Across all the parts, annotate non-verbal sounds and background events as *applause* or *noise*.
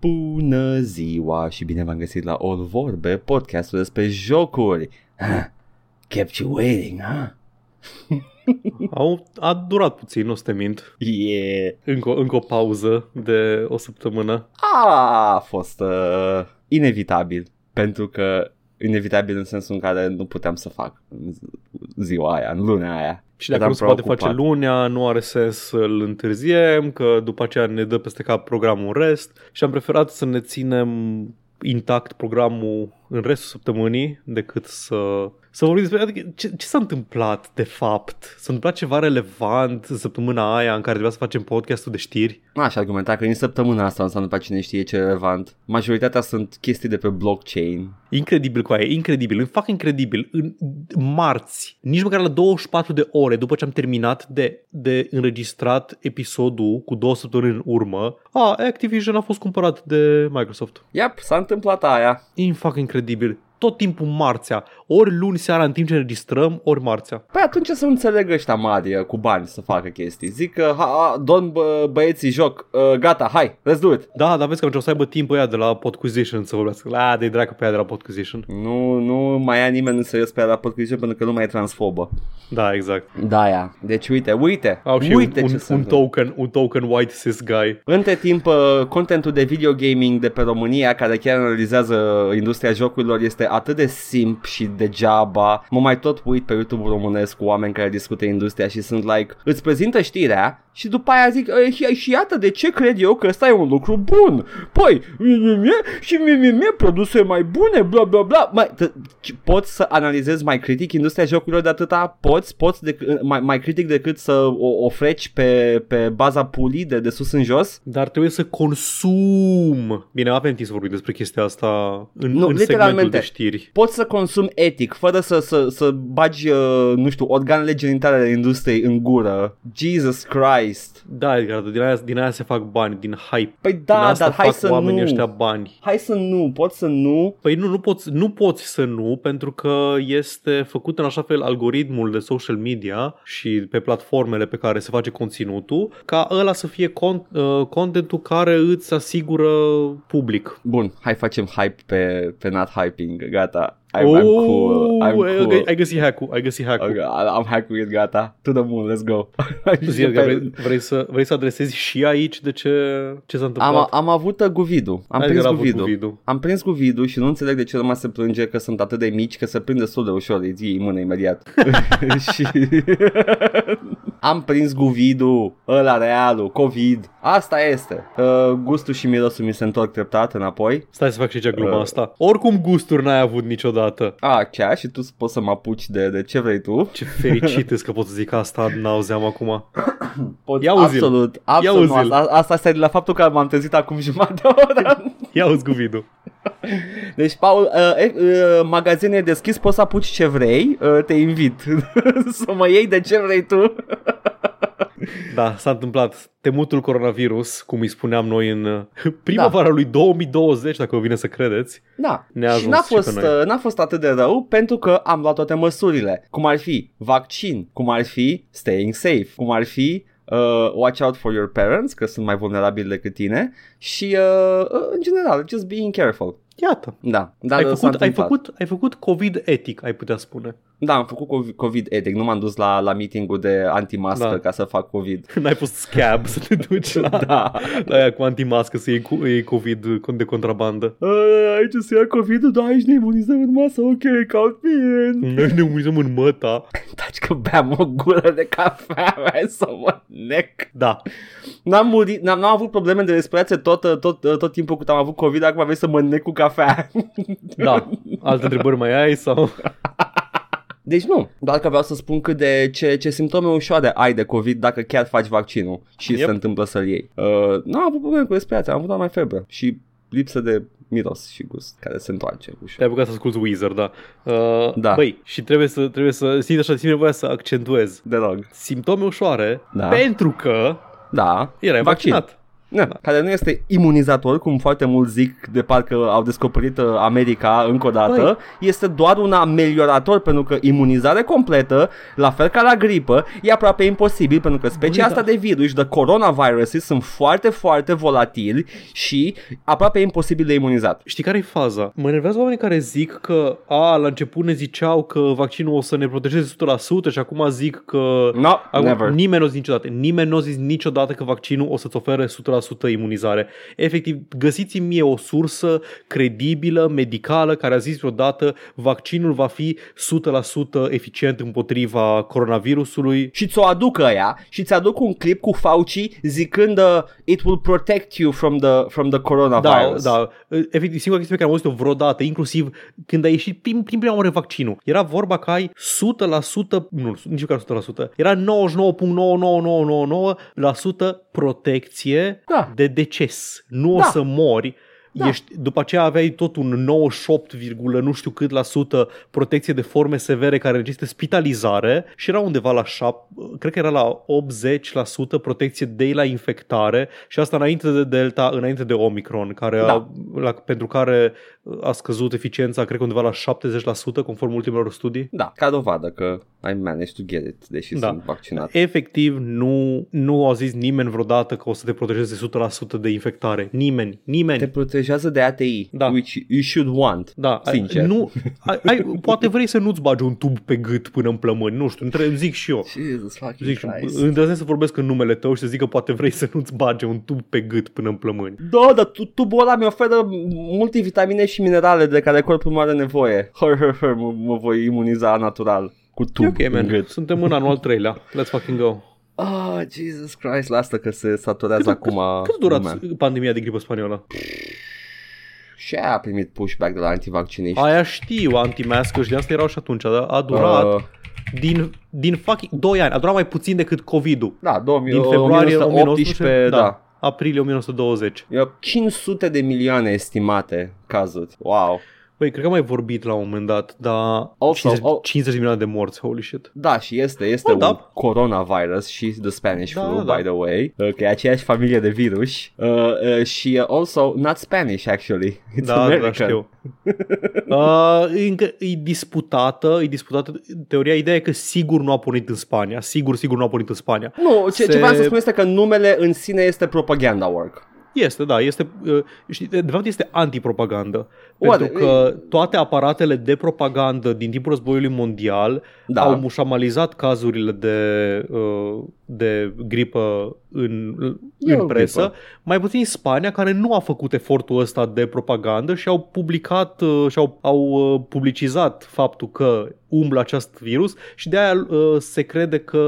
Bună ziua și bine v-am găsit la All Vorbe, podcastul despre jocuri. Kept you waiting, huh? Au, a durat puțin, nu o să te mint. Yeah. Încă, încă o pauză de o săptămână. A fost uh, inevitabil, pentru că inevitabil în sensul în care nu puteam să fac în ziua aia, în luna aia. Și dacă Eram nu se poate preocupat. face lunea, nu are sens să-l întârziem, că după aceea ne dă peste cap programul în rest și am preferat să ne ținem intact programul în restul săptămânii decât să, să vorbim despre adică, ce, ce s-a întâmplat de fapt. S-a întâmplat ceva relevant în săptămâna aia în care trebuia să facem podcastul de știri. Nu aș argumenta că în săptămâna asta înseamnă pe cine știe ce e relevant. Majoritatea sunt chestii de pe blockchain. Incredibil cu aia, incredibil, îmi fac incredibil. În marți, nici măcar la 24 de ore după ce am terminat de, de înregistrat episodul cu două săptămâni în urmă, a, Activision a fost cumpărat de Microsoft. Yep, s-a întâmplat aia. Îmi fac incredibil. Tot timpul marțea, ori luni seara în timp ce înregistrăm, ori marțea. Păi atunci să înțeleg ăștia mari uh, cu bani să facă chestii. Zic că, ha, ha, don bă, băieții joc, uh, gata, hai, let's do it. Da, dar vezi că o să aibă timp ăia de la Podquisition să vorbească. La, de dracu pe aia de la Podquisition. Nu, nu mai ia nimeni în serios pe la podcast pentru că nu mai e transfobă. Da, exact. Da, ia. Deci uite, uite, Au și uite un, ce un, se un întâmplă. token, un token white cis guy. Între timp, uh, contentul de video gaming de pe România, care chiar analizează industria jocurilor, este atât de simp și degeaba. Mă mai tot uit pe YouTube românesc cu oameni care discută industria și sunt like, îți prezintă știrea și după aia zic, "E, și, și iată de ce cred eu că ăsta e un lucru bun. Păi, mie, mie, mie, și mie, mie, mie, produse mai bune, bla bla bla. Mai, t- ci- poți să analizezi mai critic industria jocurilor de atâta? Poți? Poți de, mai, mai critic decât să o, o freci pe, pe baza pulii de, de sus în jos? Dar trebuie să consum. Bine, avem timp să vorbim despre chestia asta în, Nu, în segmentul literalmente. de știri. Poți să consumi etic, fără să, să, să bagi, uh, nu știu, organele genitale ale industriei în gură. Jesus Christ. Da, Edgar, din aia, din aia se fac bani, din hype. Păi din da, asta dar hai fac să oamenii nu. ăștia bani. Hai să nu, poți să nu. Păi nu, nu poți, nu poți să nu, pentru că este făcut în așa fel algoritmul de social media și pe platformele pe care se face conținutul, ca ăla să fie con- uh, contentul care îți asigură public. Bun, hai facem hype pe, pe not hyping, gata. I'm, I'm cool, I'm ai- cool. Ai găsit hack-ul, ai găsit hack-ul. Okay, am hack-ul, gata. To the moon, let's go. *laughs* Zi, Edgar, vrei, vrei, să, vrei să adresezi și aici de ce, ce s-a întâmplat? am, am avut uh, Guvidu. Am Edgar prins a avut Guvidu. Guvidu. Am prins Guvidu și nu înțeleg de ce lumea se plânge că sunt atât de mici că se prind destul de ușor. Îi iei mână imediat. *laughs* și am prins Guvidu, ăla realul, COVID. Asta este. Uh, gustul și mirosul mi se întorc treptat înapoi. Stai să fac și ce gluma Uh. asta. Oricum gusturi n-ai avut niciodată. A, chiar și tu poți să mă apuci de, de ce vrei tu. Ce fericit ești că pot să zic asta, n-auzeam acum. Poți, *coughs* Ia uzi-l. absolut, absolut. Ia uzi-l. Asta, asta este de la faptul că m-am trezit acum jumătate de oră. Ia uzi Guvidu. *laughs* Deci, Paul, uh, uh, uh, magazin e deschis, poți să apuci ce vrei, uh, te invit *laughs* să mă iei de ce vrei tu. *laughs* Da, s-a întâmplat temutul coronavirus, cum îi spuneam noi în uh, primăvara lui 2020, dacă vă vine să credeți. Da, Ne-a și ajuns n-a și pe fost, noi. uh, n-a fost atât de rău pentru că am luat toate măsurile, cum ar fi vaccin, cum ar fi staying safe, cum ar fi uh, watch out for your parents, că sunt mai vulnerabili decât tine și, uh, uh, în general, just being careful. Iată. Da, da ai, s-a făcut, ai, întâmplat. făcut, ai făcut COVID etic, ai putea spune. Da, am făcut COVID- COVID etic, nu m-am dus la, la meeting-ul de antimască Da. ca să fac COVID. *laughs* N-ai fost scab să te duci la, *laughs* Da. la aia cu antimască să iei, cu, iei COVID de contrabandă. Uh, aici se ia COVID-ul, da, aici ne imunizăm în masă, ok, count me in. Noi ne uizăm în măta. *laughs* Taci că beam o gură de cafea, hai să mă nec. Da. N-am, murit, n-am, n-am avut probleme de respirație tot, tot, tot, tot timpul cât am avut COVID, acum vrei să mă nec cu cafea. Da. Alte întrebări mai ai sau... Deci nu, doar că vreau să spun cât de ce, ce simptome ușoare ai de COVID dacă chiar faci vaccinul și Yep. se întâmplă să-l iei. Uh, nu am avut probleme cu respirația, am avut doar mai febră și lipsă de miros și gust care se întoarce ușor. Te-ai apucat să asculti Weezer, da. Uh, Da. Băi, și trebuie să, trebuie să simți așa, simți nevoia să accentuez. De rog. Simptome ușoare Da. pentru că Da. erai Vaccin. vaccinat. Da, care nu este imunizator, cum foarte mulți zic de parcă au descoperit uh, America încă o dată, Băi. este doar un ameliorator pentru că imunizare completă, la fel ca la gripă, e aproape imposibil pentru că specia Băi, asta da. de virus, de coronaviruses, sunt foarte, foarte volatili și aproape imposibil de imunizat. Știi care e faza? Mă enervează oamenii care zic că a, la început ne ziceau că vaccinul o să ne protejeze 100% și acum zic că No, Acum, never. Nimeni nu a zis niciodată. Nimeni nu a zis niciodată că vaccinul o să-ți ofere 100% imunizare. Efectiv, găsiți-mi mie o sursă credibilă, medicală, care a zis vreodată vaccinul va fi 100% eficient împotriva coronavirusului. și ți-o aduc ăia și ți-aduc un clip cu Fauci zicând uh, it will protect you from the, from the Da, coronavirus. da. Efectiv, singura chestie pe care am auzit-o vreodată, inclusiv când a ieșit prin, prin prima oară vaccinul, era vorba că ai 100%, nu, nici măcar 100%, era 99,99999% protecție Da. de deces. Nu o Da. să mori. Da. Ești, după aceea aveai tot un 98, nu știu cât la sută protecție de forme severe care necesită spitalizare și era undeva la 7, cred că era la 80% protecție de la infectare și asta înainte de Delta, înainte de Omicron, care Da. a, la, pentru care a scăzut eficiența, cred că undeva la 70% conform ultimelor studii. Da, ca dovadă că I managed to get it, deși Da. sunt vaccinat. Efectiv, nu, nu a zis nimeni vreodată că o să te protejeze 100% de infectare. Nimeni, nimeni. Te protejează de ATI, Da. which you should want. Da, ai- Sincer. Nu, ai, ai, *laughs* poate vrei să nu-ți bagi un tub pe gât până în plămâni, nu știu, între, zic și eu. Jesus fucking Zic și Christ. îndrăznesc să vorbesc în numele tău și să zic că poate vrei să nu-ți bage un tub pe gât până în plămâni. Da, dar tu, tubul ăla mi oferă multivitamine și minerale de care corpul meu are nevoie. Hăr, hăr, hăr, mă, mă voi imuniza natural cu tub E ok, în man. gât. Suntem în anul al treilea. Let's fucking go. Ah, Jesus Christ, lasă că se saturează acum Cât a durat lumea. pandemia de gripă spaniolă? Și aia a primit pushback de la antivacciniști. Aia știu, anti-mask și de asta erau și atunci, dar a durat Uh, din, din fucking 2 ani. A durat mai puțin decât COVID-ul. da, 2000, Din februarie 1918, da. da. Aprilie 1920. E 500 de milioane estimate cazuri. Wow. Băi, cred că am mai vorbit la un moment dat, dar Also, 50, oh. 50 de milioane de morți, holy shit. Da, și este, este Oh, un da. coronavirus și the Spanish Da, flu, da. by the way, uh, că e aceeași familie de virus uh, uh, și uh, also not Spanish actually, it's Da, da, American. știu. *laughs* uh, încă e disputată, e disputată teoria, ideea e că sigur nu a pornit în Spania, sigur, sigur nu a pornit în Spania. Nu, ce, Se- ce vreau să spun este că numele în sine este propaganda work. Este, da, este, uh, știi, de de fapt este antipropagandă. Oare- Pentru că toate aparatele de propagandă din timpul războiului mondial Da. au mușamalizat cazurile de, uh, de gripă în, E o în presă. gripă. Mai puțin Spania, care nu a făcut efortul ăsta de propagandă și au publicat uh, și au, au uh, publicizat faptul că umblă acest virus și de aia uh, se crede că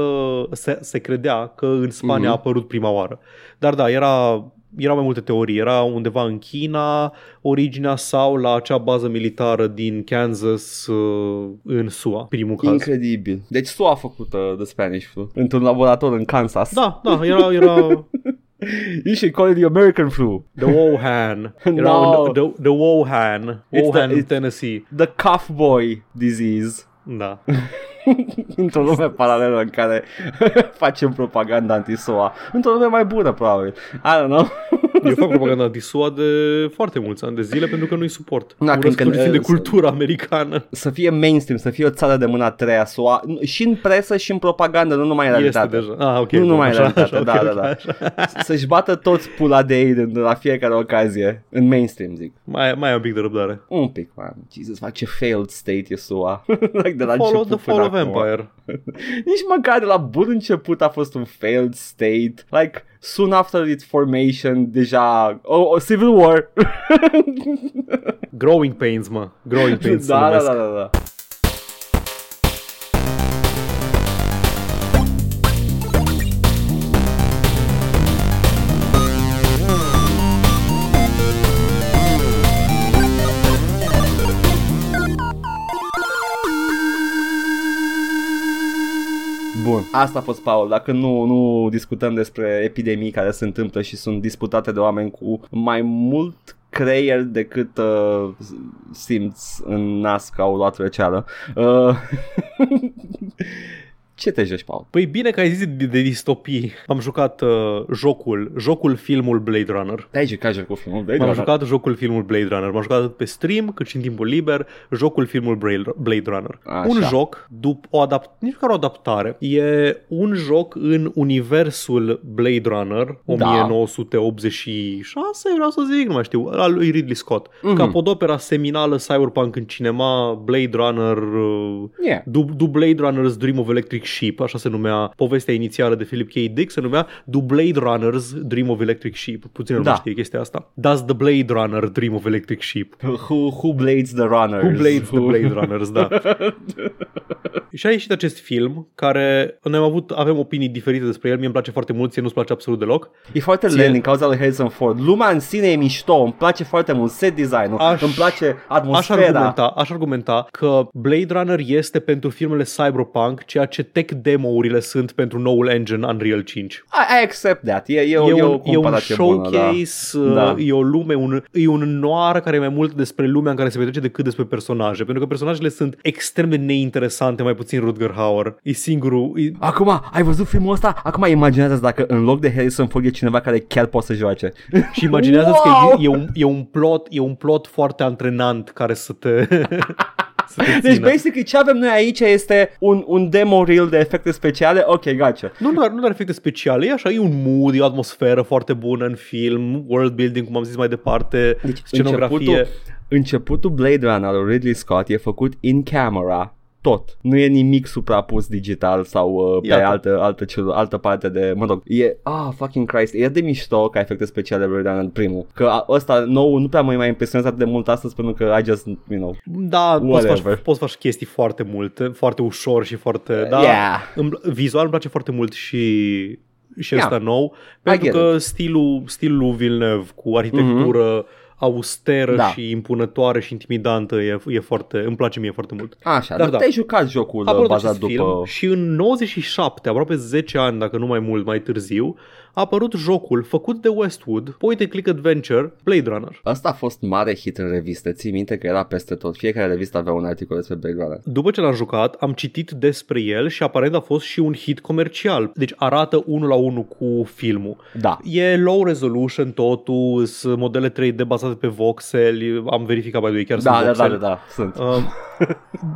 se, se credea că în Spania Mhm. a apărut prima oară. Dar da, era erau mai multe teorii. Era undeva în China originea sau la acea bază militară din Kansas uh, în SUA, primul caz. Incredibil. Deci SUA a făcut uh, the Spanish flu într-un laborator în Kansas. Da, da, era, era *laughs* You should call it the American flu. the Wuhan. *laughs* Era No. the, the Wuhan. It's Wuhan, the- it's- Tennessee. The cough boy disease. Da. *laughs* *laughs* Într-o lume paralelă în care *laughs* facem propaganda anti-SUA. Într-o lume mai bună, probabil. I don't know. *laughs* Eu fac propaganda anti-SUA de foarte mulți ani de zile pentru că nu-i suport. Da, Urăsc când- când- tot ce țin de să- cultura americană. să fie mainstream, să fie o țară de mâna a treia SUA, și în presă și în propagandă, nu numai în Este realitate. deja. Ah, ok. Nu bun, numai în așa, realitate, așa, da, ok, da, ok, da. așa. Să-și bată toți pula de ei de- la fiecare ocazie. În mainstream, zic. Mai, mai am un pic de răbdare. Un pic, man. Jesus, fac ce failed state e SUA. *laughs* like de la Follow început the până Fall of acum. Empire. *laughs* Nici măcar de la bun început a fost un failed state. Like, soon after its formation, deja... Oh, oh Civil War. *laughs* Growing Pains, mă. Growing Pains se da, da, numesc. da, da, da. Asta a fost, Paul. Dacă nu, nu discutăm despre epidemii care se întâmplă și sunt disputate de oameni cu mai mult creier decât uh, simți în nas că au luat răceală. Uh, *laughs* Ce te joci, Paul? Păi bine că ai zis de, de distopii. Am jucat uh, jocul, jocul filmul Blade Runner. Te-ai jucat jocul filmul Blade M-am Runner? jucat jocul filmul Blade Runner. M-am jucat atât pe stream cât și în timpul liber jocul filmul Blade Blade Runner. Așa. Un joc, după o adapt, nici măcar o adaptare, e un joc în universul Blade Runner Da. 1986, vreau să zic, nu mai știu, al lui Ridley Scott. Mhm. Capodopera seminală cyberpunk în cinema, Blade Runner uh, Yeah. Du, du Blade Runner's Dream of Electric Sheep, așa se numea povestea inițială de Philip K. Dick, se numea Do Blade Runner's Dream of Electric Sheep. Puțin nu Da. știe chestia asta. Does the Blade Runner Dream of Electric Sheep? Who, who blades the runners? Who blades the Blade Runners, da. *laughs* și a ieșit acest film care noi am avut, avem opinii diferite despre el, mie îmi place foarte mult, ție nu-ți place absolut deloc. E foarte Ție- lent din cauza lui Harrison Ford. Lumea în sine e mișto, îmi place foarte mult set design-ul, Aș- îmi place Aș atmosfera. argumenta, aș argumenta că Blade Runner este pentru filmele Cyberpunk ceea ce tech demo-urile sunt pentru noul engine Unreal 5. I, I accept that. E, e, e, o, un, e o e un comparație bună, da. showcase, uh, Da. e o lume, un, e un noir care e mai mult despre lumea în care se petrece decât despre personaje, pentru că personajele sunt extrem de neinteresante, mai puțin Rutger Hauer. E singurul, e, Acum, ai văzut filmul ăsta? Acum imaginează dacă în loc de Harrison Ford e cineva care chiar poate să joace. *laughs* și imaginează-ți Wow! că e, e, un, e un plot, e un plot foarte antrenant care să te *laughs* să te Deci, țină. basically, ce avem noi aici este un, un demo reel de efecte speciale. Ok, gotcha. Nu doar, nu doar efecte speciale, e așa, e un mood, e o atmosferă foarte bună în film, world building, cum am zis mai departe, Deci, scenografie. începutul, începutul Blade Runner al lui Ridley Scott e făcut in camera tot. Nu e nimic suprapus digital sau uh, pe Iată. altă, altă, celu- altă parte de, mă rog, e, ah, fucking Christ, e de mișto ca efecte speciale Blade Runner primul. Că a- ăsta nou nu prea mă mai impresionează atât de mult astăzi pentru că I just, you know, Da, poți să, Whatever. faci, poți să faci chestii foarte multe, foarte ușor și foarte... Da, yeah. îmi, vizual îmi place foarte mult și și Yeah. ăsta nou, pentru get că stilul, stilul lui Villeneuve cu arhitectură austeră Da. și impunătoare și intimidantă e, e foarte, îmi place mie foarte mult. Așa, Dar dar da. te-ai jucat jocul A apărut bazat acest după... film și în 97, aproape 10 ani, dacă nu mai mult, mai târziu, a apărut jocul făcut de Westwood, point and click adventure, Blade Runner. Asta a fost mare hit în revistă, ții minte că era peste tot. Fiecare revistă avea un articol despre Blade Runner. După ce l-am jucat, am citit despre el și aparent a fost și un hit comercial. Deci arată unul la unul cu filmul. Da. E low resolution totul, sunt modele 3D bazate pe voxeli, am verificat mai de chiar Da, sunt da, da, voxeli. da, da, sunt. Um,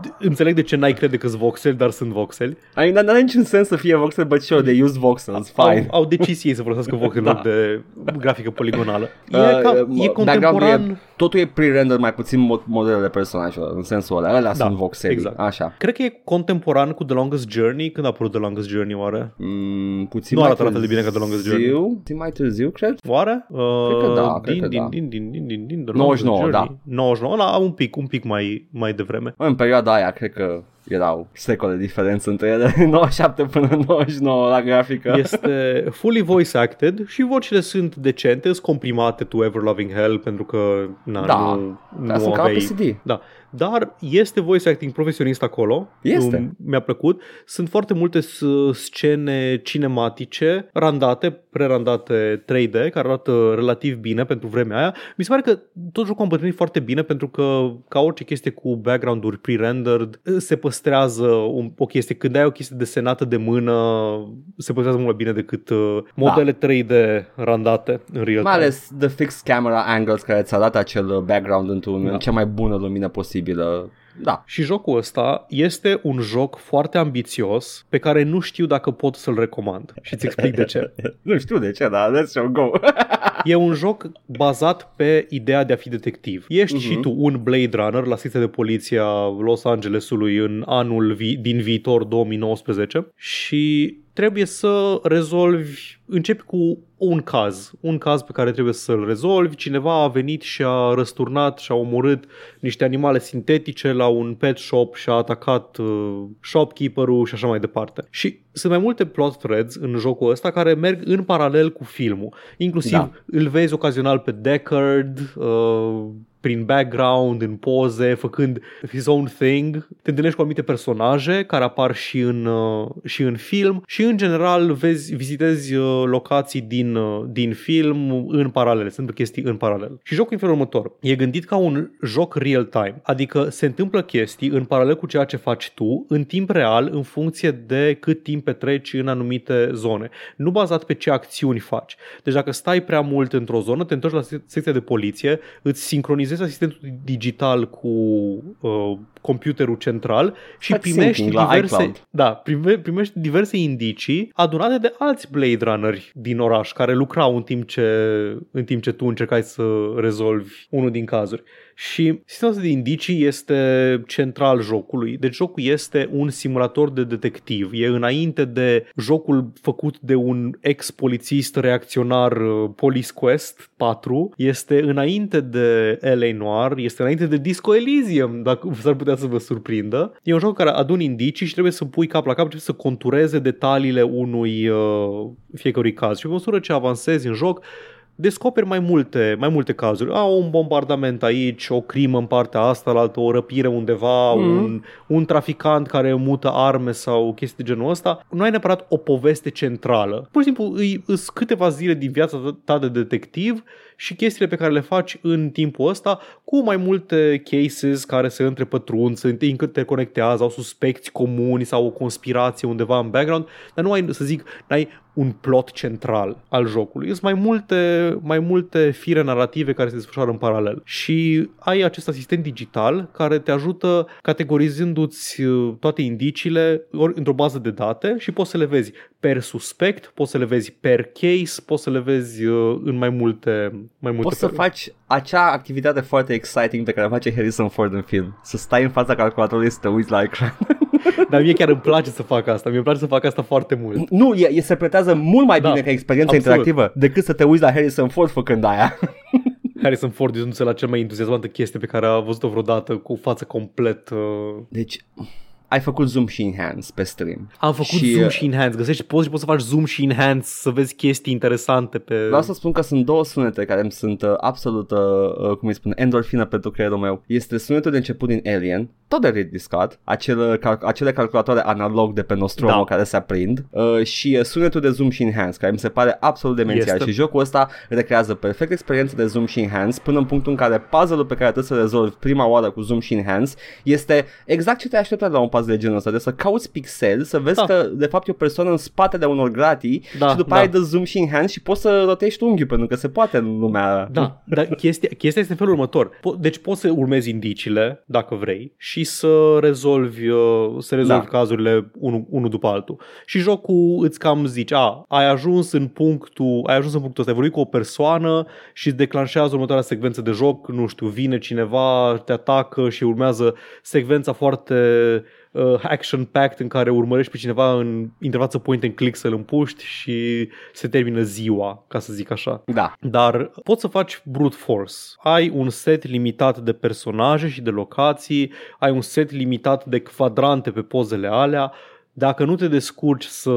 d- *laughs* înțeleg de ce n-ai crede că sunt voxeli, dar sunt voxeli. I mean, n-are niciun sens să fie voxel, but sure, they use voxels, fine. Au, au decis ei să folosească voxeli Da. în loc de grafică poligonală. *laughs* E, Uh, cam, uh, e contemporan... background e- Totul e pre-render, mai puțin mo- modelele personajelor, în sensul ăla. Ăla Da, sunt voxeli, exact. așa. Cred că e contemporan cu The Longest Journey. Când a apărut The Longest Journey, oare? Mm, puțin Nu mai arată la fel de bine ca The Longest târziu, Puțin mai târziu, cred. Oare? Uh, Cred că da, cred din, că din, da. din, din, din, din, din, The 99, Longest da. Journey. 99, da, un pic, un pic mai, mai devreme. În perioada aia, cred că erau secole diferență între ele, *laughs* 97 până 99 la grafică. Este fully voice acted și vocile sunt decente, sunt comprimate to Ever Loving Hell pentru că na, Da, nu, Dar nu sunt ca pe aveai... CD. Da, dar este voice acting profesionist acolo. Este. Nu- Mi-a plăcut. Sunt foarte multe s- scene cinematice, randate, prerandate 3D, care arată relativ bine pentru vremea aia. Mi se pare că tot jocul a îmbătrânit foarte bine pentru că, ca orice chestie cu background-uri pre-rendered, se păstrează un, o chestie. Când ai o chestie desenată de mână, se păstrează mult mai bine decât uh, modele 3D randate în real Mai time. ales the fixed camera angles care îți arată acel uh, background într-un, Da. în cea mai bună lumină posibilă. Da. Și jocul ăsta este un joc foarte ambițios pe care nu știu dacă pot să-l recomand. Și îți explic de ce. *laughs* Nu știu de ce, dar let's show go. E un joc bazat pe ideea de a fi detectiv. Ești Mhm. și tu un Blade Runner la secția de poliție a Los Angelesului în anul vi- din viitor 2019 și trebuie să rezolvi, începi cu un caz, un caz pe care trebuie să-l rezolvi. Cineva a venit și a răsturnat și a omorât niște animale sintetice la un pet shop și a atacat uh, shopkeeper-ul și așa mai departe. Și sunt mai multe plot threads în jocul ăsta care merg în paralel cu filmul. Inclusiv Da. îl vezi ocazional pe Deckard, uh, prin background, în poze, făcând his own thing. Te întâlnești cu anumite personaje care apar și în, uh, și în film și în general vezi, vizitezi uh, locații din, uh, din film în paralel, sunt chestii în paralel. Și jocul în felul următor. E gândit ca un joc real-time, adică se întâmplă chestii în paralel cu ceea ce faci tu, în timp real, în funcție de cât timp petreci în anumite zone. Nu bazat pe ce acțiuni faci. Deci dacă stai prea mult într-o zonă, te întorci la secția de poliție, îți sincronizezi asistentul digital cu uh, computerul central și Faci primești syncing la diverse, iCloud. da, prime, primești diverse indicii adunate de alți Blade Runneri din oraș care lucrau în timp ce, în timp ce tu încercai să rezolvi unul din cazuri. Și sistemul ăsta de indicii este central jocului. Deci jocul este un simulator de detectiv. E înainte de jocul făcut de un ex-polițist reacționar uh, Police Quest 4. Este înainte de L.A. Noir, este înainte de Disco Elysium, dacă s-ar putea să vă surprindă. E un joc care adun indicii și trebuie să pui cap la cap, trebuie să contureze detaliile unui uh, fiecărui caz. Și pe măsură ce avansezi în joc, descoperi mai multe, mai multe cazuri. A, un bombardament aici, o crimă în partea asta, la altă, o răpire undeva, Mhm. mm. un, un traficant care mută arme sau chestii de genul ăsta. Nu ai neapărat o poveste centrală. Pur și simplu îi, îs câteva zile din viața ta de detectiv și chestiile pe care le faci în timpul ăsta cu mai multe cases care se întrepătrund, se interconectează, au suspecți comuni sau o conspirație undeva în background, dar nu ai, să zic, n-ai un plot central al jocului. Sunt mai multe, mai multe fire narrative care se desfășoară în paralel. Și ai acest asistent digital care te ajută categorizându-ți uh, toate indiciile ori într-o bază de date și poți să le vezi per suspect, poți să le vezi per case, poți să le vezi uh, în mai multe, mai multe Poți să feluri. faci acea activitate foarte exciting pe care o face Harrison Ford în film. Să stai în fața calculatorului să te uiți la ecran. *laughs* Dar mie chiar îmi place să fac asta. Mie îmi place să fac asta foarte mult. nu, e, e, se pretează mult mai Da, bine ca experiență absolut. interactivă decât să te uiți la Harrison Ford făcând aia. *laughs* Harrison Ford este la cel mai entuziasmantă chestie pe care a văzut-o vreodată cu față complet... Uh... Deci, ai făcut zoom și enhance pe stream. Am făcut Și, și, zoom uh, și enhance. Găsești poți și poți să faci zoom și enhance să vezi chestii interesante pe... Vreau să spun că sunt două sunete care îmi sunt uh, absolut, uh, uh, cum îi spun, endorfină pentru creierul meu. Este sunetul de început din Alien, tot de Ridley Scott, acele, cal- acele calculatoare analog de pe Nostromo Da. care se aprind uh, și uh, sunetul de zoom și enhance, care mi se pare absolut demențial Este. și jocul ăsta recrează perfect experiența de zoom și enhance până în punctul în care puzzle-ul pe care trebuie să rezolvi prima oară cu zoom și enhance este exact ce te aștepta de la un puzzle de genul ăsta, de să cauți pixel, să vezi Da. că de fapt e o persoană în spatele unor gratii Da, și după da. aia dă zoom și enhance și poți să rotești unghiul pentru că se poate în lumea. Da, dar chestia, chestia este în felul următor. Po- deci poți să urmezi indiciile, dacă vrei, și să rezolvi, uh, să rezolvi Da. cazurile unul, unul după altul. Și jocul îți cam zice, a, ai ajuns în punctul, ai ajuns în punctul ăsta, ai vorbit cu o persoană și îți declanșează următoarea secvență de joc, nu știu, vine cineva, te atacă și urmează secvența foarte uh, action-packed în care urmărești pe cineva în interfață point and click să-l împuști și se termină ziua, ca să zic așa. Da. Dar poți să faci brute force. Ai un set limitat de personaje și de locații, ai un set limitat de quadrante pe pozele alea. Dacă nu te descurci să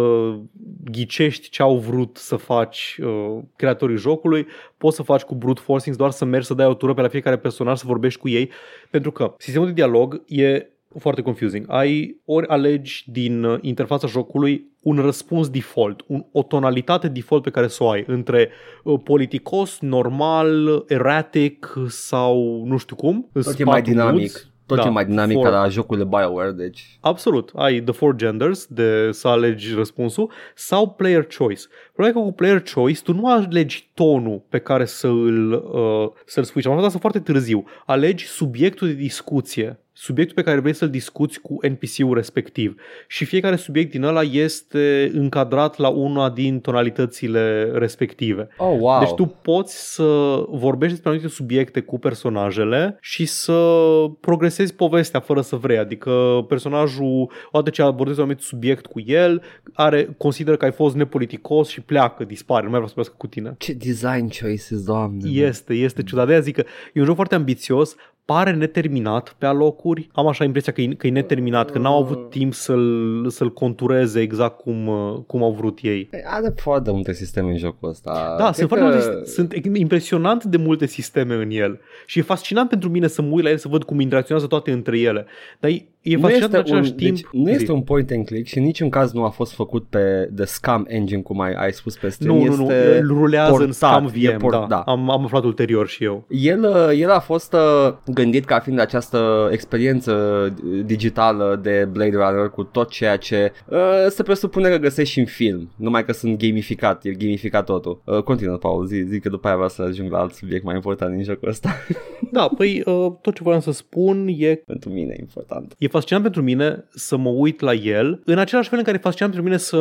ghicești ce au vrut să faci uh, creatorii jocului, poți să faci cu brute forcing doar să mergi să dai o tură pe la fiecare personaj să vorbești cu ei, pentru că sistemul de dialog e foarte confusing. Ai ori alegi din uh, interfața jocului un răspuns default, un, o tonalitate default pe care să o ai între uh, politicos, normal, erratic sau nu știu cum. Tot e mai dinamic. Tot Da, e mai dinamic for- ca la jocurile BioWare, deci... Absolut. Ai the four genders de să alegi răspunsul sau player choice. Problema e că cu player choice tu nu alegi tonul pe care să îl, uh, să-l spui. Și am aflat asta foarte târziu. Alegi subiectul de discuție subiectul pe care vrei să-l discuți cu NPC-ul respectiv. Și fiecare subiect din ăla este încadrat la una din tonalitățile respective. Oh, wow. Deci tu poți să vorbești despre anumite subiecte cu personajele și să progresezi povestea fără să vrei. Adică personajul, odată ce abordezi un anumit subiect cu el, are, consideră că ai fost nepoliticos și pleacă, dispare, nu mai vrea să vorbească cu tine. Ce design choices, doamne. Este, este ciudat. De aia zic că e un joc foarte ambițios, pare neterminat pe alocuri. Am așa impresia că e, că e neterminat, că n-au avut timp să-l, să-l contureze exact cum, uh, cum au vrut ei. Are foarte multe sisteme în jocul ăsta. Da, Cred sunt, foarte că- multe, sunt impresionant de multe sisteme în el și e fascinant pentru mine să mă uit la el să văd cum interacționează toate între ele. Dar e, e nu fascinant în același un, timp. deci, nu este Zi. un point and click și în niciun caz nu a fost făcut pe The Scam Engine, cum ai, ai spus pe stream. nu, nu, nu, este el rulează portat, în Scam e VM, port- da. da. Am, am aflat ulterior și eu. El, uh, el a fost uh, gândit ca fiind această experiență uh, digitală de Blade Runner cu tot ceea ce uh, se presupune că găsești și în film, numai că sunt gamificat, e gamificat totul. Uh, continuă, Paul, zi, zi că după aia vreau să ajung la alt subiect mai important din jocul ăsta. Da, păi uh, tot ce voiam să spun e Pentru mine e important. E fascinant pentru mine să mă uit la el, în același fel în care e fascinant pentru mine să,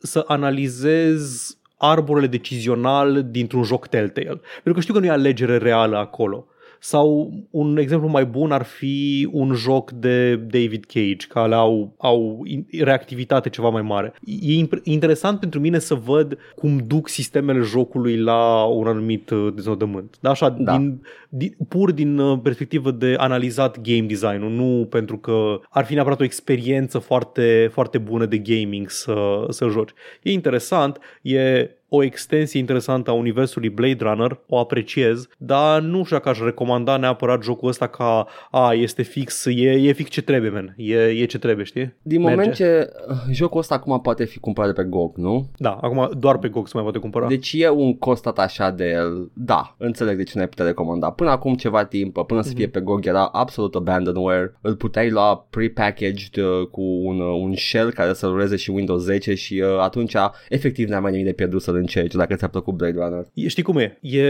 să analizez arborele decizional dintr-un joc Telltale. Pentru că știu că nu e alegere reală acolo. Sau un exemplu mai bun ar fi un joc de David Cage, care au, au in- reactivitate ceva mai mare. E imp- interesant pentru mine să văd cum duc sistemele jocului la un anumit uh, deznodământ. Da, așa, Da. Din, din, pur din uh, perspectivă de analizat game design-ul, nu pentru că ar fi neapărat o experiență foarte, foarte bună de gaming să, să joci. E interesant, e o extensie interesantă a universului Blade Runner, o apreciez, dar nu știu dacă aș recomanda neapărat jocul ăsta ca a, este fix, e, e fix ce trebuie, man. E, e ce trebuie, știi? Din Merge. moment ce uh, jocul ăsta acum poate fi cumpărat de pe GOG, nu? Da, acum doar pe GOG se mai poate cumpăra. Deci e un cost atașat de el. Da, înțeleg de ce nu ai putea recomanda. Până acum ceva timp, până să fie pe GOG, era absolut abandonware. Îl puteai lua prepackaged uh, cu un, uh, un shell care să ruleze și Windows 10 și uh, atunci efectiv n-ai mai nimic de pierdut să-l încerci dacă ți-a plăcut Blade Runner. E- Știi cum e? e?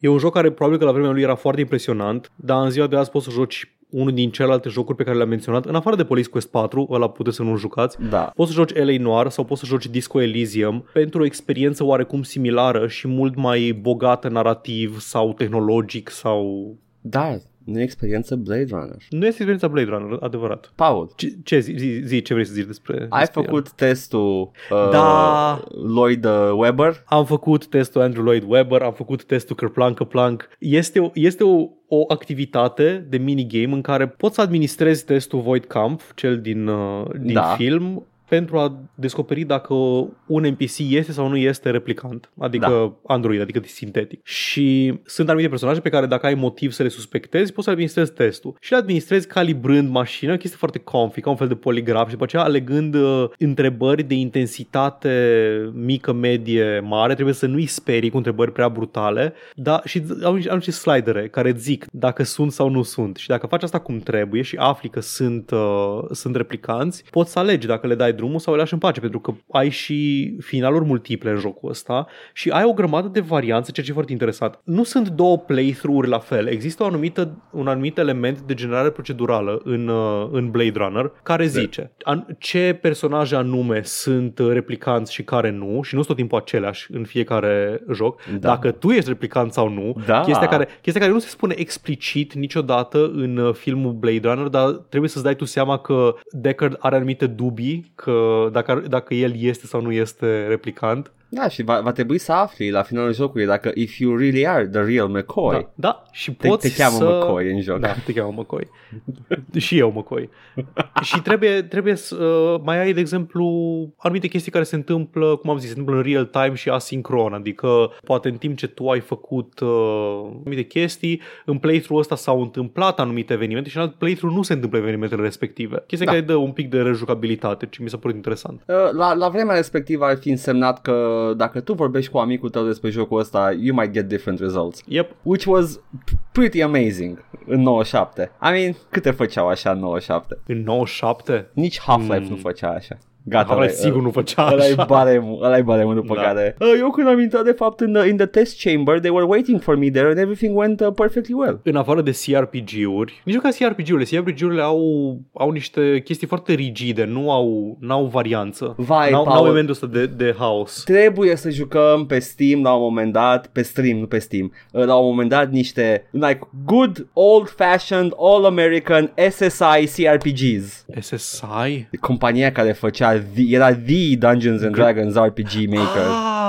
E un joc care probabil că la vremea lui era foarte impresionant, dar în ziua de azi poți să joci unul din celelalte jocuri pe care le-am menționat, în afară de Police Quest 4, ăla puteți să nu jucați, Da. Poți să joci LA Noir sau poți să joci Disco Elysium pentru o experiență oarecum similară și mult mai bogată narrativ sau tehnologic sau... Dar nu e experiență Blade Runner. Nu este experiența Blade Runner, adevărat. Paul, Ce, ce zi, zi, zi, ce vrei să zici despre ai despre făcut testul uh, Da. Lloyd uh, Webber? Am făcut testul Andrew Lloyd Webber, am făcut testul Kerplunk Plank. Este, o, este o, o activitate de minigame în care poți să administrezi testul Void Kampf, cel din, uh, din Da. film, pentru a descoperi dacă un NPC este sau nu este replicant, adică Da. android, adică sintetic. Și sunt anumite personaje pe care dacă ai motiv să le suspectezi, poți să administrezi testul. Și le administrezi calibrând mașina, chestie foarte comfy, ca un fel de poligraf și după aceea alegând uh, întrebări de intensitate mică, medie, mare, trebuie să nu-i sperii cu întrebări prea brutale, dar și au, au niște slidere care îți zic dacă sunt sau nu sunt. Și dacă faci asta cum trebuie și afli că sunt, uh, sunt replicanți, poți să alegi dacă le dai drumul sau le lași în pace, pentru că ai și finaluri multiple în jocul ăsta și ai o grămadă de varianțe, ceea ce e foarte interesant. Nu sunt două playthrough-uri la fel. Există o anumită, un anumit element de generare procedurală în, uh, în Blade Runner care zice an, ce personaje anume sunt uh, replicanți și care nu și nu sunt tot timpul aceleași în fiecare joc. Da. Dacă tu ești replicant sau nu, Da. chestia, care, chestia care nu se spune explicit niciodată în uh, filmul Blade Runner, dar trebuie să-ți dai tu seama că Deckard are anumite dubii că dacă, ar- dacă el este sau nu este replicant. Da, și va, va trebui să afli la finalul jocului dacă if you really are the real McCoy. Da, da, și Te, poți te cheamă să... McCoy în joc. Da, te cheamă McCoy. *laughs* și eu McCoy. și trebuie, trebuie să uh, mai ai, de exemplu, anumite chestii care se întâmplă, cum am zis, se întâmplă în real time și asincron, adică poate în timp ce tu ai făcut uh, anumite chestii, în playthrough ăsta s-au întâmplat anumite evenimente și în alt playthrough nu se întâmplă evenimentele respective. Chestia Da. care dă un pic de rejucabilitate, ce mi s-a părut interesant. Uh, La, la vremea respectivă ar fi însemnat că dacă tu vorbești cu amicul tău despre jocul ăsta, you might get different results. Yep. Which was pretty amazing în 97. I mean, câte făceau așa în 97? În 97? Nici Half-Life Mm. nu făcea așa. Gata, Half-Life ăla- sigur nu făcea Ăla e așa. baremul, ăla e baremul după Da. care uh, Eu când am intrat de fapt în, in the test chamber They were waiting for me there And everything went uh, perfectly well în afară de CRPG-uri, nici nu ca CRPG-urile, CRPG-urile au, au niște chestii foarte rigide, nu au n-au varianță. Vai, n-au, Paul. n-au elementul ăsta de, de house. Trebuie să jucăm pe Steam la un moment dat Pe stream, nu pe Steam uh, La un moment dat niște Like good old fashioned All American SSI CRPGs SSI? Compania care făcea the, the Dungeons and Dragons RPG maker. Ah,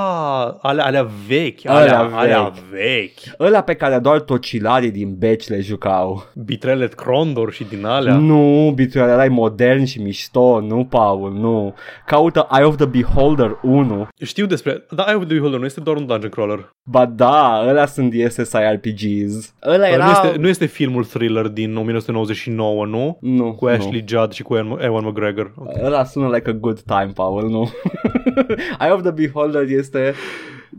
alea, alea vechi, Alea alea, alea vechi. vechi. Ăla pe care doar tocilarii din beci le jucau. Bitrelet Crondor și din alea. Nu, bituiala era modern și mișto, nu, Paul, nu. Caută Eye of the Beholder 1. Știu despre... Da, Eye of the Beholder nu este doar un dungeon crawler. Ba da, ăla sunt SSI RPGs. Ăla era... Nu, este, nu este filmul thriller din 1999, nu? nu, Cu nu. Ashley Judd și cu Ewan Ewan McGregor. Okay. Ăla sună like a good time, Paul, nu? *laughs* Eye of the Beholder este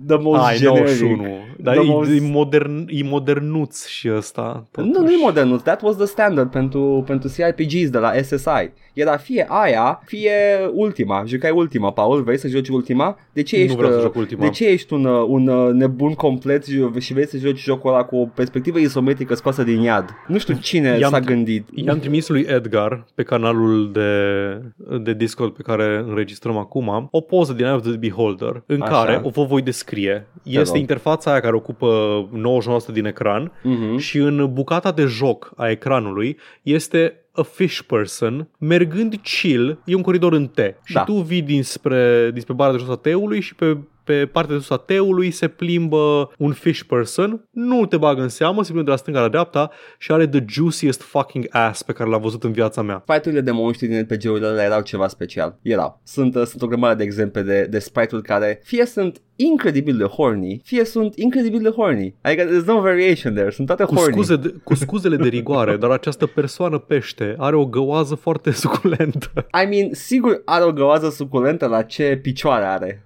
the most Ai, generic. 91. Dar The e, most- e, modern, e modernuț și ăsta. Nu, nu e modern, that was the standard pentru, pentru CRPGs de la SSI. Era fie aia, fie ultima. Jucai ultima, Paul, vrei să joci ultima? De ce Nu ești, vreau să uh, joc ultima. De ce ești un, uh, un uh, nebun complet și vrei să joci jocul ăla cu o perspectivă isometrică scoasă din iad? Nu știu cine I-am s-a tr- gândit. I-am trimis lui Edgar pe canalul de, de Discord pe care înregistrăm acum o poză din Eye of the Beholder în Așa. care o vă voi descrie. Este rog. interfața aia care ocupă 99% din ecran Mhm. și în bucata de joc a ecranului este a fish person mergând chill, e un coridor în T și Da. tu vii dinspre, dinspre bara de jos a T-ului și pe pe partea de sus a T-ului se plimbă un fish person, nu te bagă în seamă, se plimbă de la stânga la dreapta și are the juiciest fucking ass pe care l-am văzut în viața mea. Fight-urile de monștri din RPG-urile alea erau ceva special. Erau. Sunt, uh, sunt o grămadă de exemple de, de sprite-uri care fie sunt incredibil de horny, fie sunt incredibil de horny. Adică there's no variation there. Sunt toate Cu, horny. scuze de, cu scuzele de rigoare, dar această persoană pește are o găoază foarte *laughs* suculentă. I mean, sigur are o găoază suculentă la ce picioare are.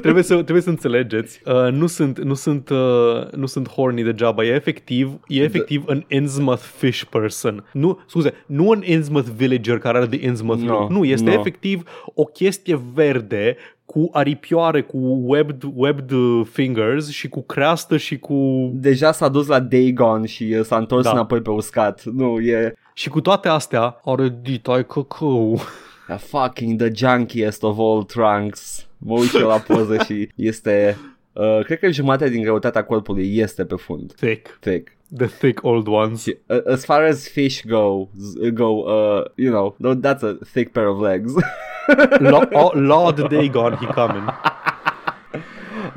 trebuie, să, trebuie să înțelegeți. Uh, nu sunt, nu sunt, uh, nu sunt horny degeaba. E efectiv, e efectiv an Innsmouth fish person. Nu, scuze, nu un Innsmouth villager care are de Innsmouth No, look. Nu, este no. efectiv o chestie verde cu aripioare, cu webbed, webbed uh, fingers și cu creastă și cu... Deja s-a dus la Dagon și uh, s-a întors Da. înapoi pe uscat. Nu, e Și cu toate astea are ditai căcău. a fucking the junkiest of all trunks. Mă uit eu la poză și este... Uh, cred că jumătate din greutatea corpului este pe fund. Thick. Thick. The thick old ones. Și, uh, as far as fish go, z- go, uh, you know, tho- that's a thick pair of legs. Lo- oh, Lord Dagon, he coming. *laughs*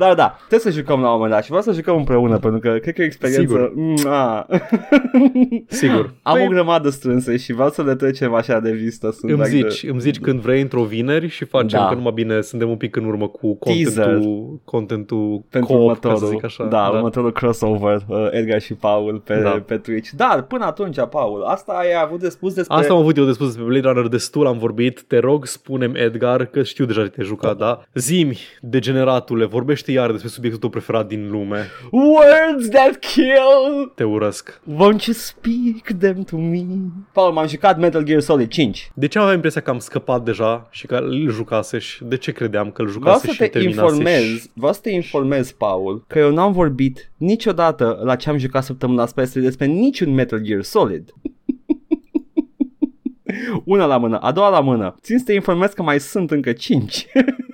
Dar da, trebuie să jucăm la un moment dat și vreau să jucăm împreună pentru că cred că e o experiență... Mua. *laughs* Sigur. Am Păi- o grămadă strânse și vreau să le trecem așa de vistă. Sunt Îmi like zici, îmi zici când vrei într-o vineri și facem Da. că numai bine suntem un pic în urmă cu Teaser. contentul, contentul pentru co-op, următorul, ca să zic așa. da, următorul crossover, uh, Edgar și Paul pe, Da. pe Twitch. Dar până atunci, Paul, asta ai avut de spus despre... Asta am avut eu de spus despre Blade Runner, destul am vorbit. Te rog, spunem Edgar, că știu deja ce te-ai jucat, da? Zimi, degeneratule, vorbește povestește iar despre subiectul tău preferat din lume. Words that kill! Te urăsc. Won't you speak them to me? Paul, m-am jucat Metal Gear Solid 5. De ce aveam impresia că am scăpat deja și că îl jucase și de ce credeam că îl jucase și te terminase? Informez, și... Vreau să te informez, Paul, că eu n-am vorbit niciodată la ce am jucat săptămâna asta despre niciun Metal Gear Solid. *laughs* Una la mână, a doua la mână. Țin să te informez că mai sunt încă 5. *laughs*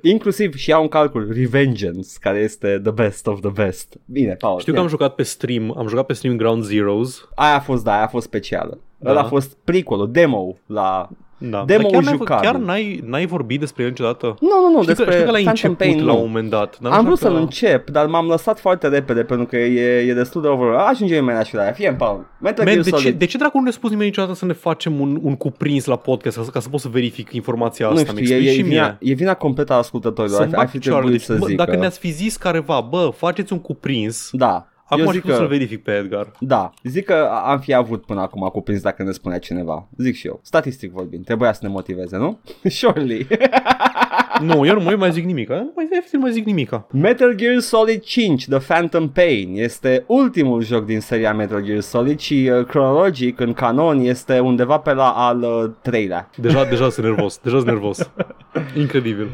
Inclusiv și iau în calcul Revengeance, care este the best of the best. Bine, Paul. Știu că am jucat pe stream, am jucat pe stream Ground Zeroes. Aia a fost, da, aia a fost specială. Da. Ăla a fost prequel demo la... Da. Demo Dar chiar, n-ai, jucabil. chiar n-ai, n-ai vorbit despre el niciodată? Nu, nu, nu, Știu că, despre știu că l-ai Phantom început Pain, la nu. un moment dat. dar Am nu vrut știu să-l că- încep, dar m-am lăsat foarte repede pentru că e, e destul de over. Ajunge imediat și la aia. Fie în Paul. Metal Man, Gear de, ce, Solid. de ce dracu nu ne spus nimeni niciodată să ne facem un, un cuprins la podcast ca să, ca să pot să verific informația nu asta? Mi știu, e, explici e, și vina, mie. e vina completă a ascultătorilor. Să Ar fi- ar fi trebuit să bă, zic. dacă ne-ați fi zis careva, bă, faceți un cuprins, Da. Acum eu aș zic fi să-l că, verific pe Edgar. da, zic că am fi avut până acum cuprins dacă ne spunea cineva. Zic și eu. Statistic vorbind, trebuia să ne motiveze, nu? *laughs* Surely. *laughs* nu, eu nu mai, mai zic nimica. Nu mai, efectiv, nu mai zic nimica. Metal Gear Solid 5 The Phantom Pain este ultimul joc din seria Metal Gear Solid și uh, cronologic în canon este undeva pe la al uh, treilea. Deja, deja sunt nervos, deja sunt nervos. *laughs* Incredibil.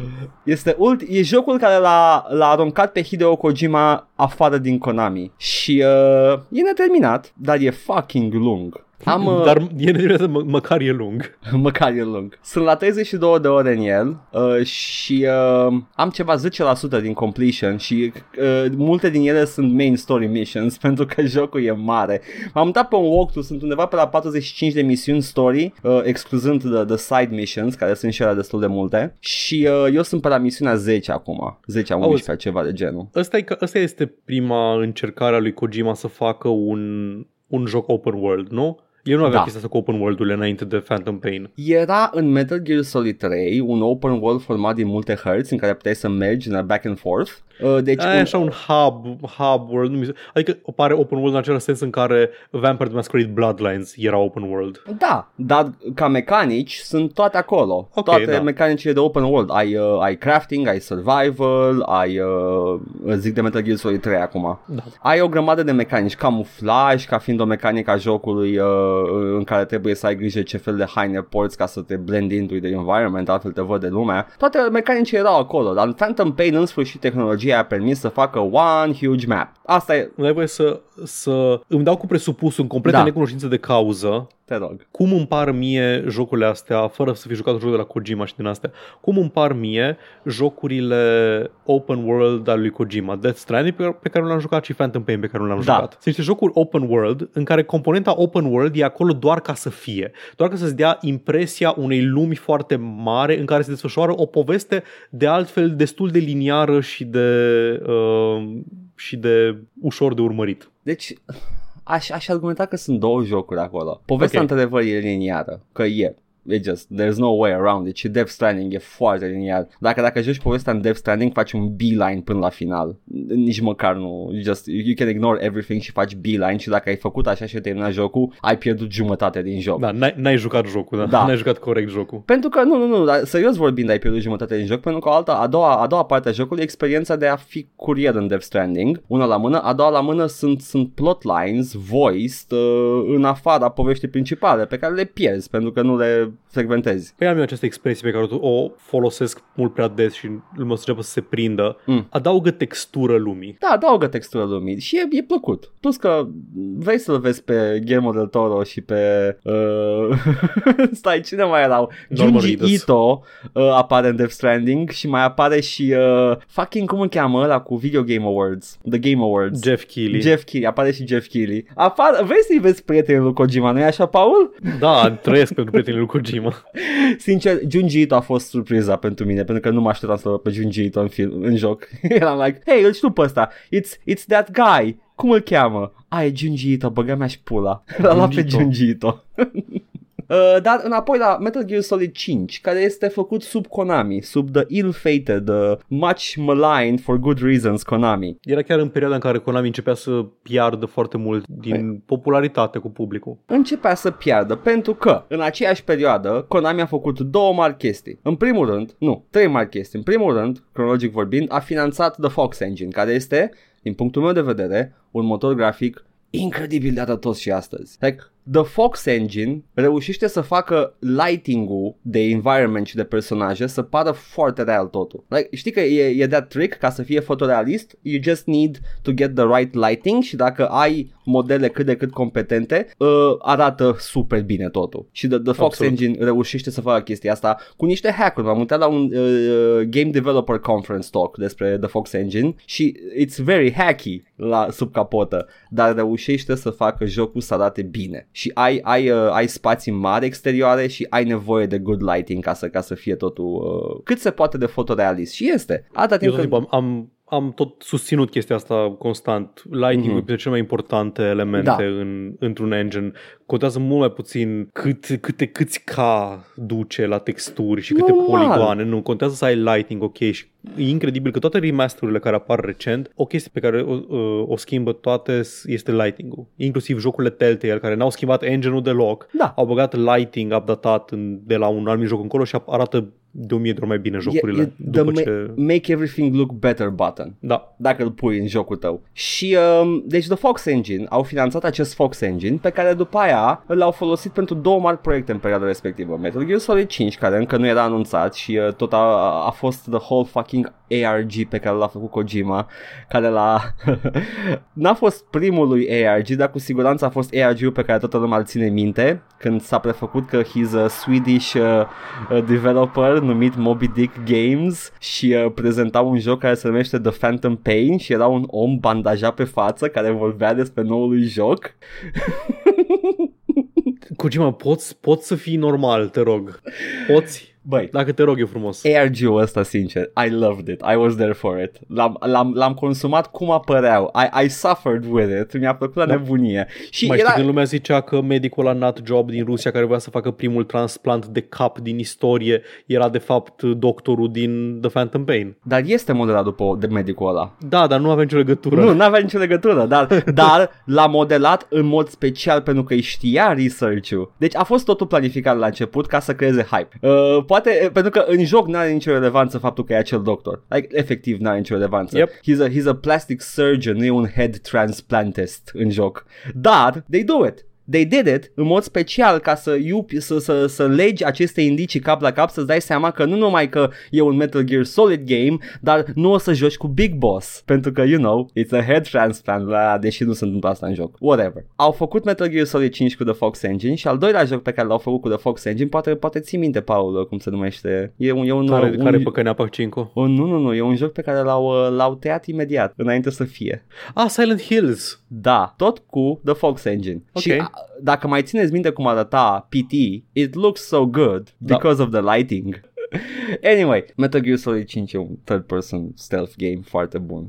Este ult- e jocul care l-a, l-a aruncat pe Hideo Kojima afară din Konami și uh, e neterminat, dar e fucking lung. Am, uh, Dar e nedrept, mă, măcar e lung. *laughs* măcar e lung. Sunt la 32 de ore în el uh, și uh, am ceva 10% din completion și uh, multe din ele sunt main story missions *laughs* pentru că jocul e mare. M-am dat pe un walkthrough, sunt undeva pe la 45 de misiuni story, uh, excluzând the, the side missions, care sunt și ele destul de multe. Și uh, eu sunt pe la misiunea 10 acum. 10 a 11 Auzi. ceva de genul. Ăsta, e, că- ăsta este prima încercare a lui Kojima să facă un, un joc open world, nu? El nu avea Da. chestia asta cu open world-urile înainte de Phantom Pain. Era în Metal Gear Solid 3 un open world format din multe hărți în care puteai să mergi în back and forth. Uh, Deci Aia e așa un hub, hub world, nu mi se... adică pare open world în acel sens în care Vampire the Masquerade Bloodlines era open world. Da, dar ca mecanici sunt toate acolo. Ok, toate da. mecanicile de open world. Ai, uh, ai crafting, ai survival, ai, uh, zic de Metal Gear Solid 3 acum. Da. Ai o grămadă de mecanici, camuflaj ca fiind o mecanică a jocului uh, în care trebuie să ai grijă ce fel de haine porți ca să te blend into the environment, altfel te văd de lumea. Toate mecanicile erau acolo, dar în Phantom Pain în sfârșit tehnologia a permis să facă one huge map. Asta e, Îmi dai voie să, să îmi dau cu presupusul în completă Da. necunoștință de cauză te rog. cum îmi par mie jocurile astea, fără să fi jucat un joc de la Kojima și din astea, cum îmi par mie jocurile open world al lui Kojima, Death Stranding pe care, pe care nu l-am jucat și Phantom Pain pe care nu l-am Da. jucat. Sunt niște jocuri open world în care componenta open world e acolo doar ca să fie, doar ca să-ți dea impresia unei lumi foarte mare în care se desfășoară o poveste de altfel destul de liniară și de, uh, și de ușor de urmărit. Deci, aș, aș argumenta că sunt două jocuri acolo. Povestea, Ok. într-adevăr, e liniară, că e. E just, there's no way around it și Death Stranding e foarte liniar. Dacă dacă joci povestea în Death Stranding, faci un beeline până la final. Nici măcar nu, you just, you can ignore everything și faci beeline și dacă ai făcut așa și ai terminat jocul, ai pierdut jumătate din joc. Da, n-ai, n-ai jucat jocul, da? Da. N-ai jucat corect jocul. Pentru că, nu, nu, nu, dar serios vorbind, ai pierdut jumătate din joc, pentru că alta, a, doua, a doua parte a jocului e experiența de a fi curier în Death Stranding, una la mână, a doua la mână sunt, sunt plotlines voiced uh, în afara poveștii principale, pe care le pierzi pentru că nu le frecventezi. Păi am eu această expresie pe care o o folosesc mult prea des și lumea o să înceapă să se prindă. Mm. Adaugă textură lumii. Da, adaugă textură lumii și e, e plăcut. Plus că vrei să-l vezi pe Guillermo del Toro și pe... Uh... *laughs* Stai, cine mai erau? Norman Junji Reedus. Ito uh, apare în Death Stranding și mai apare și uh, fucking cum îl cheamă ăla cu Video Game Awards, The Game Awards. Jeff Keighley. Jeff Keighley, apare și Jeff Keighley. Apar, vrei să-i vezi prietenul lui Kojima, nu-i așa, Paul? Da, trăiesc pentru prietenii lui Kojima. *laughs* Sincer, Junji Ito a fost surpriza pentru mine, pentru că nu mă așteptam să-l văd pe Junji Ito în, film, în joc. *laughs* Eram like, hey, îl știu pe ăsta, it's, it's that guy. Cum îl cheamă? A, e Junji Ito, băga mea și pula. *laughs* L-a luat pe Ito. Junji Ito. Uh, dar înapoi la Metal Gear Solid 5 care este făcut sub Konami sub the ill-fated uh, much maligned for good reasons Konami Era chiar în perioada în care Konami începea să piardă foarte mult din popularitate cu publicul. începea să piardă pentru că în aceeași perioadă Konami a făcut două mari chestii. În primul rând, nu, trei mari chestii. În primul rând, cronologic vorbind, a finanțat The Fox Engine, care este, din punctul meu de vedere, un motor grafic incredibil de arătos și astăzi. Like, The Fox Engine reușește să facă lighting-ul de environment și de personaje să pară foarte real totul. Like, știi că e, e that trick ca să fie fotorealist, you just need to get the right lighting și dacă ai modele cât de cât competente, uh, arată super bine totul. Și The, the Fox Absolut. Engine reușește să facă chestia asta cu niște hack-uri. M-am uitat la un uh, Game Developer Conference talk despre The Fox Engine și it's very hacky la sub capotă, dar reușește să facă jocul să arate bine. Și ai, ai, uh, ai spații mari exterioare și ai nevoie de good lighting ca să, ca să fie totul uh, cât se poate de fotorealist. Și este. Atâta Eu timp tot când... timpul am, am, am tot susținut chestia asta constant. Lighting-ul Mhm. e printre cele mai importante elemente Da. în, într-un engine. Contează mult mai puțin cât, câte câți K duce la texturi și câte Normal. poligoane. Nu, contează să ai lighting ok și e incredibil că toate remasterurile care apar recent, o chestie pe care o, o, o schimbă toate este lighting-ul. Inclusiv jocurile Telltale care n-au schimbat engine-ul deloc, Da. au băgat lighting updatat în, de la un anumit joc încolo și arată de o mie de ori mai bine jocurile. E, e după the ce... ma- make everything look better button Da. dacă îl pui în jocul tău. Și um, deci The Fox Engine au finanțat acest Fox Engine pe care după aia l-au folosit pentru două mari proiecte în perioada respectivă. Metal Gear Solid 5 care încă nu era anunțat și uh, tot a, a fost the whole fucking ARG pe care l-a făcut Kojima care l-a *laughs* n-a fost primul lui ARG dar cu siguranță a fost ARG-ul pe care toată lumea îl ține minte când s-a prefăcut că he's a Swedish uh, uh, developer numit Moby Dick Games și uh, prezenta un joc care se numește The Phantom Pain și era un om bandajat pe față care vorbea despre noul joc. *laughs* Kojima, poți, poți să fii normal, te rog. Poți? Băi, Dacă te rog, e frumos. ARG-ul ăsta, sincer, I loved it. I was there for it. L-am, l-am, l-am consumat cum apăreau. I, I suffered with it. Mi-a plăcut la Da. nebunie. Și Mai era... știi când lumea zicea că medicul la Nut Job din Rusia care voia să facă primul transplant de cap din istorie era de fapt doctorul din The Phantom Pain. Dar este modelat după de medicul ăla. Da, dar nu avea nicio legătură. Nu, n-avea nicio legătură, dar, *laughs* dar l-a modelat în mod special pentru că îi știa research-ul. Deci a fost totul planificat la început ca să creeze hype. Uh, poate, uh, pentru că în joc n-are nicio relevanță faptul că e acel doctor. Like, efectiv n-are nicio relevanță. Yep. He's, a, he's a plastic surgeon, nu e un head transplantist în joc. Dar, they do it. They did it în mod special ca să, iupi, să, să, să legi aceste indicii cap la cap să-ți dai seama că nu numai că e un Metal Gear Solid game, dar nu o să joci cu Big Boss. Pentru că, you know, it's a head transplant, la, deși nu se întâmplă asta în joc. Whatever. Au făcut Metal Gear Solid 5 cu The Fox Engine și al doilea joc pe care l-au făcut cu The Fox Engine, poate, poate ții minte, Paul, cum se numește. E un, e un, Care, un, care păcănea Pac 5 un, nu, nu, nu, e un joc pe care l-au, uh, l-au tăiat imediat, înainte să fie. Ah, Silent Hills. Da, tot cu The Fox Engine. Ok. Și a, dacă mai țineți minte cum arăta PT, it looks so good Da. because of the lighting. *laughs* anyway, Metal Gear Solid 5 e un third person stealth game foarte bun.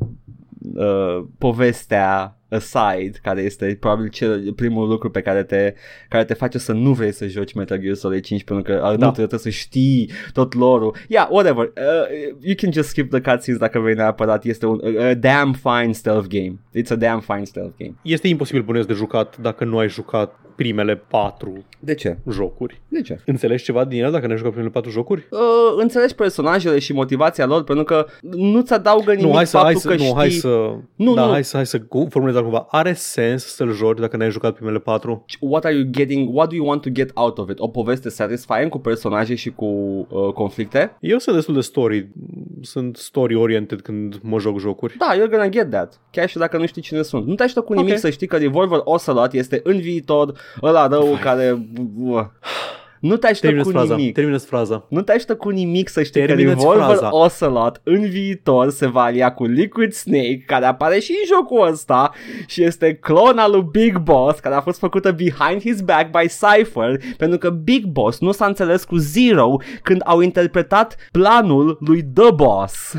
Uh, povestea aside, care este probabil cel, primul lucru pe care te, care te face să nu vrei să joci Metal Gear Solid 5 pentru că uh, nu Da. trebuie să știi tot lore-ul. Yeah, whatever. Uh, you can just skip the cutscenes dacă vrei neapărat. Este un a damn fine stealth game. It's a damn fine stealth game. Este imposibil bănuiesc de jucat dacă nu ai jucat primele patru De ce? jocuri. De ce? Înțelegi ceva din el dacă nu ai jucat primele patru jocuri? Uh, înțelegi personajele și motivația lor pentru că nu-ți adaugă nimic Nu, hai să, faptul hai să, că nu, știi... hai să, Nu, da, nu. hai să, hai să cu- formulez cumva. Are sens să-l joci dacă n-ai jucat primele patru? What are you getting, what do you want to get out of it? O poveste satisfying cu personaje și cu uh, conflicte? Eu sunt destul de story, sunt story-oriented când mă joc jocuri. Da, you're gonna get that. Chiar și dacă nu știi cine sunt. Nu te ajută cu nimic Ok. să știi că Revolver Ocelot este în viitor ăla rău care... Nu te ajută Termină cu fraza, nimic. termină fraza. Nu te ajută cu nimic să știi Termină-ți că Revolver fraza. Ocelot în viitor se va alia cu Liquid Snake, care apare și în jocul ăsta și este clona lui Big Boss, care a fost făcută behind his back by Cypher, pentru că Big Boss nu s-a înțeles cu Zero când au interpretat planul lui The Boss.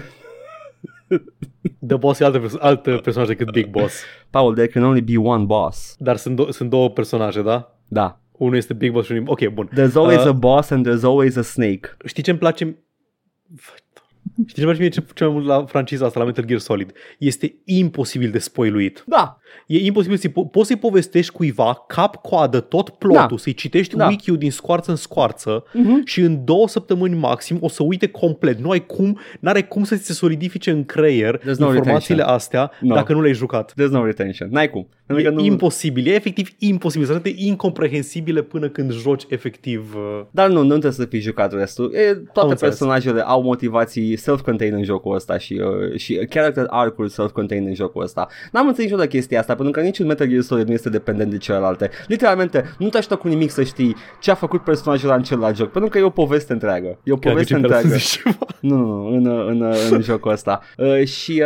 The Boss e altă, perso- altă personaj decât Big Boss. Paul, there can only be one boss. Dar sunt, do- sunt două personaje, da? Da. Unul este Big Boss și unul... Ok, bun. There's always Uh, a boss and there's always a snake. Știi ce îmi place? Știi ce îmi place mie ce, ce mai mult la franciza asta, la Metal Gear Solid? Este imposibil de spoiluit. Da. E imposibil să po- poți să-i povestești cuiva cap-coadă tot plotul, Da. să-i citești Da. wiki-ul din scoarță în scoarță Mhm. și în două săptămâni maxim o să uite complet. Nu ai cum, n-are cum să ți se solidifice în creier There's no informațiile retention. astea No. dacă nu le-ai jucat. There's no retention. N-ai cum. Pentru E că nu... imposibil, e efectiv imposibil, să arate incomprehensibile până când joci efectiv. uh, Dar nu, nu trebuie să fii jucat restul. E, toate înțeles. personajele au motivații self-contained în jocul ăsta și, uh, și character arc-uri self-contained în jocul ăsta. N-am înțeles niciodată chestia asta, pentru că niciun Metal Gear Solid nu este dependent de celelalte. Literalmente, nu te ajută cu nimic să știi ce a făcut personajul în celălalt joc, pentru că e o poveste întreagă. E o Chiar poveste zici că întreagă. să zici ceva. Nu, nu, nu, în, în, în *laughs* jocul ăsta. Uh, și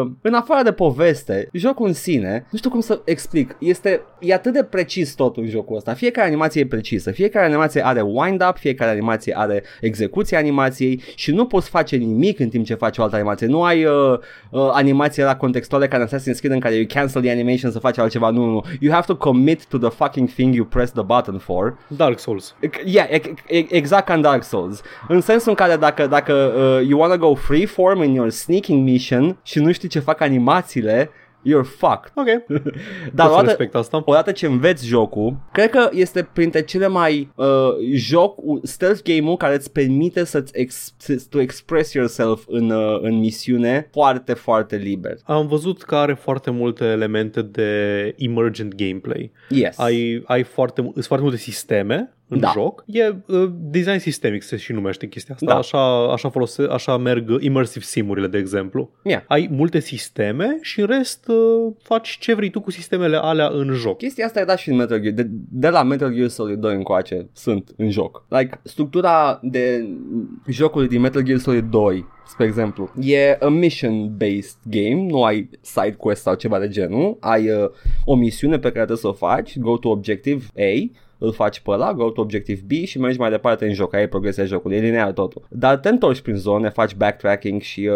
uh, în afară de poveste, jocul în sine, nu știu cum să explic, este, e atât de precis tot în jocul ăsta. Fiecare animație e precisă, fiecare animație are wind-up, fiecare animație are execuția animației și nu poți face nimic în timp ce faci o altă animație. Nu ai uh, uh, animație la contextuale ca în Assassin's Creed în care you cancel the animation să faci altceva. Nu, nu, nu. You have to commit to the fucking thing you press the button for. Dark Souls. Yeah, e- e- exact ca în Dark Souls. În sensul în care dacă, dacă uh, you wanna go freeform in your sneaking mission și nu știi ce fac animațiile, you're fucked. Ok, *laughs* Dar pot să odată, respect asta. odată ce înveți jocul, cred că este printre cele mai uh, joc, stealth game-ul care îți permite să-ți ex, to express yourself în, uh, în misiune foarte, foarte liber. Am văzut că are foarte multe elemente de emergent gameplay. Yes. Ai, ai foarte, sunt foarte multe sisteme în Da. joc. E uh, design sistemic se și numește chestia asta. Da. Așa, așa, folose, așa merg immersive simurile, de exemplu. Yeah. Ai multe sisteme și în rest uh, faci ce vrei tu cu sistemele alea în joc. Chestia asta era și în Metal Gear. De, de la Metal Gear Solid 2 încoace sunt în joc. Like, structura de jocului din Metal Gear Solid 2 spre exemplu, e a mission-based game, nu ai side quest sau ceva de genul, ai uh, o misiune pe care trebuie să o faci, go to objective A, îl faci pe ăla, go to objective B și mergi mai departe în joc, ai progresia jocului, e linear totul. Dar te întorci prin zone, faci backtracking și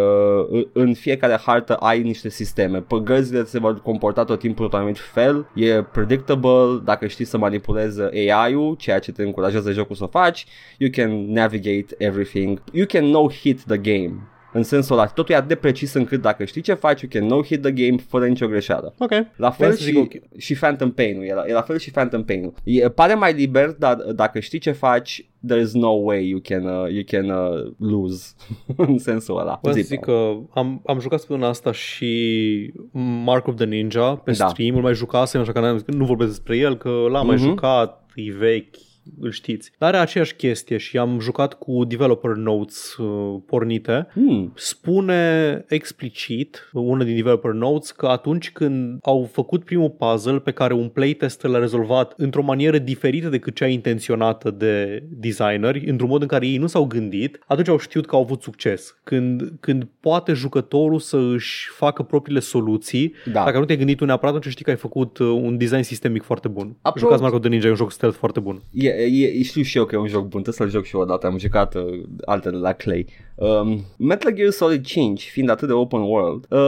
uh, în fiecare hartă ai niște sisteme. Păgăzile se vor comporta tot timpul într-un anumit fel, e predictable, dacă știi să manipulezi AI-ul, ceea ce te încurajează jocul să o faci, you can navigate everything, you can no-hit the game. În sensul ăla, totul e atât de precis încât dacă știi ce faci, you can no-hit the game fără nicio greșeală. Ok. La fel Vreau să și, zic ok. și Phantom Pain-ul, e la, e la fel și Phantom Pain-ul. E, pare mai liber, dar dacă știi ce faci, there's no way you can, uh, you can uh, lose *laughs* în sensul ăla. Vreau să Zi, zic Paul. că am, am jucat săptămâna asta și Mark of the Ninja pe Da. stream, îl mai jucasem, așa că n-am- nu vorbesc despre el, că l-am mai Mhm. jucat, e vechi, îl știți. Dar are aceeași chestie și am jucat cu developer notes uh, pornite. Hmm. Spune explicit una din developer notes că atunci când au făcut primul puzzle pe care un playtest l-a rezolvat într-o manieră diferită decât cea intenționată de designeri, într-un mod în care ei nu s-au gândit, atunci au știut că au avut succes. Când, când poate jucătorul să își facă propriile soluții, Da. dacă nu te-ai gândit tu neapărat, atunci știi că ai făcut uh, un design sistemic foarte bun. Apro- Jucați Marco de Ninja, e un joc stealth foarte bun. E, e, știu și eu că e un joc bun, trebuie să-l joc și eu odată, am jucat uh, altele la Clay. Um, Metal Gear Solid 5, fiind atât de open world, uh,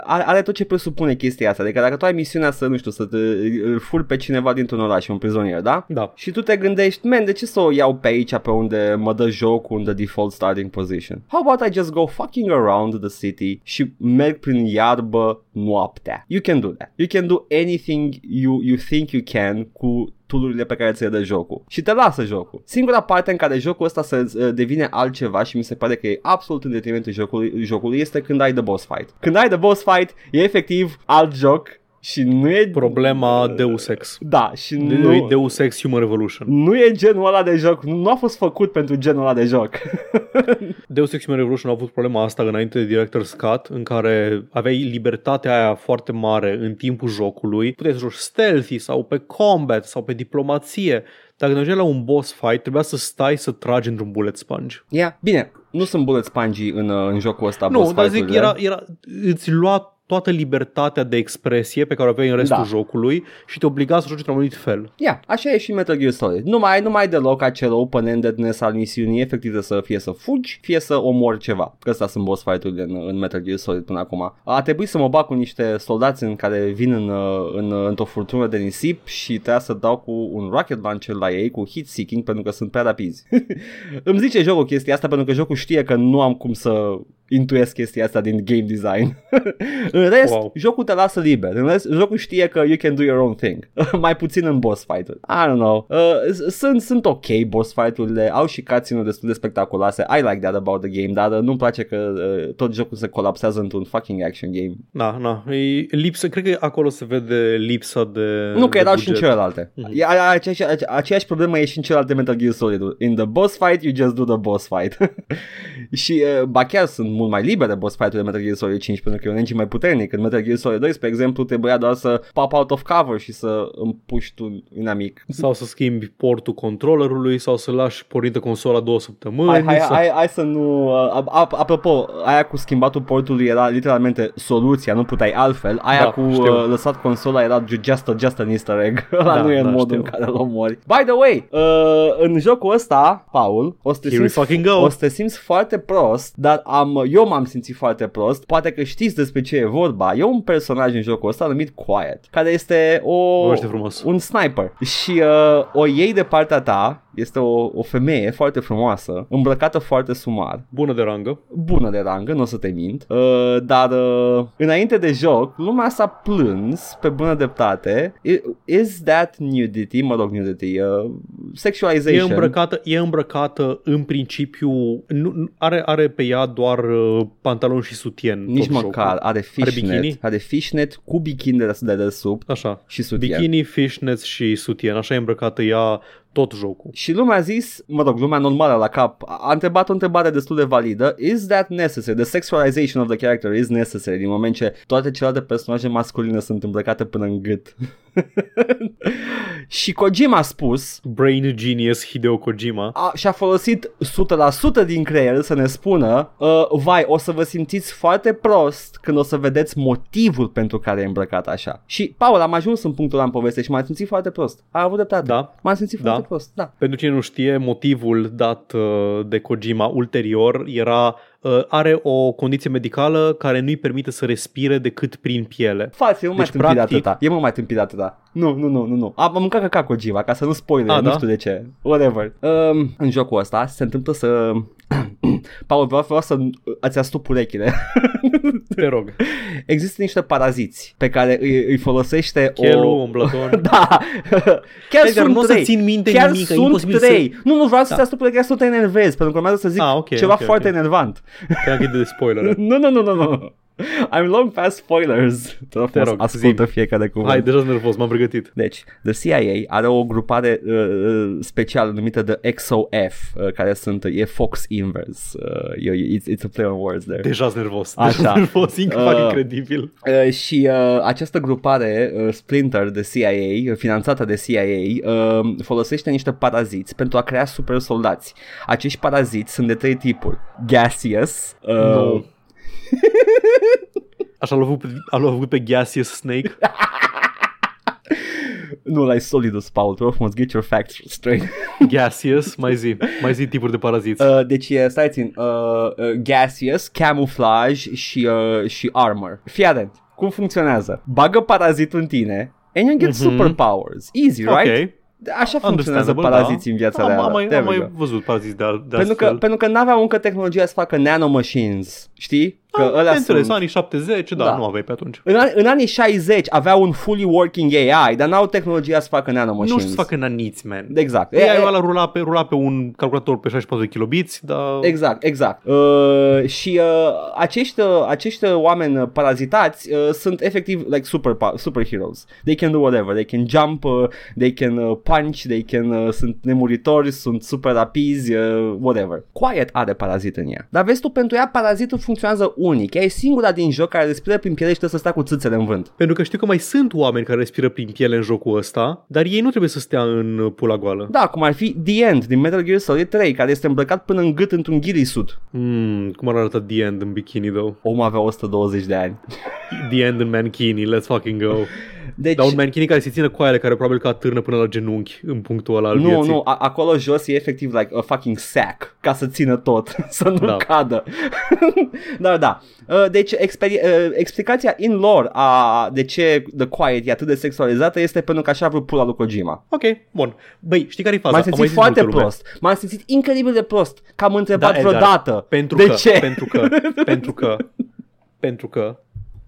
are, are tot ce presupune chestia asta. Adică dacă tu ai misiunea să, nu știu, să te, îl furi pe cineva dintr-un oraș, un prizonier, da? Da. Și tu te gândești, man, de ce să o iau pe aici pe unde mă dă jocul în the default starting position? How about I just go fucking around the city și merg prin iarbă noaptea? You can do that. You can do anything you, you think you can cu tool pe care ți le dă jocul și te lasă jocul. Singura parte în care jocul ăsta să uh, devine altceva și mi se pare că e absolut în detrimentul jocului, jocului este când ai the boss fight. Când ai the boss fight e efectiv alt joc și nu e Problema Deus Ex. Da, și Nu. nu, Deus Ex Human Revolution. nu e genul ăla de joc, nu a fost făcut pentru genul ăla de joc. *laughs* Deus Ex Human Revolution a avut problema asta înainte de Director's Cut, în care aveai libertatea aia foarte mare în timpul jocului. Puteai să joci stealthy sau pe combat sau pe diplomație. Dacă ne ajungeai la un boss fight, trebuia să stai să tragi într-un bullet sponge. yeah. Bine, nu sunt bullet spongy în, uh, în jocul ăsta nu, boss dar zic, fight-urile. era, era, îți lua toată libertatea de expresie pe care o aveai în restul Da. jocului și te obliga să joci într-un anumit fel. Ia, așa e și Metal Gear Solid. Nu mai, nu mai ai deloc acel open-endedness al misiunii, efectiv de să fie să fugi, fie să omori ceva. Că ăsta sunt boss fight-urile în, în Metal Gear Solid până acum. A trebuit să mă bag cu niște soldați în care vin în, uh, în, în, într-o furtună de nisip și trebuia să dau cu un rocket launcher la ei, cu hit seeking, pentru că sunt prea rapizi. *laughs* Îmi zice jocul chestia asta pentru că jocul știe că nu am cum să intuiesc chestia asta din game design. *laughs* în rest, wow. Wow. jocul te lasă liber. În rest, jocul știe că you can do your own thing. *laughs* Mai puțin în boss fight-uri. I don't know. Uh, s- sunt, sunt ok boss fight-urile, au și cutscene destul de spectaculoase. I like that about the game, dar uh, nu-mi place că uh, tot jocul se colapsează într-un fucking action game. Na, na, e lipsă, cred că acolo se vede lipsa de Nu, că de erau și în buget. celelalte. Mm-hmm. E, a- aceeași, ace- aceeași problemă e și în celelalte Metal Gear Solid. In the boss fight, you just do the boss fight. *laughs* și uh, ba chiar sunt mult mai libere boss fight-urile Metal Gear Solid 5 pentru că e un engine mai puternic. În Metal Gear Solid 2, spre exemplu, trebuia doar să pop out of cover și să împuși tu inamic. Sau să schimbi portul controllerului sau să lași pornită consola două săptămâni. Hai, hai, sau... hai, hai să nu... Uh, ap- apropo, aia cu schimbatul portului era literalmente soluția, nu puteai altfel. Aia Da, cu știu. uh, lăsat consola era ju- just, a, just an easter egg. *laughs* Ăla Da, nu e în da, modul în știu. care îl omori. By the way, uh, în jocul ăsta, Paul, o să te Here we simți fucking go. o să te simți foarte prost, dar am, eu m-am simțit foarte prost. Poate că știți despre ce e vorba. E un personaj în jocul ăsta numit Quiet, care este o, Vorbește frumos. un sniper și uh, o iei de partea ta Este o, o femeie foarte frumoasă, îmbrăcată foarte sumar, Bună de rangă. bună de rangă, nu o să te mint, uh, dar uh, înainte de joc, lumea s-a plâns pe bună dreptate. I- Is that nudity? Mă rog, nudity. Uh, sexualization. E îmbrăcată, e îmbrăcată în principiu, nu, nu- are, are pe ea doar uh, pantaloni și sutien. Nici tot măcar. jocul. Are fishnet. bikini? Are fishnet cu bikini de, de, de sub Așa. și sutien. Bikini, fishnets și sutien. Așa e îmbrăcată ea tot jocul. Și lumea a zis, mă rog, lumea normală la cap, a întrebat o întrebare destul de validă. Is that necessary? The sexualization of the character is necessary din moment ce toate celelalte personaje masculine sunt îmbrăcate până în gât. *laughs* și Kojima a spus Brain genius Hideo Kojima. a, și-a folosit 100% din creier să ne spună uh, vai, o să vă simțiți foarte prost când o să vedeți motivul pentru care e îmbrăcat așa. Și, Paul, am ajuns în punctul ăla în poveste și m-am simțit foarte prost. A avut dreptate. Da. M-am simțit Da. foarte prost, da. Pentru cine nu știe, motivul dat uh, de Kojima ulterior era uh, are o condiție medicală care nu-i permite să respire decât prin piele. Fals, e mult Deci, mai tâmpit de practic- atâta. E mult mai tâmpit de atâta. Nu, nu, nu, nu, nu. Am, am mâncat caca Kojima, ca să nu spoiler, A, nu da? știu de ce. Whatever. Um, în jocul ăsta se întâmplă să... Paul, vreau, vreau să îți astup urechile. *laughs* Te rog. Există niște paraziți pe care îi, îi folosește Chelul, o... umblător. *laughs* Da, chiar Edgar, sunt nu o să trei. țin minte chiar nimic, e sunt imposibil trei. să- Nu, nu vreau să Da. te astup urechile, să nu te enervezi, pentru că urmează să zic Ah, ok, ceva ok, foarte ok. enervant. Cred că e de spoiler. *laughs* Nu, nu, nu, nu, nu. *laughs* I'm long past spoilers. *laughs* Te rog, Te frumos, rog, ascultă zi. fiecare cuvânt. Hai, deja sunt nervos, m-am pregătit. Deci, The CIA are o grupare uh, uh, specială numită The XOF, uh, care sunt, e Fox Inverse. Uh, e- it's, it's a play on words there. Deja sunt nervos. Așa. Deja sunt nervos, încă fac Uh, incredibil. Uh, și uh, această grupare, uh, Splinter de CIA, uh, finanțată de CIA, uh, folosește niște paraziți pentru a crea super soldați. Acești paraziți sunt de trei tipuri. Gaseous, uh, Nu. *laughs* Așa l-a avut pe, a avut pe Gaseous Snake. nu, like Solidus, Paul, te rog frumos, get your facts straight. Gaseous, mai zi. Mai zi tipuri de paraziți. Uh, deci e, stai țin, uh, uh, gaseous, camouflage și, uh, și armor. Fii atent, cum funcționează? Bagă parazitul în tine and you get Mhm. superpowers. Easy, right? Ok. Așa funcționează Understandable, paraziții da. în viața am, reală. am, mai, There am we mai go. văzut paraziți de, al- de pentru că, astfel. pentru că n-aveau încă tehnologia să facă nanomachines, știi? Că Ah, ălea de înțeles, sunt... anii 70, da, Da. nu aveai pe atunci. În, an- în anii 60 aveau un fully working AI, dar n-au tehnologia să facă nanomachines. Nu știu să facă naniți, man. Exact. Ei, E- e- ăla rula pe, rula pe un calculator pe 64 de kilobiți, dar... Exact, exact. Uh, și uh, acești, uh, acești uh, oameni uh, parazitați uh, sunt efectiv like super superheroes. They can do whatever. They can jump, uh, they can uh, punch, they can uh, sunt nemuritori, sunt super rapizi, uh, whatever. Quiet are parazit în ea. Dar vezi tu, pentru ea parazitul funcționează unic. Ea e singura din joc care respiră prin piele și trebuie să stea cu țâțele în vânt. Pentru că știu că mai sunt oameni care respiră prin piele în jocul ăsta, dar ei nu trebuie să stea în uh, pula goală. Da, cum ar fi The End din Metal Gear Solid 3, care este îmbrăcat până în gât într-un ghirisuit. Hmm, cum ar arăta The End în bikini, though? Omul avea 120 de ani. The End în mankini, let's fucking go. *laughs* Deci, Dar un mankini care se ține coaiele, care probabil că atârnă până la genunchi în punctul ăla al Nu, vieții. nu, a- acolo jos e efectiv like a fucking sack ca să țină tot, *laughs* să nu Da. cadă. *laughs* da, da. Uh, Deci experi- uh, explicația in lore a de ce The Quiet e atât de sexualizată este pentru că așa a vrut pula lui Kojima. Ok, bun. Băi, știi care e faza? M-am Am mai simțit zis foarte multă lume. prost. M-am simțit incredibil de prost că am întrebat Da, Edgar, vreodată. Pentru de că, ce? Pentru că, pentru că, *laughs* pentru că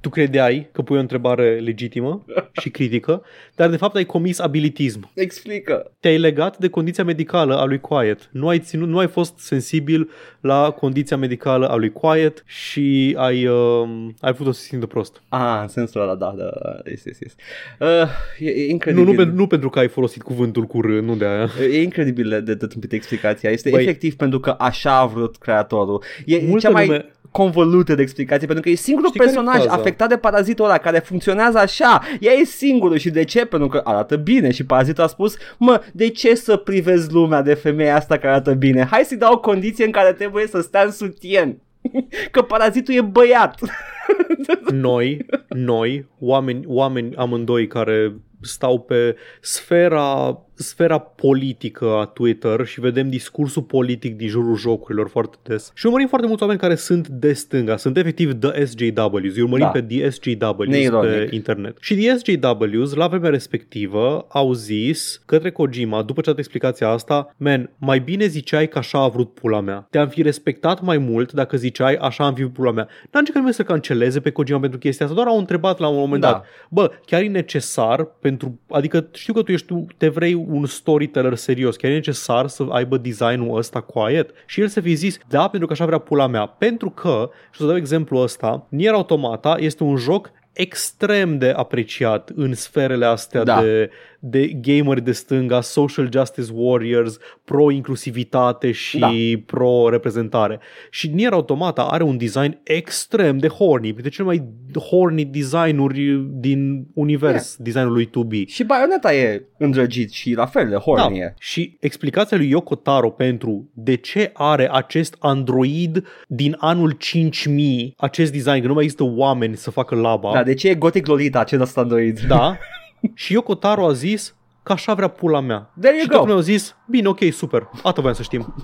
tu credeai că pui o întrebare legitimă *laughs* și critică, dar de fapt ai comis abilitism. Explică. Te-ai legat de condiția medicală a lui Quiet. Nu ai, ținut, nu ai fost sensibil la condiția medicală a lui Quiet și ai, uh, ai făcut-o să se simtă prost. Ah, în sensul ăla, da, da, da, yes, yes, yes. Uh, e, e Nu, incredibil. nu, pentru, nu pentru că ai folosit cuvântul cu R, nu de aia. E incredibil de, de, de tâmpită explicația. Este Băi. efectiv pentru că așa a vrut creatorul. E Multă cea mai lume- convolută de explicație pentru că e singurul Știi care e personaj faza? Afectat de parazitul ăla care funcționează așa. Ea e singurul și de ce? Pentru că arată bine și parazitul a spus mă, de ce să privezi lumea de femeia asta care arată bine? Hai să-i dau o condiție în care trebuie să stea în sutien. *laughs* Că parazitul e băiat. *laughs* Noi, noi, oameni, oameni amândoi care stau pe sfera sfera politică a Twitter și vedem discursul politic din jurul jocurilor foarte des. Și urmărim foarte mulți oameni care sunt de stânga, sunt efectiv the SJWs, urmărim Da. pe the SJWs Neironic. pe internet. Și the SJWs, la vremea respectivă, au zis către Kojima, după ce a dat explicația asta, man, mai bine ziceai că așa a vrut pula mea. Te-am fi respectat mai mult dacă ziceai așa am fi pula mea. N-a încercat nimeni să canceleze pe Kojima pentru chestia asta, doar au întrebat la un moment Da. dat, bă, chiar e necesar pentru, adică știu că tu ești, tu te vrei un storyteller serios, chiar e necesar să aibă designul ăsta quiet? Și el să fi zis, da, pentru că așa vrea pula mea. Pentru că, și o să dau exemplu ăsta, Nier Automata este un joc extrem de apreciat în sferele astea Da. de, de gameri de stânga, social justice warriors, pro-inclusivitate și Da. pro-reprezentare. Și Nier Automata are un design extrem de horny, printre cele mai horny designuri din univers, designul lui 2B. Și Bayonetta e îndrăgit și la fel de horny e. Și explicația lui Yoko Taro pentru de ce are acest Android din anul 5000, acest design, că nu mai există oameni să facă laba. Da, de ce e Gothic Lolita acest Android? Da. *laughs* și Yoko Taro a zis că așa vrea pula mea. There you și go. toată lumea a zis, bine, ok, super, atât voiam să știm.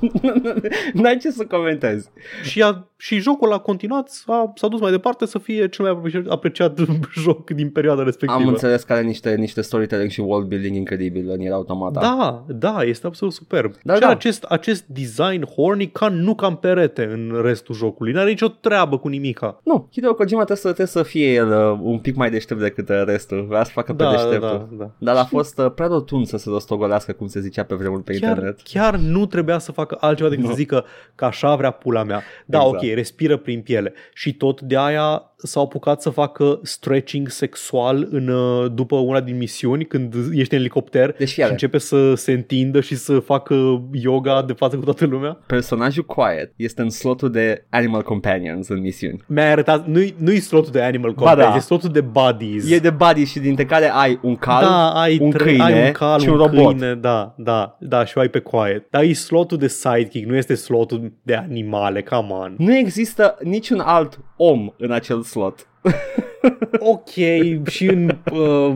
*laughs* N-ai ce să comentezi. și, a, și jocul a continuat, a, s-a dus mai departe să fie cel mai apreciat, apreciat *laughs* joc din perioada respectivă. Am înțeles că are niște, niște storytelling și world building incredibil în el automata. Da, da, este absolut superb. Da, și da. are acest, acest design horny ca nu cam perete în restul jocului. N-are nicio treabă cu nimica. Nu, Hideo Kojima trebuie să, trebuie să fie el uh, un pic mai deștept decât uh, restul. Vrea să facă pe Da, da, deșteptul. da, da. Dar a fost uh, prea rotund să se rostogolească, cum se zicea pe vremuri pe Chiar, internet. chiar nu trebuia să facă altceva decât Nu. să zică că așa vrea pula mea. Da, Exact. ok, respiră prin piele. Și tot de aia s-au apucat să facă stretching sexual în, uh, după una din misiuni, când ești în elicopter Deci și fiare, începe să se întindă și să facă yoga de față cu toată lumea. personajul Quiet este în slotul de Animal Companions în misiuni. Mi-ai arătat, nu-i, nu-i slotul de Animal Ba Companions, da. e slotul de Buddies. E de body și dintre care ai un cal, da, ai, un trei, câine ai un cal, și un un robot. câine, da, da, da, și o ai pe quiet. Dar e slotul de sidekick, nu este slotul de animale, come on. Nu există niciun alt om în acel slot. *laughs* Ok, și în uh,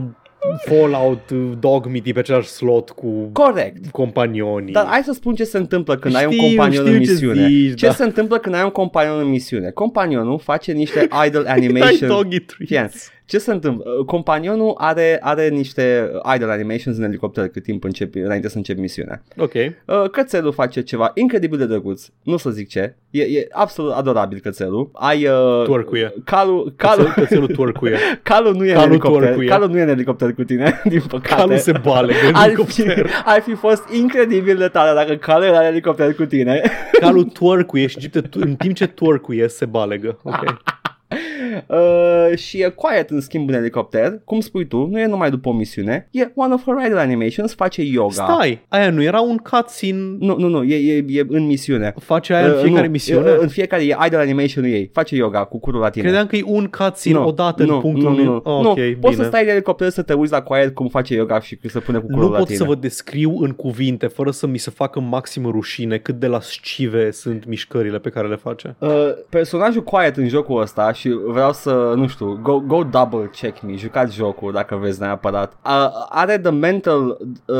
Fallout uh, Dogmeat e pe același slot cu Corect. companionii. Dar hai să spun ce se întâmplă când ai un Știu, companion știu în ce misiune. zici, ce da. se întâmplă când ai un companion în misiune? Companionul face niște idle *laughs* Dai animation. doggy treats. Fie, ce se întâmplă? Uh, Companionul are, are niște idle animations în elicopter cât timp începi, înainte să începi misiunea. Ok. Uh, Cățelul face ceva incredibil de drăguț, nu să zic ce, e, e absolut adorabil cățelul. Ai uh, Twerkuie. calul, Calul, calul, cățelul twerkuie. *laughs* calul nu e Calul în elicopter, twerkuie. calul nu e în elicopter cu tine, *laughs* din păcate. Calul se balegă în ar fi, elicopter. ar fi fost incredibil de tare dacă calul era în elicopter cu tine. Calul twerkuie și în timp- în timp ce twerkuie se balegă. Ok. *laughs* Uh, și e quiet în schimb în elicopter, cum spui tu, nu e numai după o misiune, e one of her idle animations, face yoga. Stai, aia nu era un cutscene Nu, nu, nu, e, e, e în misiune. Face aia în Uh, fiecare nu, misiune? e- În fiecare e idle animation ei. Face yoga cu curul la tine. Credeam că e un cutscene Nu, odată nu, în punctul nu, nu, nu. Oh, nu. ok, Poți bine. să stai de elicopter să te uiți la Quiet cum face yoga și se pune cu curul Nu la pot tine. să vă descriu în cuvinte fără să mi se facă maximă rușine cât de lascive sunt mișcările pe care le face. Uh, personajul Quiet în jocul ăsta și vreau să, nu știu, go, go double check me, jucați jocul dacă vreți neapărat. Uh, are the mental, uh,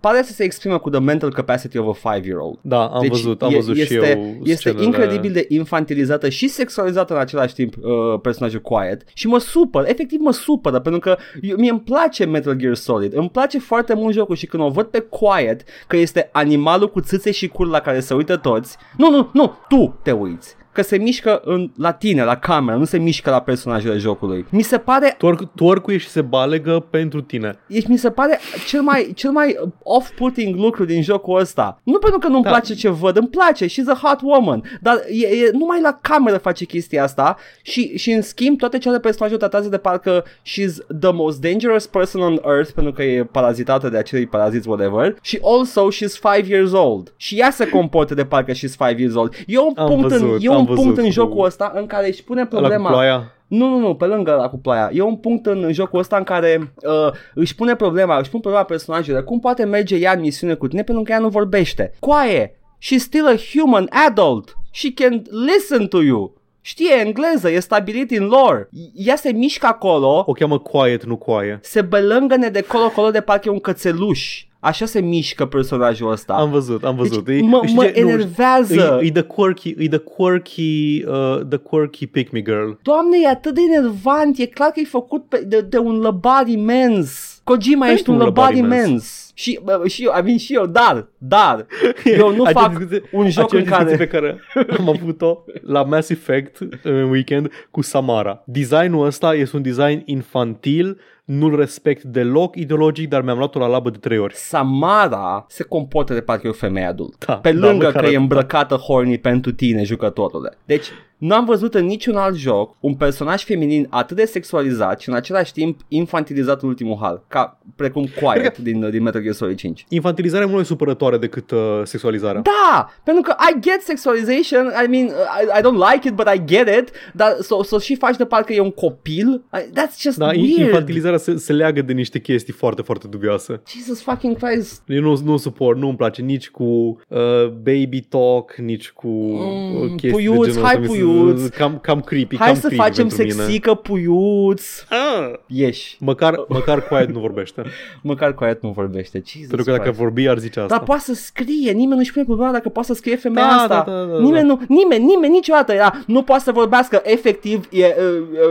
pare să se exprimă cu the mental capacity of a five-year-old. Da, am văzut, am e- văzut este, și eu Este scenele. incredibil de infantilizată și sexualizată în același timp uh, personajul Quiet și mă supăr, efectiv mă supără pentru că eu, mie îmi place Metal Gear Solid, îmi place foarte mult jocul și când o văd pe Quiet că este animalul cu țâțe și cur la care se uită toți, nu, nu, nu, tu te uiți că se mișcă în, la tine, la cameră, nu se mișcă la personajele jocului. Mi se pare Twerk, twerkuie și se balegă pentru tine. Deci mi se pare cel mai, cel mai off-putting lucru din jocul ăsta. Nu pentru că nu-mi Da. place ce văd, îmi place, she's a hot woman, dar e, e, numai la cameră face chestia asta și, și în schimb toate celelalte personaje o tratează de parcă she's the most dangerous person on earth pentru că e parazitată de acelui paraziți whatever și also she's five years old și ea se comportă de parcă she's five years old. E un Am punct, în, văzut, e am un punct văzut în cu- jocul ăsta în care își pune Ăla cu problema ploaia. nu, nu, nu, pe lângă la cu ploaia. E un punct în jocul ăsta în care uh, își pune problema, își pune problema personajului. Cum poate merge ea în misiune cu tine pentru că ea nu vorbește? Coaie, she's still a human adult. She can listen to you. Știe engleză, e stabilit în lore. Ea se mișcă acolo, O cheamă quiet, nu coaie. se bălângăne de colo-colo de parcă e un cățeluș. Așa se mișcă personajul ăsta. Am văzut, am văzut. Deci, E- mă, știi mă ce? Nu, enervează. E, e the quirky, e the quirky, uh, the quirky pick me girl. Doamne, e atât de enervant, e clar că e făcut pe, de, de un lăbar imens. Kojima, Ești ești un un lăbar lăbar imens. imens. Și, bă, și eu, I mean, și eu, dar, dar, *laughs* eu nu Aceeași fac discuție- un joc în aceeași discuție care... pe care am avut-o la Mass Effect în weekend cu Samara. Designul ăsta este un design infantil, nu-l respect deloc ideologic, dar mi-am luat-o la labă de trei ori. Samara se comportă de parcă e o femeie adultă. Da, Pe da, lângă măcar că e atât. îmbrăcată horny pentru tine, jucătorule. Deci, nu am văzut în niciun alt joc un personaj feminin atât de sexualizat și în același timp infantilizat în ultimul hal, ca precum Quiet Cred din, din Metal Gear Solid 5. Infantilizarea e mult mai supărătoare decât uh, sexualizarea. Da, pentru că I get sexualization, I mean, I, I don't like it, but I get it, dar să so, so și faci de parcă e un copil, I, that's just Da, weird. infantilizarea se, se leagă de niște chestii foarte, foarte dubioase. Jesus fucking Christ. Eu nu, nu suport, nu-mi place nici cu uh, baby talk, nici cu Mm, uh, chestii puiuți, de genul hai ăsta. Mi se- puiuți. Cam, cam creepy, Hai cam să creepy facem pentru mine. sexică puiuț. Ah! Ieși. Măcar, *laughs* măcar Quiet nu vorbește. Măcar Quiet nu vorbește. Jesus Pentru că dacă Christ. vorbi ar zice asta. Dar poate să scrie, nimeni nu-și pune problema dacă poate să scrie femeia Da, asta. da, da, da, nimeni, da. Nu, nimeni, nimeni niciodată era, nu poate să vorbească, efectiv, e, e, e,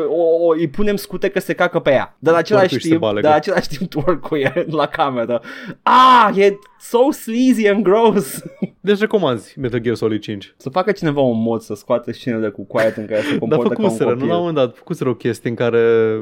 o, o, îi punem scute că se cacă pe ea. Dar în același Twerk-ul și se timp, balegă. dar în același timp twerk e la cameră. Ah, e so sleazy and gross. *laughs* Deci recomanzi Metal Gear Solid 5. să facă cineva un mod să scoată scenele cu Quiet în care se *laughs* Dar comportă ca un făcuseră, nu copil. la un moment dat, făcuseră o chestie în care,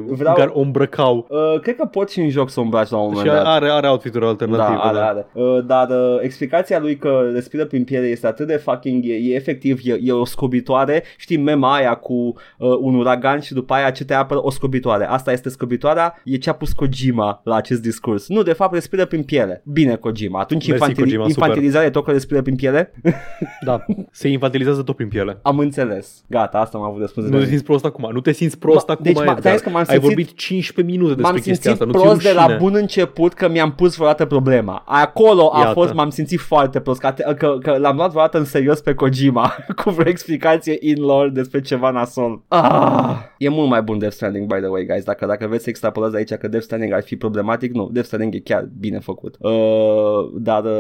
Vreau- în care o îmbrăcau Uh, cred că pot și în joc să o îmbraci la un moment și dat. are, are outfit-uri alternative. Da, are, are. Uh, dar uh, explicația lui că respiră prin piele este atât de fucking, e, e efectiv, e, e o scobitoare, știi mema aia cu uh, un uragan și după aia ce te apără o scobitoare. Asta este scobitoarea, e ce a pus Kojima la acest discurs. Nu, de fapt respiră prin piele. Bine Kojima, atunci Mersi, infantili- Kojima, super. infantilizare e tot că respiră prin piele? *laughs* Da, se infantilizează tot prin piele. Am înțeles. Gata, asta am avut de spus. Nu te simți prost acum, nu te simți prost Ma- acum, deci ma- Edgar. ți-am zis că m-am Ai simțit- vorbit 15 minute M-am despre chestia simțit asta, nu prost ți de la rușine? bun început că mi-am pus vreodată problema. Acolo a Iată. fost, m-am simțit foarte prost, că, că, că l-am luat vreodată în serios pe Kojima *laughs* cu vreo explicație in lore despre ceva nasol. Ah, e mult mai bun Death Stranding, by the way, guys. Dacă, dacă vreți să extrapolați aici că Death Stranding ar fi problematic, nu, Death Stranding e chiar bine făcut. Uh, dar uh,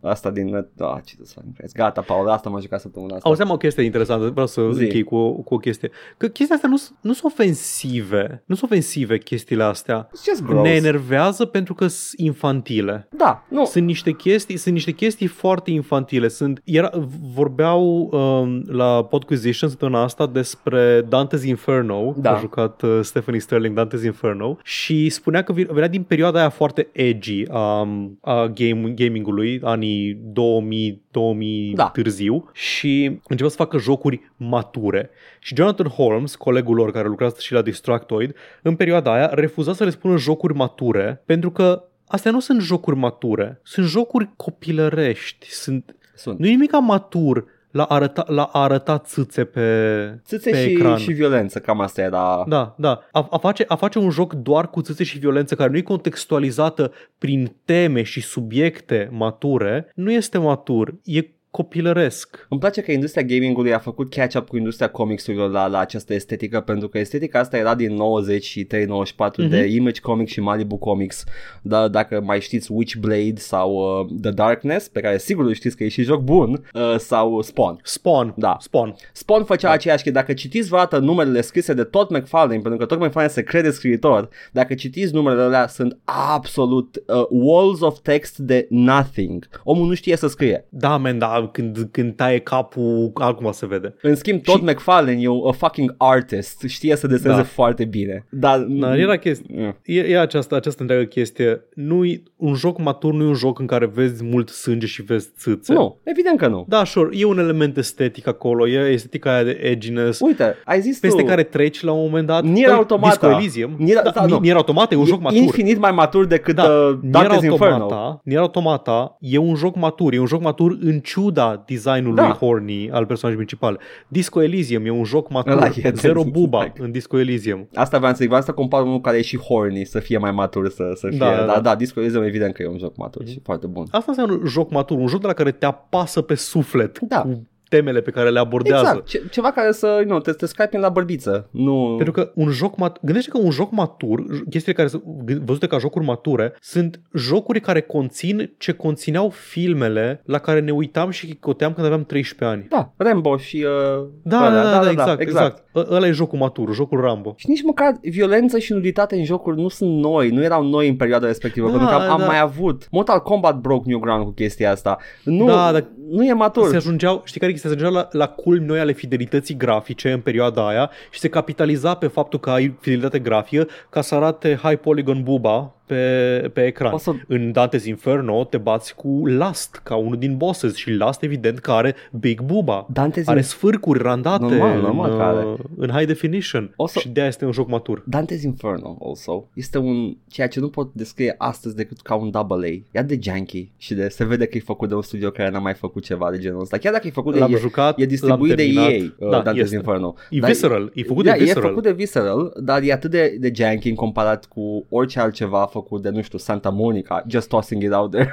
asta din... Ah, ce să fac, Gata, Paul, asta m-a jucat săptămâna asta. Auzeam o chestie interesantă, vreau să Zi. închei cu, cu o chestie. Că chestia astea nu, s- nu sunt ofensive, nu sunt ofensive chestiile astea. It's just gross. Ne enervează pentru că sunt infantile. Da, nu. Sunt niște chestii, sunt niște chestii foarte infantile. Sunt, era, vorbeau um, la Podquisition săptămâna asta despre Dante's Inferno, Da. a jucat uh, Stephanie Sterling Dante's Inferno și spunea că vi- venea din perioada aia foarte edgy a, a game, gamingului, anii 2000, 2000 Da. târziu și începea să facă jocuri mature. Și Jonathan Holmes, colegul lor care lucrează și la Distractoid, în perioada aia refuza să le spună jocuri mature pentru că Astea nu sunt jocuri mature, sunt jocuri copilărești. Sunt... Sunt. Nu e nimic matur la a arăta, la a arăta țâțe pe, Țâțe pe și, ecran. și violență, cam asta era. Da, da. A, a, face, a face un joc doar cu țâțe și violență care nu e contextualizată prin teme și subiecte mature, nu este matur, e copilăresc. Îmi place că industria gamingului a făcut catch-up cu industria comicsurilor la, la această estetică, pentru că estetica asta era din 93-94 Mhm. de Image Comics și Malibu Comics. Da, dacă mai știți Witchblade sau uh, The Darkness, pe care sigur îl știți că e și joc bun, uh, sau Spawn. Spawn. Da. Spawn. Spawn făcea da. aceeași că dacă citiți vreodată numerele scrise de Todd McFarlane, pentru că Todd McFarlane se crede scriitor, dacă citiți numerele alea sunt absolut uh, walls of text de nothing. Omul nu știe să scrie. Da, man, da, când, când taie capul, altcum se vede. În schimb, Todd Și- McFarlane e a fucking artist, știe să deseneze Da. foarte bine. Dar Da, era chestie. Mm. E, e această, această întreagă chestie. nu un joc matur nu e un joc în care vezi mult sânge și vezi țâțe. Nu, evident că nu. Da, sure, e un element estetic acolo, e estetica aia de edginess, Uite, ai zis peste tu, care treci la un moment dat. Nier Uite, Automata. Disco Elysium. Nier- da, da, nu. Nier Automata e un e joc matur. infinit mai matur decât Da, uh, Nier Dante's Inferno. Automata, Nier Automata e un joc matur, e un joc matur în ciuda designului Da. horny al personajului principal. Disco Elysium e un joc matur, Ăla e, zero da. buba în Disco Elysium. Asta vreau să zic, vreau să compar unul care e și horny, să fie mai matur, să, să fie. Da, Da, da, da, da. da, Disco Elysium evident că e un joc matur și foarte bun. Asta înseamnă un joc matur, un joc de la care te apasă pe suflet Da. cu temele pe care le abordează. Exact, ce, ceva care să, nu, te, te scapi la bărbiță. Nu... Pentru că un joc mat- gândește că un joc matur, chestiile care sunt văzute ca jocuri mature, sunt jocuri care conțin ce conțineau filmele la care ne uitam și chicoteam când aveam 13 ani. Da, Rambo și... Uh, Da, da, da, da, exact, exact. Ă- Ăla e jocul matur, jocul Rambo. Și nici măcar violență și nuditate în jocuri nu sunt noi, nu erau noi în perioada respectivă, Da, pentru că am, am da. mai avut. Mortal Kombat broke new ground cu chestia asta. Nu, Da, dar nu e matur. Se ajungeau, știi care e chestia? Se ajungeau la, la culmi noi ale fidelității grafice în perioada aia și se capitaliza pe faptul că ai fidelitate grafică ca să arate high polygon buba pe, pe ecran. O să- În Dante's Inferno te bați cu Lust ca unul din bosses și Lust evident că are Big Buba. Dante's Are in- sfârcuri randate Normal, normal în, că are. uh, în high definition O să- și de aia este un joc matur. Dante's Inferno also este un ceea ce nu pot descrie astăzi decât ca un double A. E atât de janky și de se vede că e făcut de un studio care n-a mai făcut ceva de genul ăsta. Chiar dacă e făcut de L-am e, jucat, e distribuit l-am de terminat. EA, uh, Da, Dante's este. Inferno. E Dar- visceral, e făcut da, de visceral. e făcut de Visceral, dar e atât de, de janky în comparat cu orice altceva făcut de, nu știu, Santa Monica, just tossing it out there,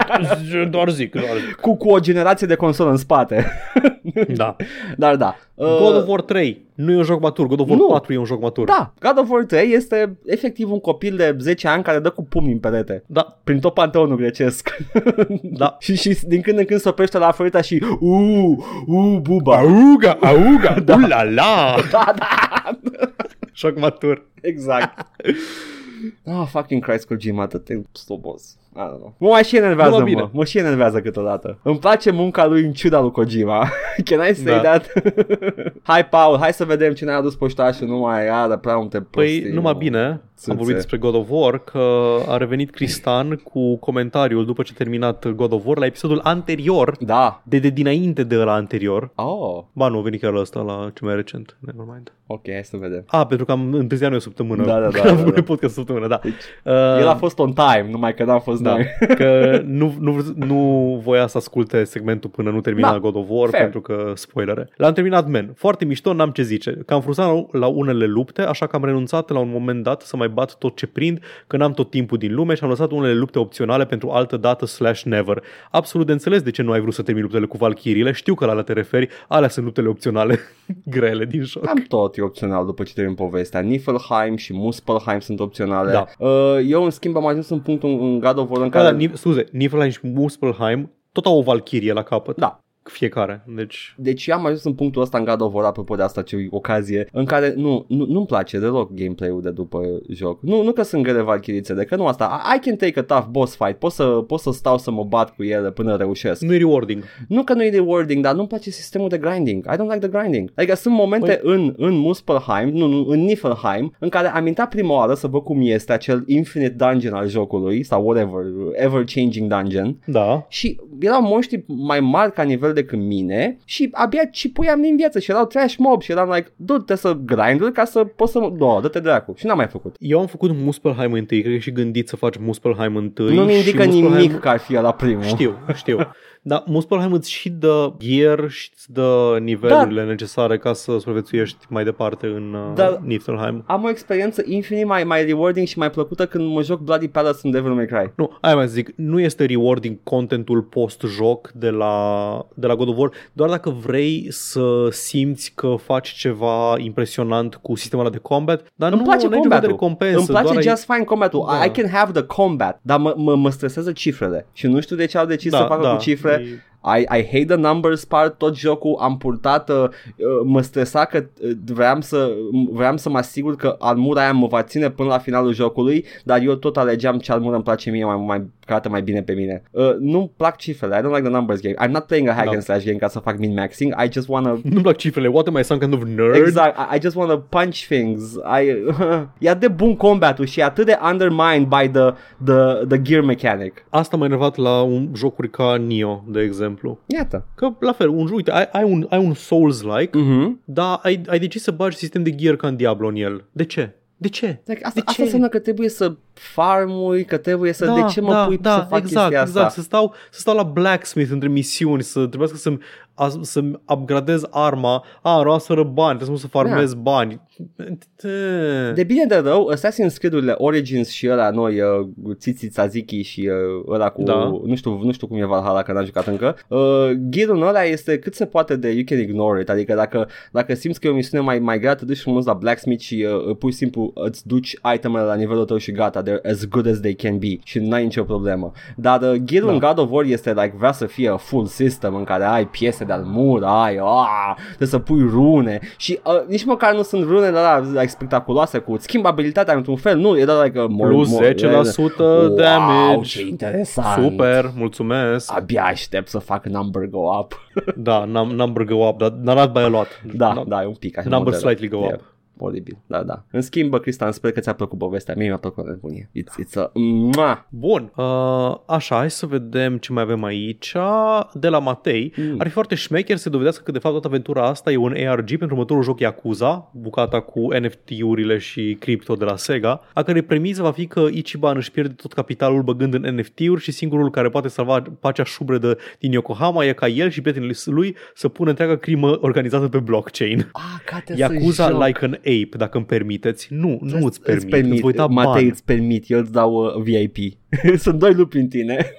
*laughs* Doar zic, doar zic. cu, cu o generație de consolă în spate. Da. *laughs* dar da. Uh, God of War 3 nu e un joc matur, God of War Nu. 4 e un joc matur. Da, God of War 3 este efectiv un copil de 10 ani care dă cu pumni în perete. Da, Prin tot panteonul grecesc. da. *laughs* și, și din când în când se oprește la Afrodita și Uuu, uuu, buba. Auga, auga, da. la la. Da, da. Joc matur. Exact. Oh, fucking Christ Kojima, atât de slobos. I don't know. Mă mai și enervează, Numai mă. bine. Mă și enervează câteodată. Îmi place munca lui în ciuda lui Kojima. *laughs* Can I say Da. that? *laughs* hai, Paul, hai să vedem cine a adus poștașul. Nu mai are prea multe prostii. Păi, numai mă. bine, Țâțe. am vorbit despre God of War, că a revenit Cristan cu comentariul după ce a terminat God of War la episodul anterior, Da. de, de dinainte de ăla anterior. Oh, Ba, nu, a venit chiar la ăsta, la ce mai recent. Nevermind. ok, hai să vedem. A, pentru că am întârziat noi o săptămână. Da, da, *laughs* da, Că am da, făcut da. podcast o săptămână, da. Deci, Uh, El a fost on time, numai că n-am fost Da, noi. că nu, nu, nu voia să asculte segmentul până nu termina Da, God of War fair. pentru că spoilere. L-am terminat, man. Foarte mișto, n-am ce zice. Că am frustrat la unele lupte, așa că am renunțat la un moment dat să mai bat tot ce prind, că n-am tot timpul din lume și am lăsat unele lupte opționale pentru altă dată slash never. Absolut de înțeles de ce nu ai vrut să termini luptele cu Valkyriile. Știu că la alea te referi, alea sunt luptele opționale *laughs* grele din joc. Cam tot e opțional după ce termin povestea. Niflheim și Muspelheim sunt opționale. Da. Uh, eu, în schimb, am ajuns în punctul în God of War în Da, care... da, Ni- scuze, Niflheim și Muspelheim tot au o Valkyrie la capăt. Da. Fiecare. Deci Deci eu am ajuns în punctul ăsta în God of War, apropo de asta ce ocazie, în care nu, nu, nu-mi place deloc gameplay-ul de după joc. Nu, nu că sunt grele valchirițe, de că nu asta. I I can take a tough boss fight, pot să, pot să stau să mă bat cu ele până reușesc. nu e rewarding. Nu că nu e rewarding, dar nu-mi place sistemul de grinding. I don't like the grinding. Adică sunt momente Păi- în, în Muspelheim, nu, nu, în Niflheim, în care am intrat prima oară să văd cum este acel infinite dungeon al jocului, sau whatever, ever-changing dungeon, Da. și erau monștri mai mari ca nivel decât mine și abia cipuiam din viață și erau trash mob și eram like, du-te să grind ca să poți să... No, dă-te dracu. Și n-am mai făcut. Eu am făcut Muspelheim întâi, cred că și gândit să faci Muspelheim întâi. Nu-mi și indică Muspelheim- nimic că ar fi la primul. Știu, știu. *laughs* Dar Muspelheim îți și dă gear și îți dă nivelurile necesare ca să supraviețuiești mai departe în uh, Dar- Niflheim. Am o experiență infinit mai, mai rewarding și mai plăcută când mă joc Bloody Palace în Devil May Cry. Nu, aia mai zic, nu este rewarding contentul post-joc de la, de la God of War, doar dacă vrei să simți că faci ceva impresionant cu sistemul ăla de combat, dar Îmi nu place n-ai niciun fel de combatul. recompensă. Îmi place doar ai- just fine combatul. Da. I can have the combat, dar mă, mă, mă stresează cifrele. Și nu știu de ce au decis să facă cu cifre. E- I, I hate the numbers part, tot jocul am purtat, uh, uh, mă stresa că uh, vreau să, vreau să mă asigur că armura aia mă va ține până la finalul jocului, dar eu tot alegeam ce armură îmi place mie, mai, mai că arată mai bine pe mine. Uh, nu-mi plac cifrele, I don't like the numbers game. I'm not playing a hack Da. and slash game ca să fac min-maxing, I just wanna *laughs* Nu-mi plac cifrele, what am I, some kind of nerd? Exact, I, I just want to punch things. I, *laughs* e atât de bun combatul și e atât de undermined by the, the, the gear mechanic. Asta m-a enervat la un, jocuri ca Nio, de exemplu. Iată. Că, la fel, un, uite, ai, ai un, ai un Souls-like, Mhm. dar ai, ai decis să bagi sistem de gear ca în Diablo în el. De ce? De ce? Like, asta, De asta ce? înseamnă că trebuie să farmuri, că trebuie să, da, de ce mă da, pui da, să fac exact, chestia exact. asta? Să stau, să stau la blacksmith între misiuni, să trebuiască să-mi, a, să-mi upgradez arma. A, am rămas fără bani, trebuie să farmez Da. bani. De bine de rău, Assassin's Creed-urile Origins și ăla noi, uh, Țiți Tzatziki și uh, ăla cu, Da. nu, știu, nu știu cum e Valhalla, că n-am jucat încă, uh, ghidul ăla este cât se poate de you can ignore it, adică dacă, dacă simți că e o misiune mai, mai grea, te duci frumos la blacksmith și uh, pur și simplu îți duci itemele la nivelul tău și gata, they're as good as they can be și n-ai nicio problemă. Dar uh, ghidul Da. în God of War este like, vrea să fie a full system în care ai piese de armură, ai, ah, trebuie să pui rune și uh, nici măcar nu sunt rune de la like, spectaculoase cu schimb abilitatea într-un fel, nu, e doar like, uh, more, Plus more, 10% wow, damage. ce interesant. Super, mulțumesc. Abia aștept să fac number go up. Da, num- number go up, dar n-a dat by a lot. Da, No- da, e un pic așa. Number modelă. slightly go E up. Oribil, da, da. În schimb, bă, Cristian, sper că ți-a plăcut povestea. Mie mi-a plăcut nebunie. It's, it's a... Mua! Bun, uh, așa, hai să vedem ce mai avem aici. De la Matei, Mm. ar fi foarte șmecher să dovedească că de fapt toată aventura asta e un ARG pentru următorul joc Yakuza, bucata cu NFT-urile și cripto de la Sega, a cărei premiză va fi că Ichiban își pierde tot capitalul băgând în NFT-uri și singurul care poate salva pacea șubredă din Yokohama e ca el și prietenii lui să pună întreaga crimă organizată pe blockchain. Ah, gata Yakuza să joc. like an ape, dacă îmi permiteți. Nu, nu îți permit, îți, permit, voi da Matei, bani. îți permit, eu îți dau uh, VIP. *laughs* Sunt doi lupi în tine. *laughs*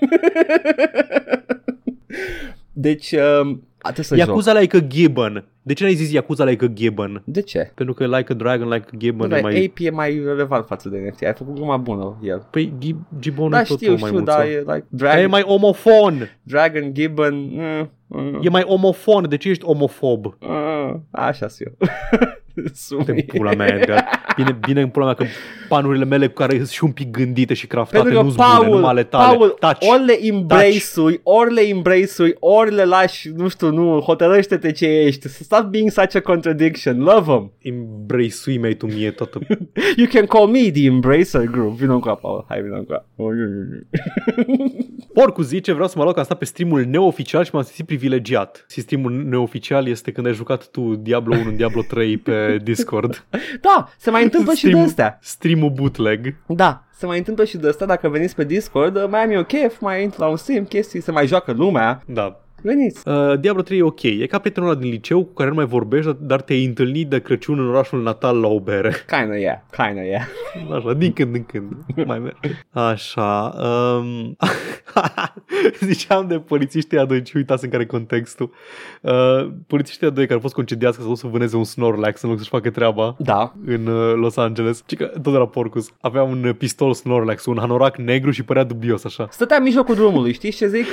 deci, uh, trebuie să joc. Yakuza like a gibbon. De ce n-ai zis Yakuza like a gibbon? De ce? Pentru că like a dragon, like a gibbon Bă, e mai... mai... Ape e mai relevant față de NFT. Ai făcut gluma bună el. Păi gib- gibbonul Da, e tot știu, o știu, maimuță. dar e like Dar Dragon, e mai omofon. Dragon Gibbon. Mm, mm, E mai omofon. De ce ești omofob? mm, așa sunt eu. *laughs* Te Sumi. pula mea, Edgar. Bine, bine în pula mea că panurile mele cu care sunt și un pic gândite și craftate Pentru că nu-s bune, Paul, numai ale tale. Paul, Taci. ori le embrace-ui, ori le embrace-ui, ori le lași, nu știu, nu, hotărăște-te ce ești. Stop being such a contradiction. Love them. Embrace-ui mei tu mie toată... *laughs* You can call me the embracer group. Vino încoa, Paul. Hai, vino încoa. Porcu zice, vreau să mă luau că am stat pe streamul neoficial și m-am simțit privilegiat. Și streamul neoficial este când ai jucat tu Diablo 1 în Diablo 3 pe *laughs* Discord. Da, se mai întâmplă și de Stream- astea. Streamul bootleg. Da, se mai întâmplă și de asta dacă veniți pe Discord, mai am eu chef, mai intru la un stream, chestii, se mai joacă lumea. Da. Veniți. Uh, Diablo 3 e ok. E ca prietenul ăla din liceu cu care nu mai vorbești, dar te-ai întâlnit de Crăciun în orașul natal la o bere. *laughs* Kinda yeah, kinda yeah. Așa, din când în când. Mai merge. Așa. Um... *laughs* Ziceam de polițiștii a doi, ce uitați în care e contextul. Uh, polițiștii a doi care au fost concediați că s-au dus să vâneze un Snorlax în loc să-și facă treaba Da. în uh, Los Angeles. Și că, tot de la Porcus. Avea un uh, pistol Snorlax, un hanorac negru și părea dubios așa. Stătea în mijlocul drumului, știți ce zic?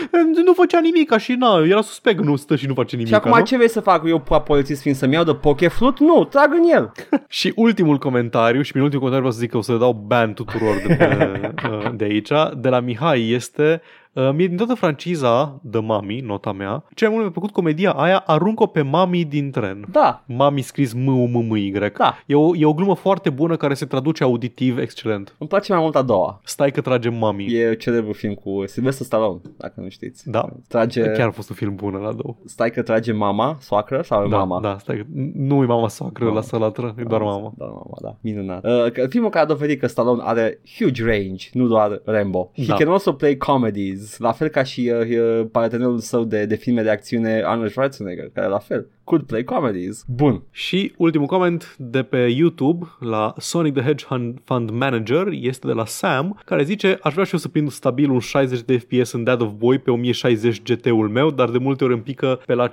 Nu făcea nimic, și na, era suspect, nu stă și nu face nimic. Și acum ce vrei să fac eu, ca polițist fiind să-mi iau de pokeflut? Nu, trag în el. *laughs* Și ultimul comentariu, și prin ultimul comentariu vreau să zic că o să le dau ban tuturor de, *laughs* pe, uh, de aici, de la Mihai este Uh, mie din toată franciza de Mami, nota mea, cel mai mult mi-a plăcut comedia aia Arunco pe Mami din tren. Da. Mami scris m u m m y Da. E o, e o glumă foarte bună care se traduce auditiv excelent. Îmi place mai mult a doua. Stai că trage Mami. E celebrul film cu Sylvester Stallone, dacă nu știți. Da. Trage, Chiar a fost un film bun la două. stai că trage mama, soacră sau Da, mama? da, stai că nu e mama soacră Mama. la sălatră, e doar mama. Doar mama, da. Minunat. Uh, că- filmul care a dovedit că Stallone are huge range, nu doar Rambo. He Da. can also play comedies, la fel ca și uh, uh, partenerul său de, de filme de acțiune Arnold Schwarzenegger, care la fel could play comedies. Bun. Și ultimul coment de pe YouTube la Sonic the Hedgehog Fund Manager este de la Sam, care zice Aș vrea și eu să prind stabil un 60 de FPS în Dead of Boy pe 1060 GT-ul meu, dar de multe ori îmi pică pe la 50-45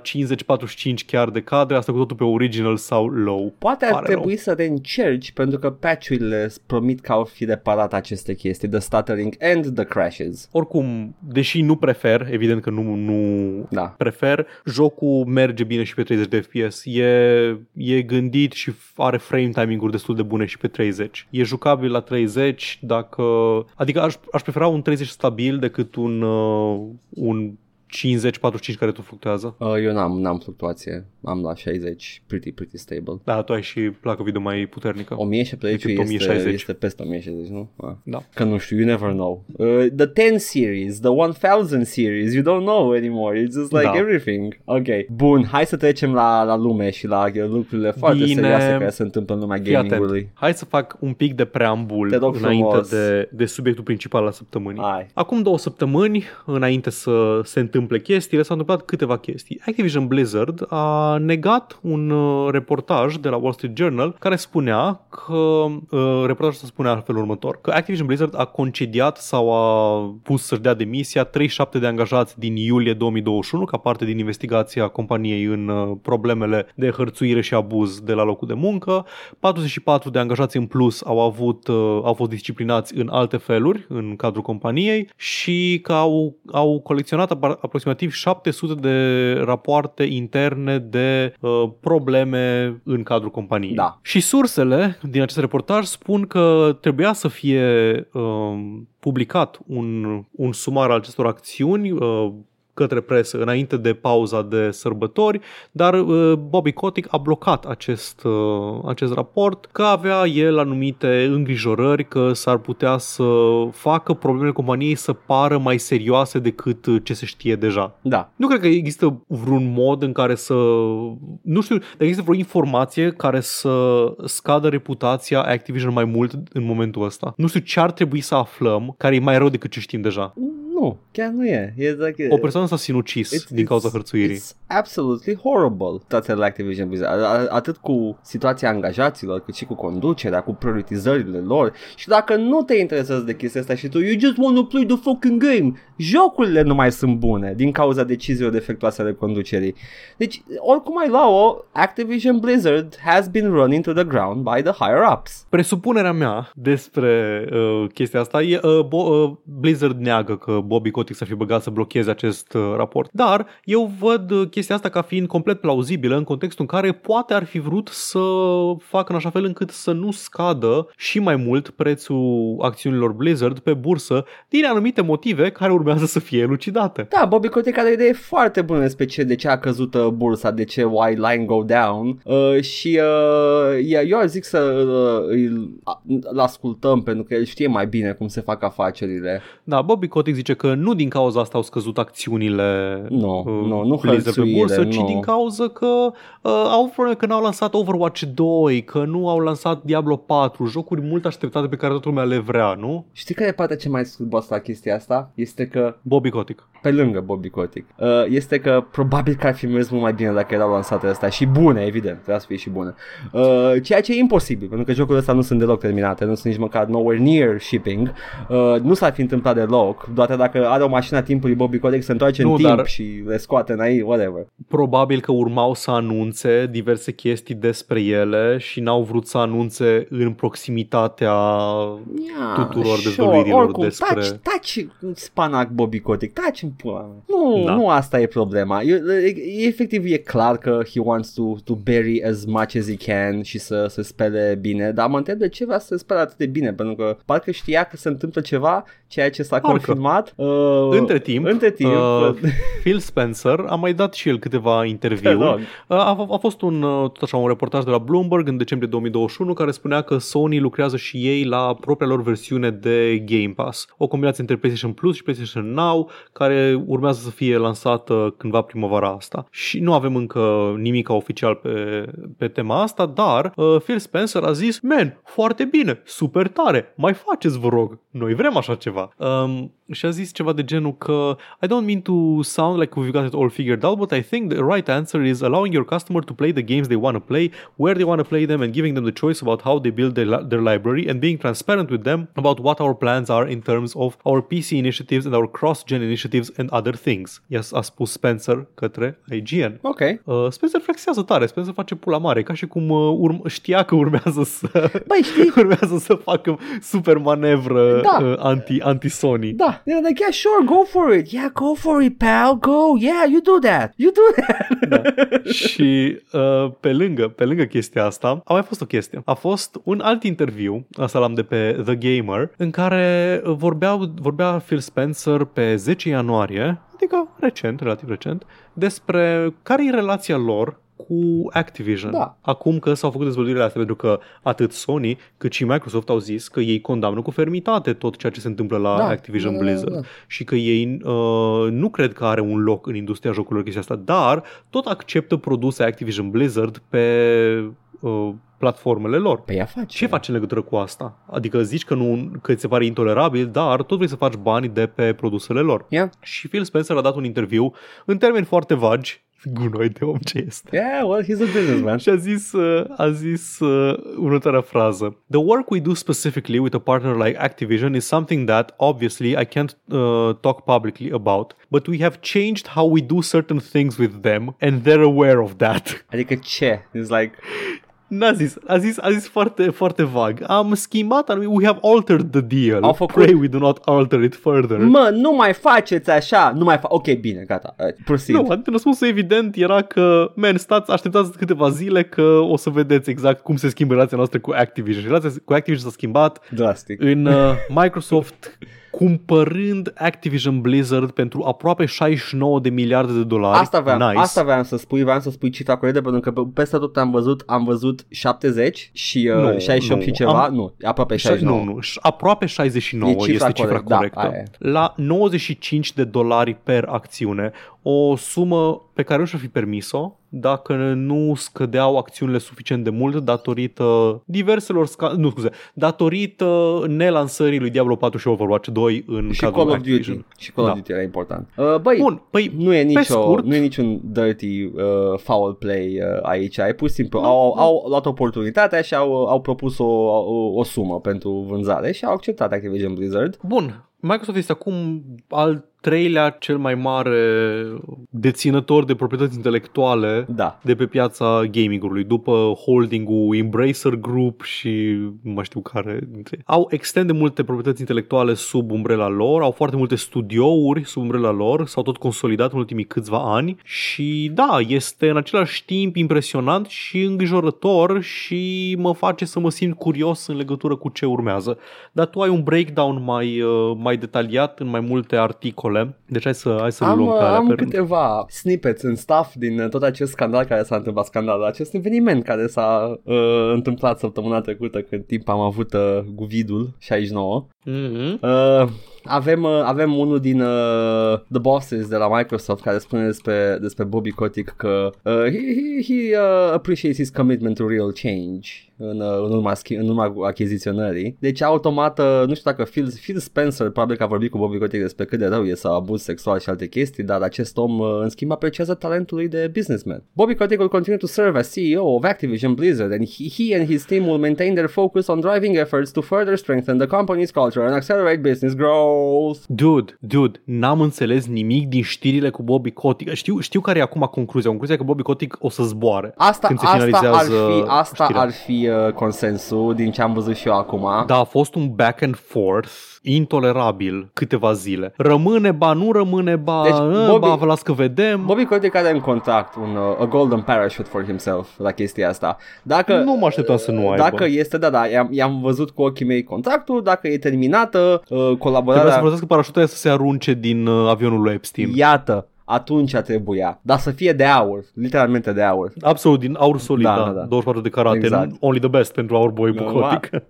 chiar de cadre, asta cu totul pe original sau low. Poate ar Pare trebui să te încerci pentru că patch-urile îți promit că au fi reparat aceste chestii, the stuttering and the crashes. Oricum, deși nu prefer, evident că nu, nu Da. prefer, jocul merge bine și pe 30 de FPS. E, e gândit și are frame timing-uri destul de bune și pe 30. E jucabil la 30 dacă... Adică aș, aș prefera un 30 stabil decât un, uh, un 50-45 care tu fluctuează. Uh, eu n-am, n-am fluctuație. Am la 60, pretty, pretty stable. Da, tu ai și placă video mai puternică. 1070 Decât este, 1060. este peste 1060, nu? Ah. Da. Că nu știu, you never know. Uh, the 10 series, the 1000 series, you don't know anymore. It's just like Da. everything. Ok, bun, hai să trecem la, la lume și la lucrurile foarte Bine. serioase care se întâmplă în lumea Fii atent. gamingului. Hai să fac un pic de preambul Te rog înainte frumos. de, de subiectul principal al săptămânii. Hai. Acum două săptămâni, înainte să se întâmple chestiile, s-au întâmplat câteva chestii. Activision Blizzard a negat un uh, reportaj de la Wall Street Journal care spunea că, uh, reportajul ăsta spunea în felul următor, că Activision Blizzard a concediat sau a pus să-și dea demisia 37 de angajați din iulie 2021 ca parte din investigația companiei în uh, problemele de hărțuire și abuz de la locul de muncă. 44 de angajați în plus au avut uh, au fost disciplinați în alte feluri în cadrul companiei și că au, au colecționat apar- aproximativ 700 de rapoarte interne de uh, probleme în cadrul companiei. Da. Și sursele din acest reportaj spun că trebuia să fie uh, publicat un, un sumar al acestor acțiuni uh, către presă înainte de pauza de sărbători, dar uh, Bobby Kotick a blocat acest, uh, acest raport că avea el anumite îngrijorări că s-ar putea să facă problemele companiei să pară mai serioase decât uh, ce se știe deja. Da. Nu cred că există vreun mod în care să... Nu știu, dacă există vreo informație care să scadă reputația Activision mai mult în momentul ăsta. Nu știu ce ar trebui să aflăm care e mai rău decât ce știm deja. Nu, chiar nu e. E like, O persoană s-a sinucis din cauza hărțuirii. It's absolutely horrible toate la Activision Blizzard. A- a- Atât cu situația angajaților, cât și cu conducerea, cu prioritizările lor. Și dacă nu te interesează de chestia asta și tu, you just want to play the fucking game, jocurile nu mai sunt bune din cauza deciziilor defectuoase ale conducerii. Deci, oricum ai lua-o, Activision Blizzard has been run into the ground by the higher-ups. Presupunerea mea despre uh, chestia asta e uh, Bo- uh, Blizzard neagă că Bobby Kotick s-ar fi băgat să blocheze acest uh, raport. Dar eu văd uh, chestia asta ca fiind complet plauzibilă în contextul în care poate ar fi vrut să facă în așa fel încât să nu scadă și mai mult prețul acțiunilor Blizzard pe bursă din anumite motive care urmează să fie elucidate. Da, Bobby Kotick are o idee foarte bună despre ce, de ce a căzut uh, bursa, de ce why line go down uh, și uh, yeah, eu ar zic să uh, îl, îl ascultăm pentru că el știe mai bine cum se fac afacerile. Da, Bobby Kotick zice că nu din cauza asta au scăzut acțiunile Nu, uh, nu, nu Blizzard pe hărțuire, bursă, ci nu. din cauza că uh, au probleme că n-au lansat Overwatch 2, că nu au lansat Diablo 4, jocuri mult așteptate pe care toată lumea le vrea, nu? Știi care e partea cea mai scârboasă la chestia asta? Este că, Bobby Kotick. Pe lângă Bobby Kotick, uh, este că probabil că ar fi mers mult mai bine dacă erau lansate astea și bune, evident, trebuia să fie și bune. Uh, ceea ce e imposibil, pentru că jocurile astea nu sunt deloc terminate, nu sunt nici măcar nowhere near shipping, uh, nu s-ar fi întâmplat deloc, doar dacă are o mașină a timpului Bobby Kotick se întoarce Nu, în timp dar- și le scoate înainte, whatever. Probabil că urmau să anunțe diverse chestii despre ele și n-au vrut să anunțe în proximitatea Yeah, Tuturor dezvăluirilor oricum, despre- Taci, taci spanac Bobby Kotick, taci în pula mea. Nu, Da. nu asta e problema. E, e, efectiv e clar că he wants to, to bury as much as he can și să se spele bine, dar mă întreb de ce vrea să se spele atât de bine, pentru că parcă știa că se întâmplă ceva, ceea ce s-a Parcă. confirmat. Uh, Între timp, între timp uh, *laughs* Phil Spencer a mai dat și el câteva te interviuri. rog. A, a fost un, uh, tot așa, un reportaj de la Bloomberg în decembrie 2021 care spunea că Sony lucrează și ei la propria lor versiune de Game Pass. O combinație între PlayStation Plus și PlayStation Now care urmează să fie lansată cândva primăvara asta. Și nu avem încă nimic oficial pe, pe tema asta, dar uh, Phil Spencer a zis, man, foarte bine, super tare, mai faceți vă rog, noi vrem așa ceva. Um, și a zis ceva de genul că I don't mean to sound like we've got it all figured out, but I think the right answer is allowing your customer to play the games they want to play, where they want to play them, and giving them the choice about how they build their, li- their library, and being transparent with them about what our plans are in terms of our PC initiatives and our cross-gen initiatives and other things. Yes, a spus Spencer către IGN. Ok. Uh, Spencer flexează tare, Spencer face pula mare, ca și cum uh, urm- știa că urmează să Băi, știi? *laughs* urmează să facă super manevră Da. uh, anti, anti-Sony. Da, they're like, yeah, sure, go for it. Yeah, go for it, pal, go. Yeah, you do that. You do that. și uh, pe lângă, pe lângă chestia asta, a mai fost o chestie. A fost un alt interviu, asta l-am de pe The Gamer, în care vorbeau, vorbea Phil Spencer pe 10 ianuarie adică recent, relativ recent, despre care e relația lor cu Activision. Da. Acum că s-au făcut dezvăluirile astea, pentru că atât Sony cât și Microsoft au zis că ei condamnă cu fermitate tot ceea ce se întâmplă la Da, Activision da, da, Blizzard da. și că ei uh, nu cred că are un loc în industria jocurilor chestia asta, dar tot acceptă produse Activision Blizzard pe uh, platformele lor. Pe ea face. Ce faci în legătură cu asta? Adică zici că, nu, că ți se pare intolerabil, dar tot vrei să faci bani de pe produsele lor. Yeah. Și Phil Spencer a dat un interviu în termeni foarte vagi, gunoi de om ce este. Yeah, well, he's a businessman. Și a zis, uh, a zis uh, următoarea frază. The work we do specifically with a partner like Activision is something that, obviously, I can't uh, talk publicly about, but we have changed how we do certain things with them and they're aware of that. Adică ce? It's like, N-a zis, a zis, a zis foarte, foarte vag. Am schimbat, anumit, we have altered the deal. Au făcut- Pray we do not alter it further. mă, nu mai faceți așa, nu mai fa- Ok, bine, gata, uh, proceed. Nu, adică răspunsul evident era că, man, stați, așteptați câteva zile că o să vedeți exact cum se schimbă relația noastră cu Activision. Și Relația cu Activision s-a schimbat Drastic. în uh, Microsoft cumpărând Activision Blizzard pentru aproape 69 de miliarde de dolari. Asta vreau, nice. asta vreau să spui, vreau să spui cifra corectă pentru că pe- peste tot am văzut, am văzut 70 și uh, Nu, 68 și nu, ceva, am- nu, aproape Șa- 69. Nu, nu, ș- aproape 69 E cifra este cifra corect, da, corectă. aia e. La 95 de dolari per acțiune, o sumă pe care nu și-ar fi permis-o dacă nu scădeau acțiunile suficient de mult datorită diverselor sca- nu scuze, datorită nelansării lui Diablo 4 și Overwatch 2 în Și cadrul Call of Activision. Duty. Și Call of Da. Duty era important. Uh, băi, Bun, păi nu e, nicio, scurt- nu e niciun dirty uh, foul play uh, aici. E pur și simplu au, au luat oportunitatea și au, au propus o, o, o sumă pentru vânzare și au acceptat Activision Blizzard. Bun, Microsoft este acum al treilea cel mai mare deținător de proprietăți intelectuale Da. de pe piața gamingului, după holding-ul Embracer Group și nu mai știu care dintre Au extrem de multe proprietăți intelectuale sub umbrela lor, au foarte multe studiouri sub umbrela lor, s-au tot consolidat în ultimii câțiva ani și da, este în același timp impresionant și îngrijorător și mă face să mă simt curios în legătură cu ce urmează. Dar tu ai un breakdown mai, uh, mai detaliat în mai multe articole, deci hai să, hai să Am, luăm uh, pe alea am pe rând. câteva snippets în stuff din uh, tot acest scandal care s-a întâmplat, scandal, acest eveniment care s-a uh, întâmplat săptămâna trecută când timp am avut uh, Guvidul 69. Mm-hmm. Uh, avem, uh, avem unul din uh, The Bosses de la Microsoft care spune despre, despre Bobby Kotick că uh, he, he, he uh, appreciates his commitment to real change în, uh, în, urma, schi- în urma achiziționării. Deci automat, uh, nu știu dacă Phil, Phil Spencer probabil că a vorbit cu Bobby Kotick despre cât de rău e să abuz sexual și alte chestii, dar acest om uh, în schimb apreciază talentul lui de businessman. Bobby Kotick will continue to serve as CEO of Activision Blizzard and he, he and his team will maintain their focus on driving efforts to further strengthen the company's culture and accelerate business growth. Dude, dude, n-am înțeles nimic din știrile cu Bobby Kotick. Știu, știu care e acum concluzia. Concluzia e că Bobby Kotick o să zboare. Asta, când se asta ar finalizează fi, asta știrea. ar fi uh, consensul din ce am văzut și eu acum. Da, a fost un back and forth intolerabil câteva zile. Rămâne, ba nu rămâne, ba, Deci, deci, Bobby- ba vă las că vedem. Bobby Kotick are în contract un uh, a golden parachute for himself la chestia asta. Dacă, nu mă așteptam să nu aibă. dacă este, da, da, i-am, i-am văzut cu ochii mei contractul, dacă e terminată uh, Trebuia colaborarea, să folosească parașuta aia să se arunce din uh, avionul lui Epstein. iată, atunci trebuia. Dar să fie de aur, literalmente de aur. Absolut, din aur solid, Da, da, da, da, da. 24 de carate, Exact. exact. only the best pentru Our Boy Normal. Bucotic. *laughs*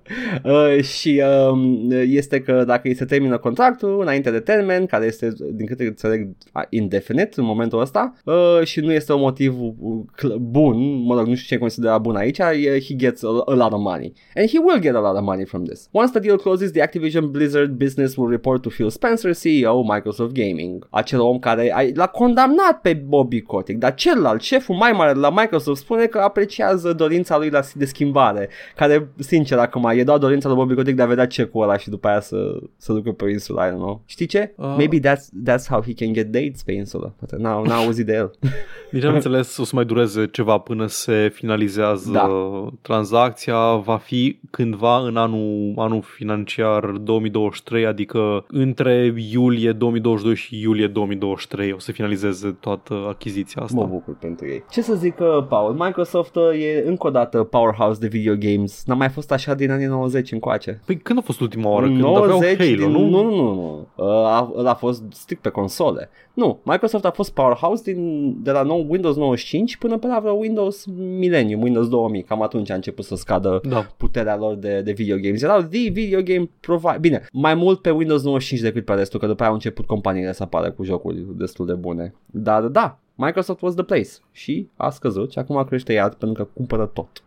Uh, și um, este că dacă îi se termină contractul înainte de termen, care este, din câte înțeleg, indefinite în momentul ăsta uh, și nu este un motiv uh, cl- bun, mă rog, nu știu ce considera bun aici, e- he gets a, a lot of money. And he will get a lot of money from this. Once the deal closes, the Activision Blizzard business will report to Phil Spencer, CEO Microsoft Gaming. Acel om care a, l-a condamnat pe Bobby Kotick, dar celălalt, șeful mai mare de la Microsoft, spune că apreciază dorința lui la, de schimbare, care, sincer, acum e doar dorința lui Bobby Kotick de a vedea cecul ăla și după aia să, să ducă pe insula, I don't know. Știi ce? Uh. Maybe that's, that's how he can get dates pe insulă. Poate n-a, n-a auzit de el. *laughs* Deci am înțeles, o să mai dureze ceva până se finalizează Da. tranzacția. Va fi cândva în anul, anul financiar 2023, adică între iulie 2022 și iulie 2023. O să finalizeze toată achiziția asta. Mă bucur pentru ei. Ce să zic, uh, Paul, Microsoft uh, e încă o dată powerhouse de video games. N-a mai fost așa din anii 90 încoace. Păi când a fost ultima oară? Când aveau Halo, din... nu? Nu, nu, nu. nu. Uh, a, a fost strict pe console. Nu, Microsoft a fost powerhouse din, de la nou Windows 95 până pe la Windows Millennium, Windows 2000. Cam atunci a început să scadă Da. puterea lor de, de video games. Erau the video game provider. Bine, mai mult pe Windows 95 decât pe restul, că după aia au început companiile să apară cu jocuri destul de bune. Dar da, Microsoft was the place și a scăzut și acum crește iar pentru că cumpără tot.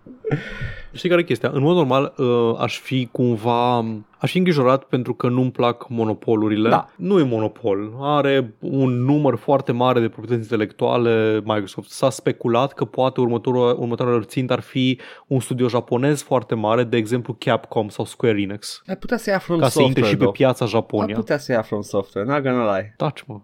Știi care e chestia? În mod normal uh, aș fi cumva Aș fi îngrijorat pentru că nu-mi plac monopolurile. Da. Nu e monopol. Are un număr foarte mare de proprietăți intelectuale Microsoft. S-a speculat că poate următorul, următorul țint ar fi un studio japonez foarte mare, de exemplu Capcom sau Square Enix. Ai putea să ia From Ca să Software, intre și pe though. piața Ar Japonia. putea să ia From Software, not gonna lie. Taci, mă.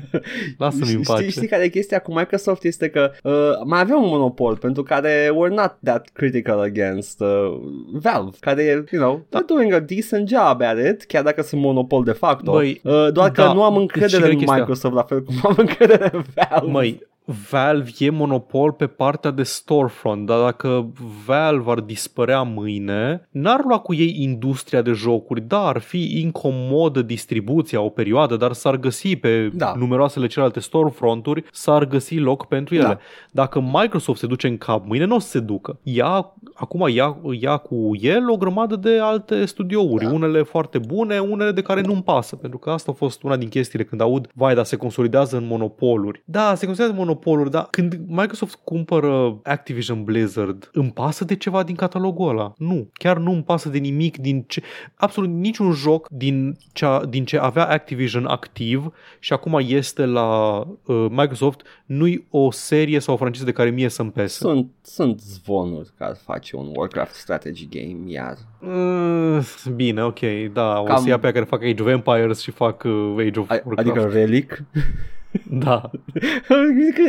*laughs* Lasă-mi în pace. Știi, știi care e chestia cu Microsoft este că uh, mai avea un monopol pentru care we're not that critical against uh, Valve, care e, you know, Da. they're doing a decent job at it, chiar dacă sunt monopol de facto. Băi, uh, doar că da, nu am deci încredere care e în chestia? Microsoft la fel cum am *laughs* încredere în Valve. Măi, Valve e monopol pe partea de storefront, dar dacă Valve ar dispărea mâine, n-ar lua cu ei industria de jocuri, da, ar fi incomodă distribuția o perioadă, dar s-ar găsi pe Da. numeroasele celelalte storefront-uri, s-ar găsi loc pentru ele. Da. Dacă Microsoft se duce în cap, mâine nu o să se ducă. Ia, acum ia, ia cu el o grămadă de alte studiouri, Da. unele foarte bune, unele de care nu-mi pasă, pentru că asta a fost una din chestiile când aud, vai, dar se consolidează în monopoluri. Da, se consolidează în monopoluri, dar când Microsoft cumpără Activision Blizzard, îmi pasă de ceva din catalogul ăla? Nu, chiar nu îmi pasă de nimic din ce, absolut niciun joc din, cea, din ce avea Activision activ și acum este la uh, Microsoft, nu-i o serie sau o franciză de care mie să-mi pese. Sunt, sunt zvonuri că ar face un Warcraft strategy game iar. Uh, bine, ok, da, o Cam- să ia pe aia care fac Age of Empires și fac uh, Age of A- Warcraft. adică Relic. Da.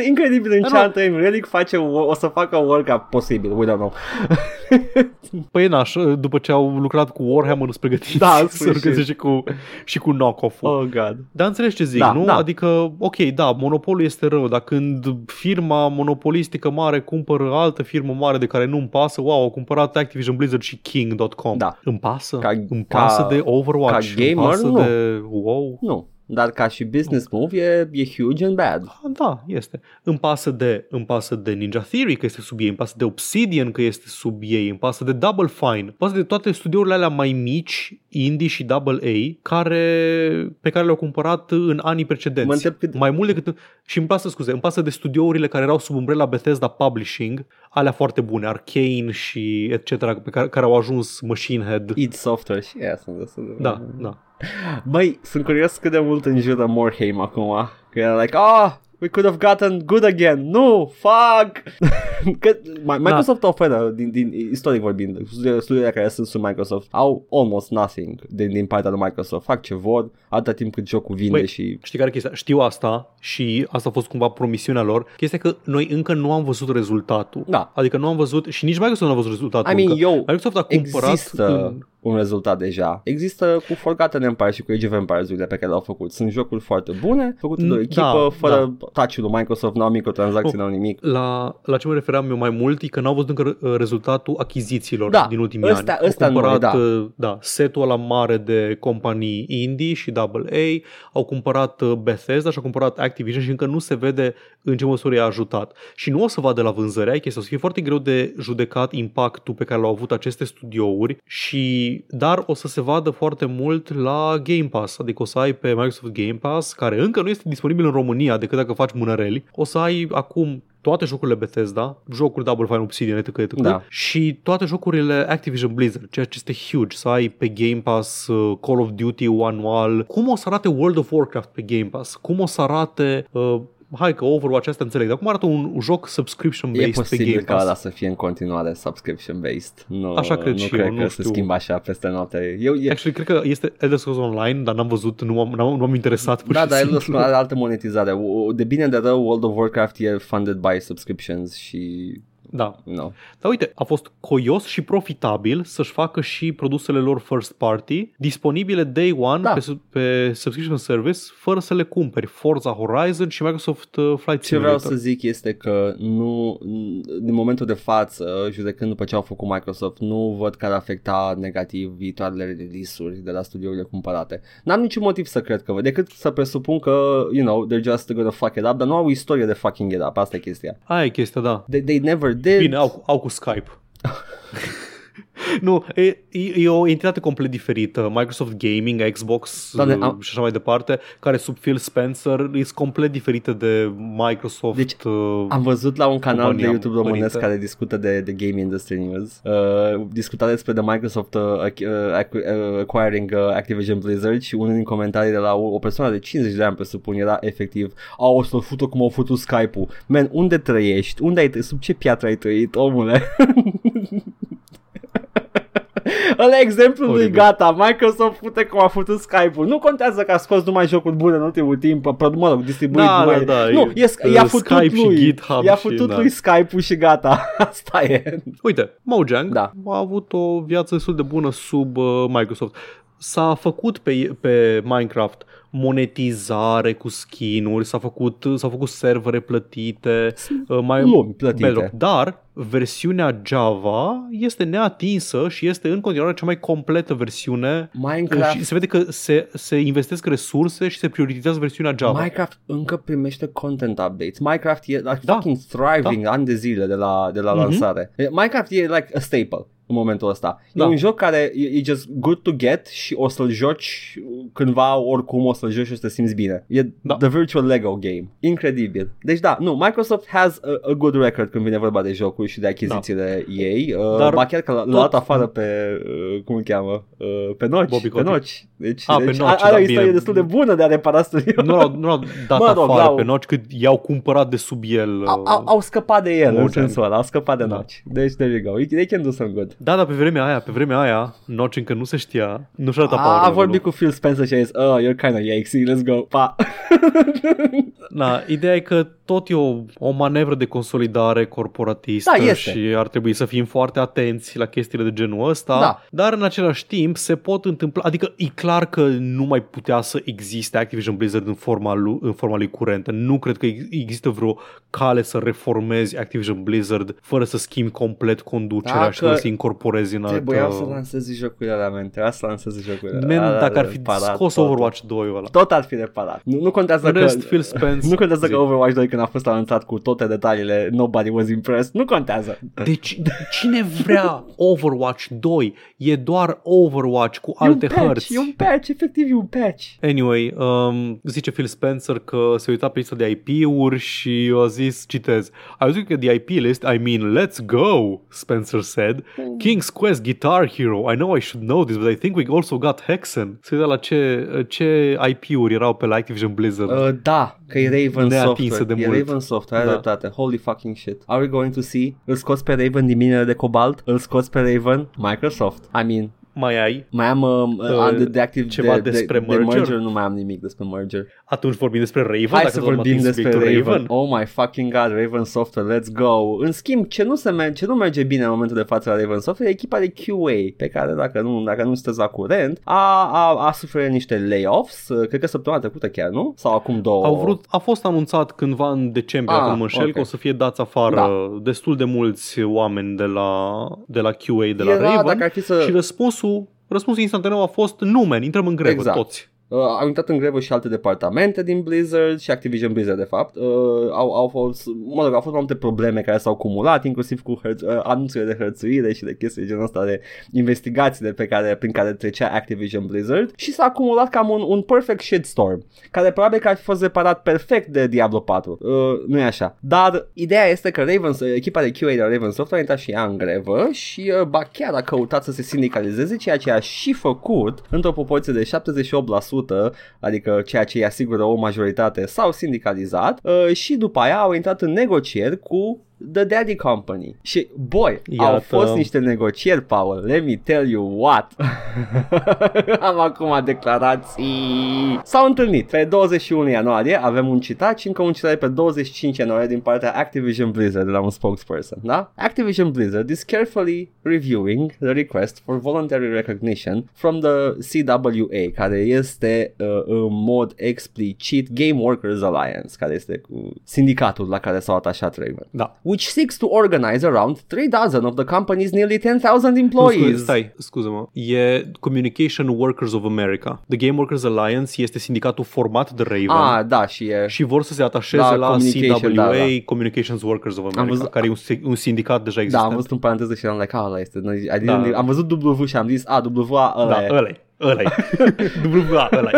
Incredibil în Da, ce nu. an trăim. Relic face, o, o să facă Warcraft posibil, we don't know. *laughs* Păi naș, după ce au lucrat cu Warhammer, sunt pregătiți Da, în *laughs* să sfârșit. lucreze și cu, și cu knock-off-ul. Oh god. Dar înțelegi ce zic, Da, nu? da. Adică, ok, da, monopolul este rău, dar când firma monopolistică mare cumpără altă firmă mare de care nu-mi pasă, wow, au cumpărat Activision Blizzard și King.com. Da. Îmi pasă? Ca- îmi ca- pasă de Overwatch? ca gamer, îmi pasă nu. de WoW? Nu. Dar ca și business move e, e huge and bad. Ah, Da, este. Îmi pasă de, îmi pasă de Ninja Theory că este sub ei, îmi pasă de Obsidian că este sub ei, îmi pasă de Double Fine, îmi pasă de toate studiourile alea mai mici, indie și Double A, care, pe care le-au cumpărat în anii precedenți. Mă întreb cât- Mai mult decât... Și îmi pasă, scuze, îmi pasă de studiourile care erau sub umbrela Bethesda Publishing, alea foarte bune, Arcane și etc., pe care, care au ajuns Machine Head. id Software și ea sunt destul de Da, da. Băi, sunt curios cât de mult înjură Morhaime acum. Că era like, ah, we could have gotten good again. Nu, fuck! *laughs* că Mi- Microsoft Da. oferă, din, din istoric vorbind, studiile, studiile care sunt sub Microsoft au almost nothing din, din partea lui Microsoft. Fac ce vor, atâta timp cât jocul vinde Băi, și... Știi care e chestia? Știu asta și asta a fost cumva promisiunea lor. Chestia că noi încă nu am văzut rezultatul. Da. Adică nu am văzut și nici Microsoft nu a văzut rezultatul I mean, încă. eu, Microsoft a cumpărat există în... un rezultat deja. Există cu Forgotten Empire și cu Age of Empires-urile pe care le-au făcut. Sunt jocuri foarte bune, făcute de o Mm, echipă, da, fără touch-ul lui Microsoft, n-au microtransacții, Oh. n-au nimic. La, la ce mă refeream eu mai mult e că n-au văzut încă uh, rezultatul achizițiilor Da, din ultimii ăsta- ani. ăsta au noi, cumpărat da. uh, da, setul ăla mare de companii indie și AA, au cumpărat uh, Bethesda și au cumpărat Activision și încă nu se vede în ce măsură i-a ajutat. Și nu o să vadă la vânzări, ai chestia, o să fie foarte greu de judecat impactul pe care l-au avut aceste studiouri și dar o să se vadă foarte mult la Game Pass, adică o să ai pe Microsoft Game Pass, care încă nu este disponibil în România decât dacă faci mânăreli, o să ai acum toate jocurile Bethesda, jocuri Double Fine Obsidian, etc., etc., Da. și toate jocurile Activision Blizzard, ceea ce este huge, să ai pe Game Pass uh, Call of Duty anual, cum o să arate World of Warcraft pe Game Pass, cum o să arate uh, hai că Overwatch asta înțeleg, dar cum arată un joc subscription-based E pe posibil Game ca Pass? ăla să fie în continuare subscription-based. Nu, Așa cred nu și cred eu, că nu se știu. schimbă așa peste noapte. Eu, e, Actually, cred că este Elder Scrolls Online, dar n-am văzut, nu am, n-am, nu am interesat pur da, și dar simplu. Elder Scrolls are altă monetizare. O- De bine de rău, World of Warcraft e funded by subscriptions și Da. No. Dar uite, a fost coios și profitabil să-și facă și produsele lor first party disponibile day one Da. pe, su- pe subscription service fără să le cumperi. Forza Horizon și Microsoft uh, Flight Ce vreau Simulator. să zic este că nu, din momentul de față, judecând după ce au făcut Microsoft, nu văd că ar afecta negativ viitoarele release-uri de la studiourile cumpărate. N-am niciun motiv să cred că, decât să presupun că, you know, they're just gonna fuck it up, dar nu au istorie de fucking it up, asta e chestia. Aia e chestia, da. They, they never did. Bine, au, au cu Skype. *laughs* *laughs* nu, e, e, e o entitate complet diferită. Microsoft Gaming, Xbox Doamne, uh, am- și așa mai departe, care sub Phil Spencer e complet diferită de Microsoft. Deci, uh, Am văzut la un canal de compania YouTube românesc părinte. care discută de, de Game Industry News. Uh, discuta despre de Microsoft uh, ac- uh, ac- uh, acquiring uh, Activision Blizzard și unul din comentarii de la o, o persoană de 50 de ani, presupun, era efectiv Au, o să-l fută cum au futut Skype-ul. Man, unde trăiești? Unde ai, sub ce piatră ai trăit, omule? *laughs* *laughs* Ăla e exemplul lui Oribil. gata, Microsoft fute cum a făcut Skype-ul. Nu contează că a scos numai jocuri bune în ultimul timp, pro- mă rog, distribuit Da, numai... da, da, Nu, e- e, i-a uh, făcut Skype și lui, GitHub i-a și- făcut da. lui Skype-ul și gata, *laughs* asta e. Uite, Mojang Da. a avut o viață destul de bună sub uh, Microsoft. S-a făcut pe, pe Minecraft monetizare cu skin-uri, s-a făcut, s-au făcut servere plătite, uh, mai Lumi plătite. Bedrock. Dar versiunea Java este neatinsă și este în continuare cea mai completă versiune Minecraft, și se vede că se, se investesc resurse și se prioritizează versiunea Java. Minecraft încă primește content updates. Minecraft e like Da. fucking thriving ani de zile de la, de la Mhm. lansare. Minecraft e like a staple în momentul ăsta. E Da. un joc care e, e just good to get și o să-l joci cândva oricum o să-l joci și o să te simți bine. E Da. the virtual Lego game. Incredibil. Deci da, nu, Microsoft has a, a good record când vine vorba de jocuri și de achizițiile ei. Uh, Dar ba chiar că l-a, l-a tot- dat afară pe, uh, cum îl cheamă, uh, pe Noci. Bobby pe Kotick. Noci. Deci, Ah, pe deci Notch, are da, o istorie bine. destul de bună de a repara studio. Nu l-au, nu l-au *laughs* dat Mă mă rog, afară l-au- pe noci cât i-au cumpărat de sub el. au, uh, au, au scăpat de el în Mojang. sensul ăla, au scăpat de Da. Notch. Deci, there you go. They can do some good. Da, dar pe vremea aia, pe vremea aia, Notch încă nu se știa, nu și-a dat A, power a level-ul. vorbit cu Phil Spencer și a zis, oh, you're kind of yikesy, let's go, pa. *laughs* Da, ideea e că tot e o, o manevră de consolidare corporatistă Da, este. și ar trebui să fim foarte atenți la chestiile de genul ăsta, Da. dar în același timp se pot întâmpla, adică e clar că nu mai putea să existe Activision Blizzard în forma lui, în forma lui curentă. Nu cred că ex- există vreo cale să reformezi Activision Blizzard fără să schimbi complet conducerea Dacă și fără să incorporezi în altă... Trebuia să lansezi jocurile alea, man. Trebuia să lansezi jocurile Man, alea. dacă ar fi reparat scos totul. Overwatch 2 ăla. Tot ar fi reparat. Nu, nu contează În că... rest, Phil Spencer. *laughs* Nu contează Zi. că Overwatch 2 când a fost anunțat cu toate detaliile, nobody was impressed. Nu contează. Deci, cine vrea Overwatch 2? E doar Overwatch cu alte e un patch, hărți. E un patch, efectiv e un patch. Anyway, um, zice Phil Spencer că se uita pe lista de IP-uri și a zis, citez, I was looking at the IP list, I mean, let's go, Spencer said. King's Quest Guitar Hero, I know I should know this, but I think we also got Hexen. Se uita la ce, ce IP-uri erau pe la Activision Blizzard. Uh, da, că e Raven Neatinsă Software. de e mult. Raven Software, ai Da. dreptate. Holy fucking shit. Are we going to see? Îl scoți pe Raven din minele de cobalt? Îl scoți pe Raven? Microsoft. I mean, Mai ai? mai am uh, uh, de, de activ ceva de, despre de, de merger? merger? Nu mai am nimic despre merger. Atunci vorbim despre Raven? Hai dacă să tot am vorbim atins despre subiectul Raven. Oh my fucking god, Raven Software, let's go. În schimb, ce nu, se merge, ce nu merge bine în momentul de față la Raven Software e echipa de QA, pe care dacă nu, dacă nu sunteți la curent, a, a, a suferit niște layoffs, uh, cred că săptămâna trecută chiar, nu? Sau acum două. Au vrut, a fost anunțat cândva în decembrie, Ah, dacă nu mă înșel, ok. că o să fie dați afară Da. destul de mulți oameni de la, de la QA, de la Era, Raven dacă ar fi să... și răspunsul, răspunsul instantaneu a fost nu, man, intrăm în grevă Exact. toți. Uh, au intrat în grevă și alte departamente din Blizzard și Activision Blizzard de fapt. Uh, au, au fost, mă rog, au fost mai multe probleme care s-au cumulat, inclusiv cu hărț, uh, anunțurile de hărțuire și de chestii de genul ăsta de investigațiile pe care, prin care trecea Activision Blizzard și s-a acumulat cam un, un perfect shitstorm care probabil că ar fi fost reparat perfect de Diablo 4. Uh, nu e așa. Dar ideea este că Raven, echipa de QA de la Raven Software a intrat și ea în grevă și uh, ba chiar a căutat să se sindicalizeze, ceea ce a și făcut într-o proporție de 78%, adică ceea ce îi asigură o majoritate, s-au sindicalizat uh, și după aia au intrat în negocieri cu The Daddy Company. Și, boy, Iată. au fost niște negocieri, Paul. Let me tell you what. *laughs* Am acum declarații. S-au întâlnit. Pe 21 ianuarie avem un citat și încă un citat pe 25 ianuarie din partea Activision Blizzard de la un spokesperson. Da? Activision Blizzard is carefully reviewing the request for voluntary recognition from the CWA, care este uh, în mod explicit Game Workers Alliance, care este cu sindicatul la care s-au atașat Raven. Da. Which seeks to organize around 3 dozen of the company's nearly 10,000 Nu, scuze, employees. stai, scuză-mă. E Communication Workers of America. The Game Workers Alliance este sindicatul format de Raven. Ah, da, și e... și vor să se atașeze Da, la communication, CWA, da, da. Communications Workers of America, văzut- care e un, si- un sindicat deja Da, existent. am văzut în paranteză și am like, ah, ăla este. Noi- I didn't- Da. Am văzut W și am zis, a, W, ăla da, e. ăla ăla *laughs* WA, ăla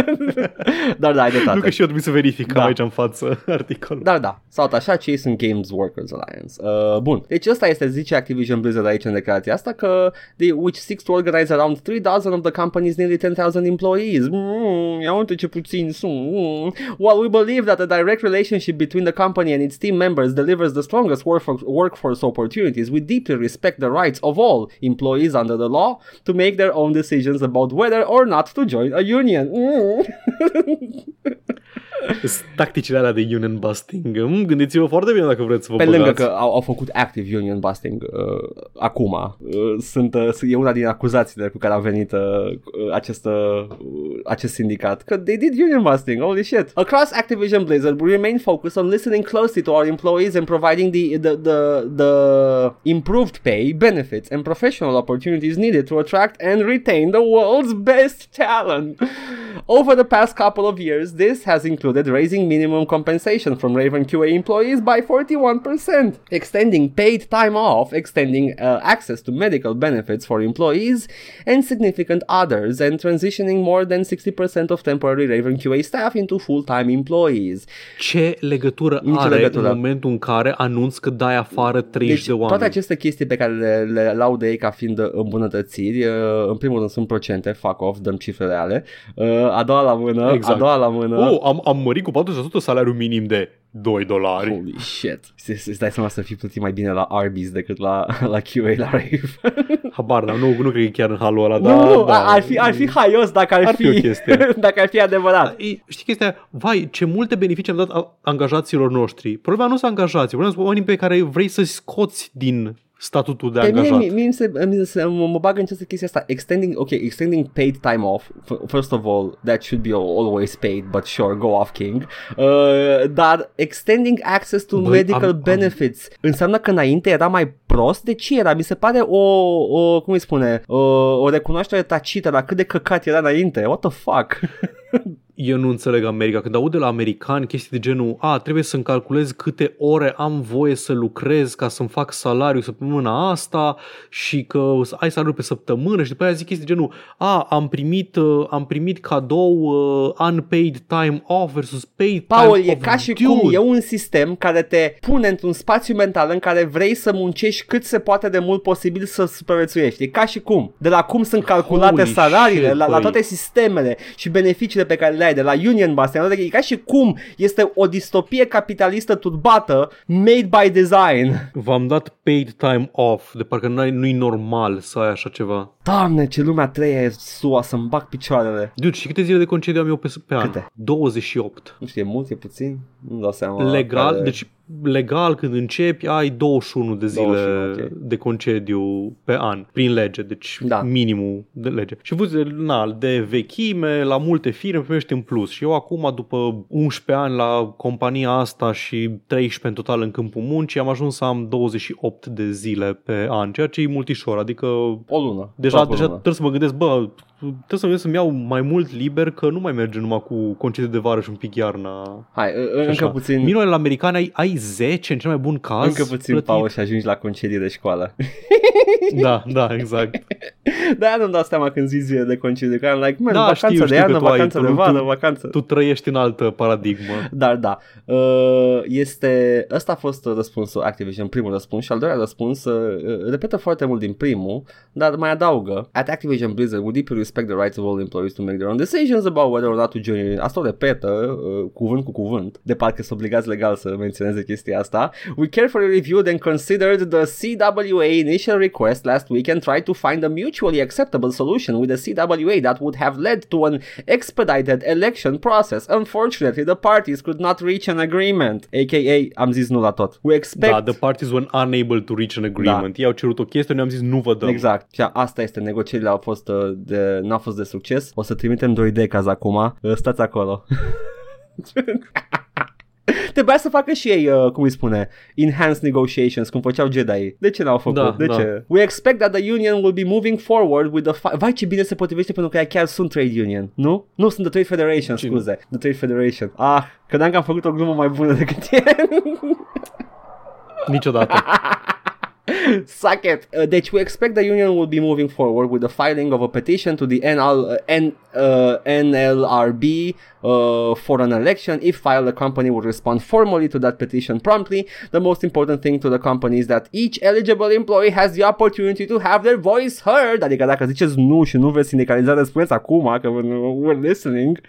Dar da, ai Nu că dreptate. și eu trebuie să verific Da. aici în față *laughs* articolul. Dar da, sau așa ce ei sunt Games Workers Alliance. Uh, bun, deci ăsta este, zice Activision Blizzard aici în declarația asta, că they, which seeks to organize around 3 dozen of the company's nearly 10,000 employees. Mm, ia uite ce puțin sunt. Mm. While we believe that a direct relationship between the company and its team members delivers the strongest workforce, workforce opportunities, we deeply respect the rights of all employees under the law to make their own decisions about whether or not to join a union. Mm. *laughs* Sunt Tacticile alea de union busting. Mm, gândiți-vă foarte bine dacă vreți să vă Pe băgați. lângă că au, au făcut active union busting uh, acum, uh, sunt, uh, e una din acuzațiile cu care a venit uh, uh, acest, uh, acest sindicat, că they did union busting, holy shit. Across Activision Blizzard, we remain focused on listening closely to our employees and providing the, the, the, the improved pay, benefits and professional opportunities needed to attract and retain the world's best talent. Over the past couple of years, this has included raising minimum compensation from Raven QA employees by 41%, extending paid time off, extending uh, access to medical benefits for employees and significant others, and transitioning more than 60% of temporary Raven QA staff into full-time employees. Ce legătură Nicio are legătură. în momentul în care anunț că dai afară 30 Deci de oameni? toate aceste chestii pe care le, le laudă ei ca fiind îmbunătățiri, uh, în primul rând sunt procente, fuck off, dăm cifre reale, uh, a doua la mână, Exact. a doua la mână, Oh, am, am mărit cu 40% salariul minim de 2 dolari. Holy shit. Îți îți dai seama să fii plătit mai bine la Arby's decât la, la QA la Rave. *laughs* Habar, dar nu, nu cred că e chiar în halul ăla, nu, dar... nu, da. ar, fi, ar fi haios dacă ar, Ar fi o chestie. *laughs* dacă ar fi adevărat. Ei, știi chestia, vai, ce multe beneficii am dat a- angajaților noștri. Problema nu sunt angajații, problema sunt oamenii pe care vrei să-i scoți din statutul de Pe mine, angajat. mie, mie se, mie se, mă, mă bag în această chestie asta. Extending, ok, extending paid time off. F- First of all, that should be always paid, but sure, go off king. Uh, dar extending access to Băi, medical am- am- benefits înseamnă că înainte era mai prost? De ce era? Mi se pare o, o cum îi spune, o, o recunoaștere tacită la cât de căcat era înainte. What the fuck? *laughs* Eu nu înțeleg America. Când aud de la americani chestii de genul a, trebuie să-mi calculez câte ore am voie să lucrez ca să-mi fac salariu săptămâna asta și că o să ai salariu pe săptămână și după aia zic chestii de genul a, am primit, uh, am primit cadou uh, unpaid time off versus paid Paul, time e off. ca și Dude, cum e un sistem care te pune într-un spațiu mental în care vrei să muncești cât se poate de mult posibil să supraviețuiești. E ca și cum. De la cum sunt calculate Holy salariile, shit, la, la băi. toate sistemele și beneficiile pe care le ai de la Union Busting. E ca și cum este o distopie capitalistă turbată made by design. V-am dat paid time off, de parcă n-ai- nu-i normal să ai așa ceva. Doamne, ce lumea treia e SUA să-mi bag picioarele. Dude, și câte zile de concediu am eu pe, pe an? Câte? 28. Nu știu, e mult, e puțin? Nu dau seama. Legal, Care- deci legal când începi ai 21 de zile 21, ok. de concediu pe an, prin lege, deci Da. minimul de lege. Și văd, na, de vechime, la multe firme primești în plus. Și eu acum, după 11 ani la compania asta și 13 în total în câmpul muncii, am ajuns să am 28 de zile pe an, ceea ce e multișor, adică O lună. Deja, Aproape o deja lună. trebuie să mă gândesc, bă, trebuie să mă gândesc să-mi iau mai mult liber că nu mai merge numai cu concediu de vară și un pic iarna. Hai, în- și încă așa. puțin. Minunile americane ai, ai 10 în cel mai bun caz. Încă puțin, plătit. Paul, și ajungi la concedii de școală. *laughs* *laughs* Da, da, exact. Da, nu-mi dau seama când zici de concediu, că am like, man, Da, vacanță știu, de știu iarnă, că tu ai- vacanță tu- de tu- vară, vacanță. Tu trăiești în altă paradigmă. Dar da, uh, este, ăsta a fost răspunsul Activision, primul răspuns și al doilea răspuns uh, repetă foarte mult din primul, dar mai adaugă At Activision Blizzard, we deeply respect the rights of all employees to make their own decisions about whether or not to join. Asta o repetă uh, cuvânt cu cuvânt, de parcă sunt obligați legal să menționeze chestia asta. We carefully reviewed and considered the CWA initial request last week and tried to find a mutually acceptable solution with the CWA that would have led to an expedited election process. Unfortunately, the parties could not reach an agreement, aka am zis nu la tot. We expect Da, the parties were unable to reach an agreement. Ei au cerut o chestie, noi am zis nu vă dăm. Exact. Și asta este, negocierile au fost uh, de, n-au fost de succes. O să trimitem 2D caz acum. Uh, Stați acolo. *laughs* Trebuia să facă și ei, uh, cum îi spune, enhanced negotiations, cum făceau Jedi. De ce n-au făcut? Da, de da. ce? We expect that the union will be moving forward with the fi- Vai ce bine se potrivește pentru că ea chiar sunt trade union, nu? Nu, sunt the Trade Federation, Cine? scuze. The Trade Federation. Ah, credeam că am făcut o glumă mai bună decât e. Niciodată. *laughs* *laughs* Suck it. Uh, deci we expect the union will be moving forward with the filing of a petition to the NL, uh, N, uh, NLRB uh, for an election. If filed, the company will respond formally to that petition promptly. The most important thing to the company is that each eligible employee has the opportunity to have their voice heard. Adică dacă ziceți nu și nu vreți sindicalizare, spuneți acum că we're listening.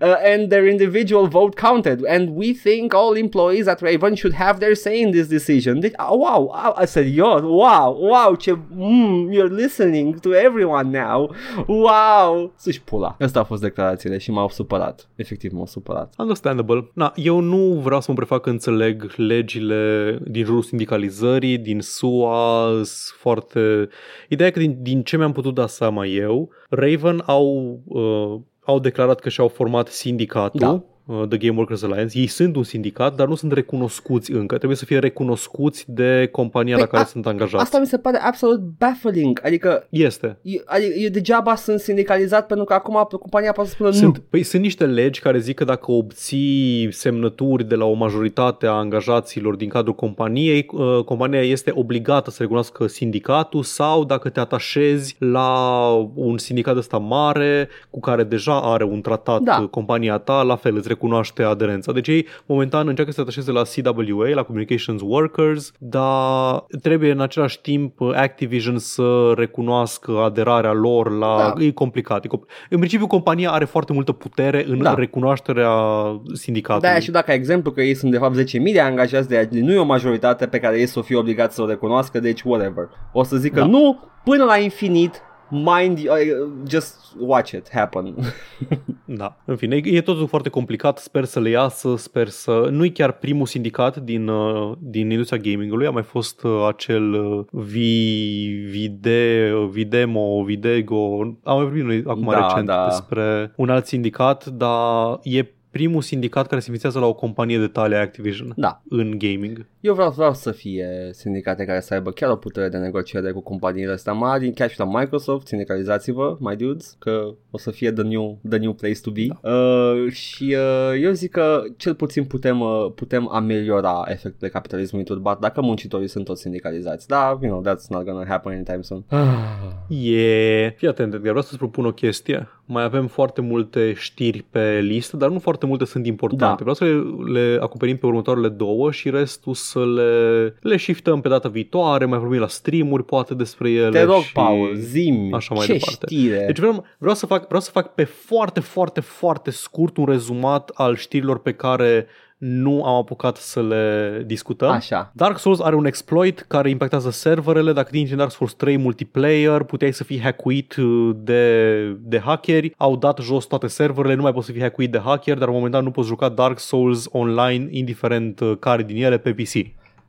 Uh, and their individual vote counted. And we think all employees at Raven should have their say in this decision. Deci, ah, wow, wow, serios, wow, wow, ce, mm, you're listening to everyone now. Wow. Să-și pula. Asta a fost declarațiile și m-au supărat. Efectiv m-au supărat. Understandable. Na, eu nu vreau să mă prefac că înțeleg legile din jurul sindicalizării, din SUA, sunt foarte... Ideea e că din, din ce mi-am putut da seama eu, Raven au, uh, au declarat că și-au format sindicatul. Da. Uh, The Game Workers Alliance. Ei sunt un sindicat, dar nu sunt recunoscuți încă. Trebuie să fie recunoscuți de compania Păi, la care a- sunt angajați. Asta mi se pare absolut baffling. Adică Este. eu, adică eu degeaba sunt sindicalizat pentru că acum compania poate să spună Sunt, nu. păi sunt niște legi care zic că dacă obții semnături de la o majoritate a angajaților din cadrul companiei, uh, compania este obligată să recunoască sindicatul sau dacă te atașezi la un sindicat ăsta mare cu care deja are un tratat Da. uh, compania ta, la fel îți recunoaște aderența. Deci ei momentan încearcă să se atașeze la CWA, la Communications Workers, dar trebuie în același timp uh, Activision să recunoască aderarea lor la... Da. E complicat. E compl- în principiu compania are foarte multă putere în Da. recunoașterea sindicatului. Da, și dacă exemplu că ei sunt de fapt 10.000 de angajați, de nu e o majoritate pe care ei să o fie obligați să o recunoască, deci whatever. O să zică Da. nu până la infinit, mind, uh, just watch it happen. *laughs* Da. În fine, e, e totul foarte complicat, sper să le iasă, sper să... Nu e chiar primul sindicat din, uh, din industria gamingului, a mai fost uh, acel uh, Vi, Vide, Videmo, Vidego, am mai vorbit noi acum Da, recent da. despre un alt sindicat, dar e primul sindicat care se înființează la o companie de tale Activision da, în gaming. eu vreau, vreau să fie sindicate care să aibă chiar o putere de negociere cu companiile astea mari, chiar și la Microsoft, sindicalizați-vă, my dudes, că o să fie the new, the new place to be. Da. Uh, și uh, eu zic că cel puțin putem, uh, putem ameliora efectele capitalismului turbat dacă muncitorii sunt toți sindicalizați. Da, you know, that's not gonna happen anytime soon. E... Fii atent, Edgar, vreau să-ți propun o chestie. Mai avem foarte multe știri pe listă, dar nu foarte multe sunt importante. Da. Vreau să le, le acoperim pe următoarele două și restul să le, le shiftăm pe data viitoare, mai vorbim la streamuri poate despre ele. Te rog, și... Paul, zim, așa mai ce departe. știre? Deci vreau, vreau, să fac, vreau să fac pe foarte, foarte, foarte scurt un rezumat al știrilor pe care nu am apucat să le discutăm. Așa. Dark Souls are un exploit care impactează serverele. Dacă intri în Dark Souls 3 multiplayer, puteai să fii hackuit uh, de, de hackeri. Au dat jos toate serverele, nu mai poți să fii hackuit de hacker, dar momentan nu poți juca Dark Souls online, indiferent uh, care din ele, pe PC.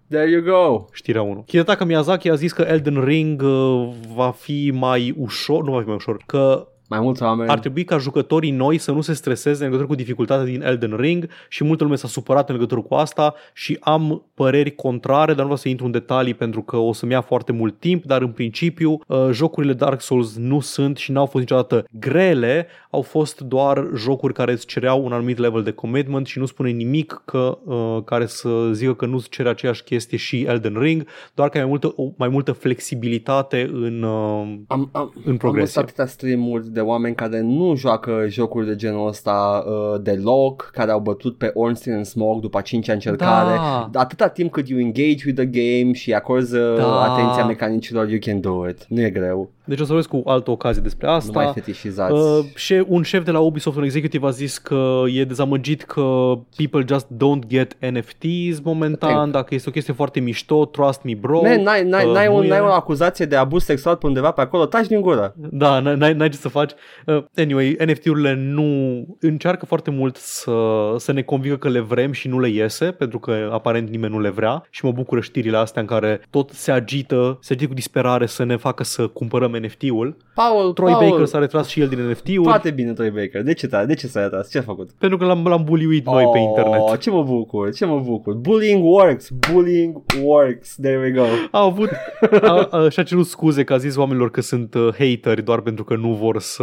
There you go. Știrea 1. Hidetaka Miyazaki a zis că Elden Ring uh, va fi mai ușor, nu va fi mai ușor, că Mai mulți oameni. Ar trebui ca jucătorii noi să nu se streseze în legătură cu dificultatea din Elden Ring și multă lume s-a supărat în legătură cu asta și am păreri contrare, dar nu vreau să intru în detalii pentru că o să-mi ia foarte mult timp, dar în principiu uh, jocurile Dark Souls nu sunt și n-au fost niciodată grele, au fost doar jocuri care îți cereau un anumit level de commitment și nu spune nimic că, uh, care să zică că nu îți cere aceeași chestie și Elden Ring, doar că ai mai multă, o, mai multă flexibilitate în, uh, am, am, în progresie. Am văzut atâtea stream-uri de oameni care nu joacă jocuri de genul ăsta uh, deloc, care au bătut pe Ornstein and Smog după a cincea încercare. Da. Atâta timp cât you engage with the game și acorzi uh, Da. atenția mecanicilor, you can do it. Nu e greu. Deci o să vorbesc cu altă ocazie despre asta. Nu mai fetișizați. Uh, și un șef de la Ubisoft, un executive, a zis că e dezamăgit că people just don't get NFTs momentan, Thank. dacă este o chestie foarte mișto, trust me bro. Man, n-ai, n-ai, Uh, n-ai, nu un, e- n-ai o acuzație de abuz sexual pe undeva pe acolo, taci din gură. Da, n- n-ai, n-ai ce să faci. Uh, anyway, NFT-urile nu încearcă foarte mult să, să ne convingă că le vrem și nu le iese, pentru că aparent nimeni nu le vrea și mă bucură știrile astea în care tot se agită, se agită cu disperare să ne facă să cumpărăm NFT-ul. Paul, Troy Paul, Baker s-a retras și el din NFT-uri Foarte bine, Troy Baker. De ce, ta- de ce s-a retras? Ce a făcut? pentru că l-am, l-am buliuit noi pe Oh, internet. Ce mă bucur, ce mă bucur. Bullying works, bullying works. There we go. A avut a, a, și-a cerut scuze că a zis oamenilor că sunt uh, hateri doar pentru că nu vor să,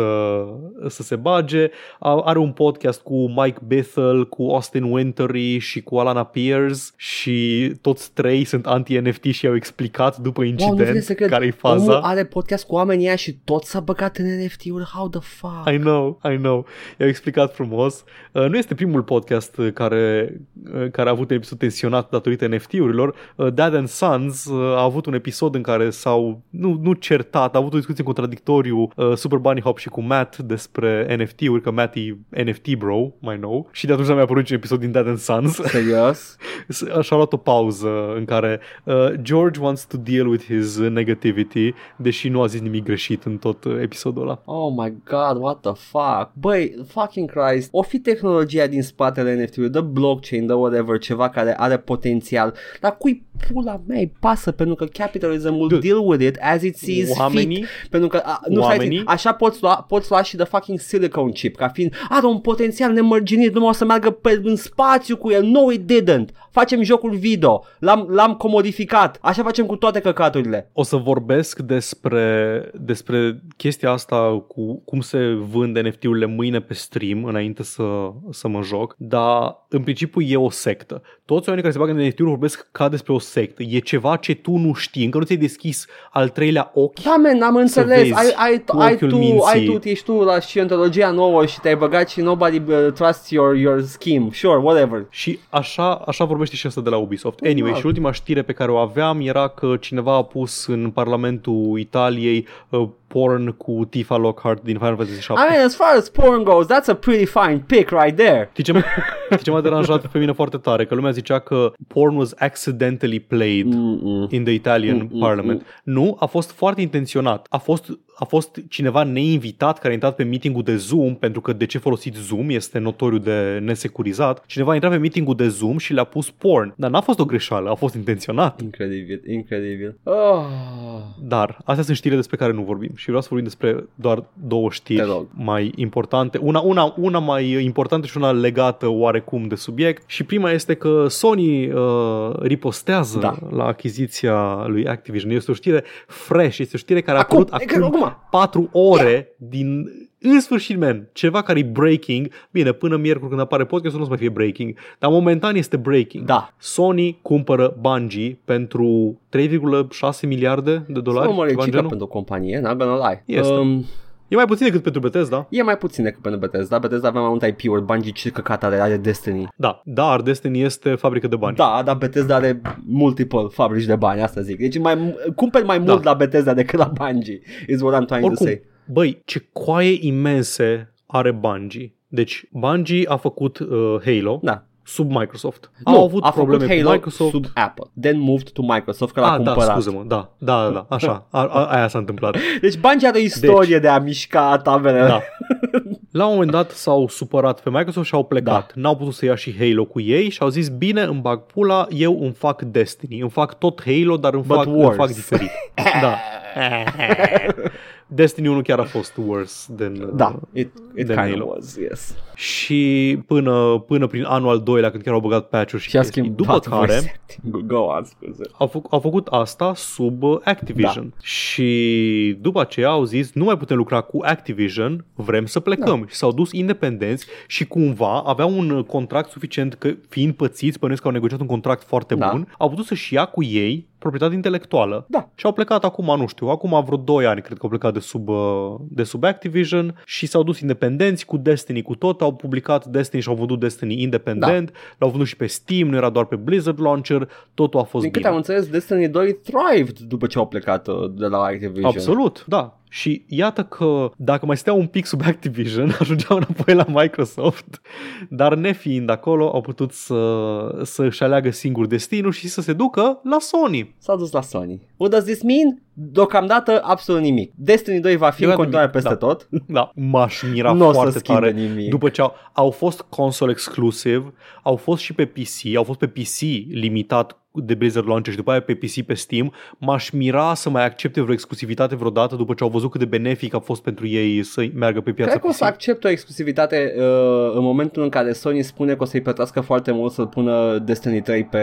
să se bage. A, are un podcast cu Mike Bethel, cu Austin Wintory și cu Alana Pierce și toți trei sunt anti-NFT și au explicat după Wow, nu incident vine să cred. care e Omul faza. are podcast cu oamenii ăia și tot s-a băgat în NFT-uri. How the fuck? I know, I know. I-au explicat frumos. Uh, nu este primul podcast uh, care, uh, care a avut un episod tensionat datorită NFT-urilor. Uh, Dad and Sons uh, a avut un episod în care s-au, nu, nu certat, a avut o discuție contradictoriu uh, Super Bunny Hop și cu Matt despre NFT-uri, că Matt e NFT bro, mai nou. Și de atunci n-a mai apărut niciun episod din Dad and Sons. Serios? *laughs* și-a luat o pauză în care uh, George wants to deal with his negativity, deși nu a zis nimic greșit în tot uh, episodul ăla. Oh my god, what the fuck? Băi, fucking Christ, o fi tehnologia din spatele NFT-ului, the blockchain, the whatever, ceva care are potențial, dar cui pula mea îi pasă pentru că capitalism will Dude, deal with it as it sees Oamenii, fit. Pentru că, a, nu stai, oamenii- zi, așa poți lua, poți lua și de fucking silicon chip, ca fiind, are un potențial nemărginit, numai o să meargă pe, în spațiu cu el. No, it didn't. Facem jocul video, l-am, l-am comodificat, așa facem cu toate căcaturile. o să vorbesc despre, despre chestia asta cu cum se vând NFT-urile mâine pe stream înainte să, să mă joc, dar în principiu e o sectă. Toți oamenii care se bagă în NFT-uri vorbesc ca despre o sectă. E ceva ce tu nu știi, încă nu ți-ai deschis al treilea ochi. Da, man, am înțeles. vezi Ai, ai, cu ai, ochiul tu, minții. ai tu, ești tu la scientologia nouă și te-ai băgat și nobody uh, trusts your, your scheme. Sure, whatever. Și așa, așa vorbește și asta de la Ubisoft. Anyway, Da. și ultima știre pe care o aveam era că cineva a pus în Parlamentul Italiei uh, porn cu Tifa Lockhart din Final Fantasy VII. I mean, as far as porn goes, that's a pretty fine pick right there. Știi ce, m- știi ce m-a deranjat pe mine foarte tare? Că lumea zicea că porn was accidentally played Mm-mm. in the Italian Mm, mm, Parliament. Nu, a fost foarte intenționat. A fost, a fost cineva neinvitat care a intrat pe meetingul de Zoom, pentru că de ce folosiți Zoom este notoriu de nesecurizat. Cineva a intrat pe meetingul de Zoom și le-a pus porn. Dar n-a fost o greșeală, a fost intenționat. Incredibil, incredibil. Oh. Dar astea sunt știrile despre care nu vorbim și vreau să vorbim despre doar două Te știri rog. mai importante. Una, una, una mai importantă și una legată oarecum de subiect și prima este că Sony uh, ripostează Da. la achiziția lui Activision. Este o știre fresh, este o știre care a Acum, apărut e că acum acum. 4 ore din în sfârșit, man, ceva care e breaking. Bine, până miercuri când apare podcastul nu o să mai fie breaking, dar momentan este breaking. Da. Sony cumpără Bungie pentru 3,6 miliarde de dolari. Nu mă ceva în recică genul. pentru o companie, not gonna lie. Este. Um, E mai puțin decât pentru Bethesda. e mai puțin decât pentru Bethesda. Bethesda avea mai multe IP-uri. Bungie ce căcat are, are Destiny. Da, dar Destiny este fabrică de bani. Da, dar Bethesda are multiple fabrici de bani, asta zic. Deci mai, cumperi mai mult Da. la Bethesda decât la Bungie, is what I'm trying Oricum, to say. Băi, ce coaie imense are Bungie. Deci Bungie a făcut uh, Halo Da. sub Microsoft. Nu, Au avut a probleme făcut Halo cu Microsoft. sub Apple. Then moved to Microsoft, că l-a Ah, da, cumpărat. scuze-mă, da, da, da, da, așa, a, a, aia s-a întâmplat. *laughs* Deci Bungie are o istorie de a mișca taberele. Da. *laughs* La un moment dat s-au supărat pe Microsoft și au plecat. Da. N-au putut să ia și Halo cu ei și au zis, bine, îmi bag pula, eu îmi fac Destiny. Îmi fac tot Halo, dar îmi But fac, îmi worse. fac diferit. *laughs* da. Destiny 1 chiar a fost worse than, Da, it, it Than kind Halo. of was, yes. și până, până prin anul al doilea când chiar au băgat patch-uri și, Și a chestii. schimbat După care voice acting-ul. Go on, scuze. au, făc, au făcut asta sub uh, Activision da. și după aceea au zis nu mai putem lucra cu Activision, vrem să plecăm da. și s-au dus independenți și cumva aveau un uh, contract suficient că fiind pățiți, pănuiesc că au negociat un contract foarte Da. bun, au putut să-și ia cu ei proprietate intelectuală Da. și au plecat acum, nu știu, acum vreo 2 ani cred că au plecat de sub, uh, de sub Activision și s-au dus independenți cu Destiny cu tot, au publicat Destiny și au vândut Destiny independent, da. l-au vândut și pe Steam, nu era doar pe Blizzard Launcher, totul a fost Din câte bine. am înțeles, Destiny 2 thrived după ce au plecat uh, de la Activision. Absolut, da. Și iată că dacă mai steau un pic sub Activision, *laughs* ajungeau înapoi la Microsoft, dar nefiind acolo, au putut să, să-și aleagă singur destinul și să se ducă la Sony. S-a dus la Sony. What does this mean? Deocamdată absolut nimic. Destiny 2 va fi în Deocamdată continuare nimic, peste da. tot. *laughs* Da, m-aș mira Nu o să foarte schimbe tare. nimic. După ce au, au fost console exclusive, au fost și pe PC, au fost pe PC limitat de Blizzard Launcher și după aia pe PC pe Steam, m-aș mira să mai accepte vreo exclusivitate vreodată după ce au văzut cât de benefic a fost pentru ei să meargă pe piața Cred că o PC. să accept o exclusivitate uh, în momentul în care Sony spune că o să-i plătească foarte mult să pună Destiny 3 pe,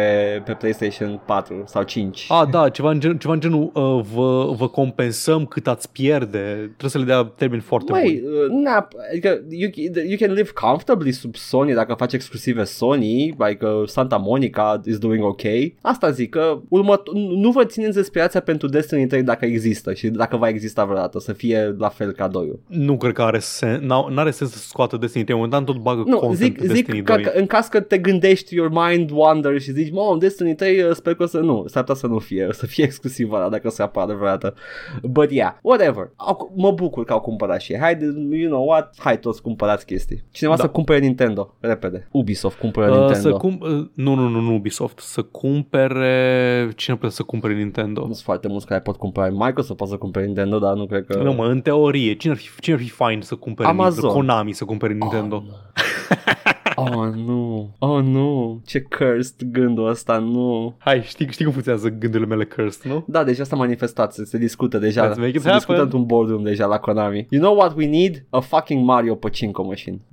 pe PlayStation 4 sau 5. A, da, ceva în, gen, ceva în genul uh, vă, vă compensăm cât ați pierde. Trebuie să le dea termeni foarte Măi, buni. uh, na, adică you, you can live comfortably sub Sony dacă faci exclusive Sony, like uh, Santa Monica is doing ok. Asta zic că următ- nu vă țineți respirația pentru Destiny 3 dacă există și dacă va exista vreodată, să fie la fel ca 2 Nu cred că are sens, n are sens să scoată Destiny 3, momentan tot bagă Nu, content zic, pe Destiny zic 2. că, că în caz că te gândești, your mind wander și zici, mă, Destiny 3 uh, sper că o să nu, s-ar putea să nu fie, o să fie exclusiv ăla dacă o să apară vreodată. But yeah, whatever. Au, mă bucur că au cumpărat și ei. Hai, you know what, hai toți cumpărați chestii. Cineva Da. să cumpere Nintendo, repede. Ubisoft cumpără Uh, Nintendo. să cum, uh, nu, nu, nu, nu Ubisoft. Să cumpere... Cine poate să cumpere Nintendo? Nu sunt foarte mulți care pot cumpăra. Microsoft poate să cumpere Nintendo, dar nu cred că... Nu, mă, în teorie, cine ar fi, cine ar fi fine să cumpere Amazon. Nintendo? Konami să cumpere Nintendo. Oh, nu. Oh, nu. Ce cursed gândul ăsta, nu. Hai, știi, știi cum funcționează gândurile mele cursed, nu? Da, deja s-a manifestat, se, se discută deja. Let's make it se discută happen. într-un boardroom deja la Konami. You know what we need? A fucking Mario Pachinko machine. *laughs*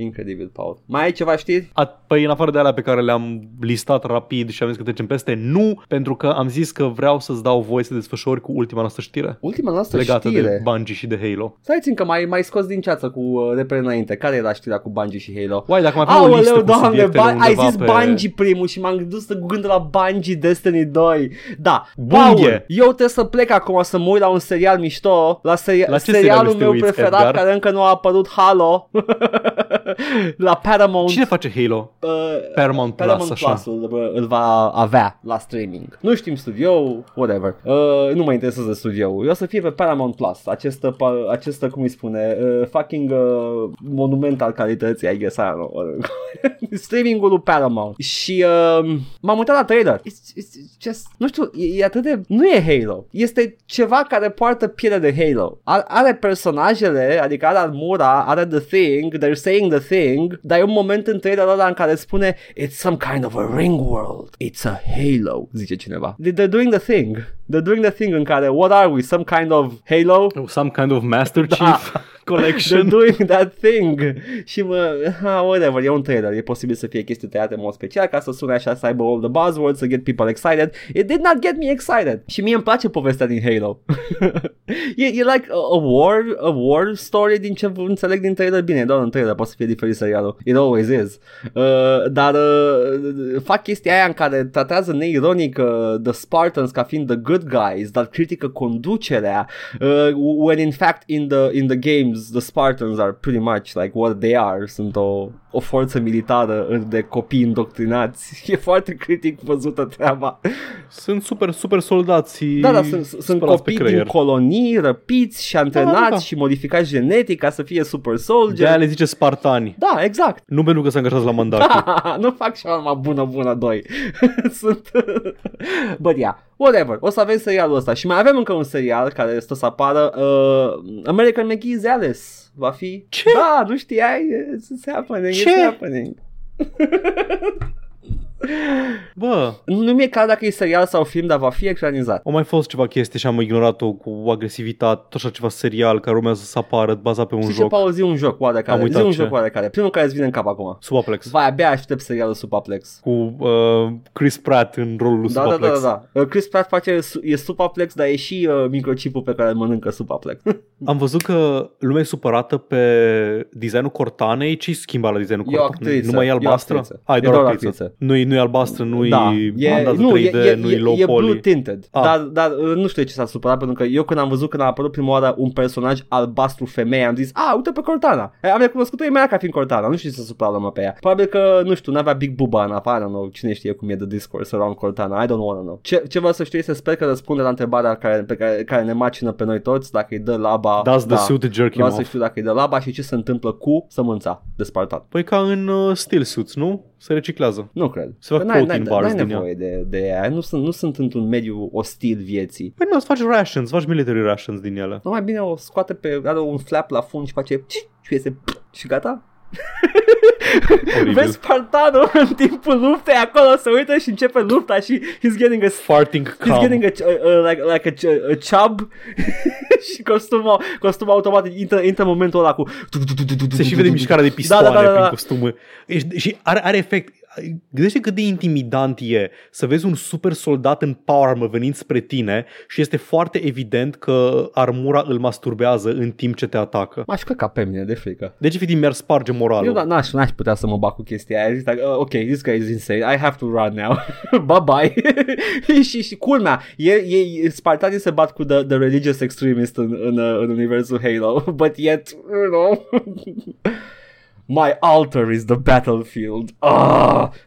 Incredibil, Paul. Mai ai ceva știri? A, păi în afară de alea pe care le-am listat rapid și am zis că trecem peste, nu, pentru că am zis că vreau să-ți dau voie să desfășori cu ultima noastră știre. Ultima noastră legată știre. de Bungie și de Halo. Stai țin că mai, mai scos din ceață cu uh, repere înainte. Care era știrea cu Bungie și Halo? Uai, dacă mai avem o listă Aoleu, cu doamne, subiectele ba- ai undeva zis pe... Bungie primul și m-am dus cu gândul la Bungie Destiny 2. Da, Bunghe. Paul, eu trebuie să plec acum să mă uit la un serial mișto, la, seri- La ce serialul serial te meu uiți, preferat Edgar? care încă nu a apărut, Halo, *laughs* *laughs* la Paramount. Cine face Halo? Uh, Paramount Plus, Paramount așa. Plus îl, îl va avea la streaming. Nu știm studio, whatever. Uh, nu mă interesează studio. Eu o să fie pe Paramount Plus. Acest, pa- acest cum îi spune, uh, fucking uh, monument al calității, I guess, I don't know. *laughs* Streamingul lui Paramount. Și uh, m-am uitat la trailer. It's, it's just, nu știu, e, e atât de... Nu e Halo. Este ceva care poartă piele de Halo. Are, are personajele, adică are armura, are the thing, they're saying the thing, dar e un moment în trailerul ăla în care spune It's some kind of a ring world. It's a Halo, zice cineva. They're doing the thing. They're doing the thing în care, what are we, some kind of Halo? Some kind of Master *laughs* Da. Chief They're collection. doing that thing. Și mă, ha, whatever, e un trailer E posibil să fie chestii tăiate în mod special Ca să sune așa, să aibă all the buzzwords Să get people excited. It did not get me excited. Și mie îmi place povestea din Halo. *laughs* E, e like a, a war A war story din ce înțeleg din trailer? Bine, e doar un trailer, poate să fie diferit serialul. It always is. Uh, Dar uh, fac chestia aia în care tratează neironic uh, The Spartans ca fiind the good guys Dar critică conducerea uh, When in fact in the, in the games The Spartans are pretty much like what they are. Sunt o, o forță militară de copii indoctrinați *laughs* E foarte critic văzută treaba Sunt super, super soldați Da, da, sunt, sunt spălați pe copii din creier. colonii răpiți și antrenați Da, da, da. și modificați genetic ca să fie super De soldier aia le zice spartani. Da, exact Nu pentru că se angajează la mandat. *laughs* nu fac și numai bună, bună, doi. *laughs* Sunt... But yeah, whatever. O să avem serialul ăsta. Și mai avem încă un serial care stă să apară. Uh, American McGee's Alice. Va fi... Ce? Da, nu știai? It's happening, Ce? it's happening. *laughs* Bă, Nu mi-e clar dacă e serial sau film, dar va fi ecranizat. au mai fost ceva chestii și am ignorat-o cu agresivitate, tot așa ceva serial care urmează să apară bazat pe un Și ce, joc. Paul, zi un joc oarecare. Am uitat zi un ce. joc oarecare. Primul care îți vine în cap acum. Supaplex. Vai, abia aștept serialul Supaplex. Cu uh, Chris Pratt în rolul lui Da, da, Supaplex. da, da, da. Uh, Chris Pratt face, su- e Supaplex, dar e și uh, microchipul pe care îl mănâncă Supaplex. *laughs* Am văzut că lumea e supărată pe designul Cortanei. Ce schimba la designul E o Cortanei? actriță, Nu mai e e o albastră? actriță. Ai, E doar doar o actriță. actriță. Nu-i, nu-i albastră, nu-i da, e, bandată nu, 3D, e, e, nu-i e, low e poly. blue tinted, Ah. dar, dar uh, nu știu de ce s-a supărat pentru că eu când am văzut când a apărut prima oară un personaj albastru femeie am zis, a, uite pe Cortana. E, Am recunoscut-o imediat ca fiind Cortana, nu știu ce s-a supărat lumea pe ea. Probabil că, nu știu, n-avea Big Buba în afară, nu, cine știe cum e de discourse around Cortana, I don't wanna know. Ce, ce vreau să știu este, sper că răspunde la întrebarea care, pe care, care ne macină pe noi toți, dacă îi dă laba. Does the da. suit jerk him Vreau să off? știu dacă îi dă laba și ce se întâmplă cu sămânța de spartat. Păi ca în uh, Steel Suits, nu? Se reciclează. Nu cred. Se fac Că n-ai- protein n-ai- bars n-ai din ea. nevoie de, de ea. Nu sunt, nu sunt într-un mediu ostil vieții. Păi nu, îți faci rations, faci military rations din ele. Nu mai bine o scoate pe, are un flap la fund și face și iese și gata. Oribil. Vezi Spartanul *laughs* în timpul luptei acolo se uită și începe lupta și he's getting a Farting He's cum. getting a, a, a, like, like a, ch- a chub *laughs* și costumul, costumul automat intră, intră în momentul ăla cu Se și vede mișcarea de pistoane Da, da, da, da, prin da. costumă. Ești- Și are, are efect. Gândește cât de intimidant e să vezi un super soldat în power armor venind spre tine și este foarte evident că armura îl masturbează în timp ce te atacă. M-aș căca pe mine de frică. Deci efectiv mi-ar sparge moralul. Eu da, n-aș, n-aș putea să mă bag cu chestia aia. Zic, like, uh, ok, this guy is insane. I have to run now. *laughs* Bye-bye. *laughs* și, și culmea, e, e, Spartanii se bat cu the, the religious extremist în, în, uh, în universul Halo. *laughs* But yet, you know... My altar is the battlefield. Ah! *laughs*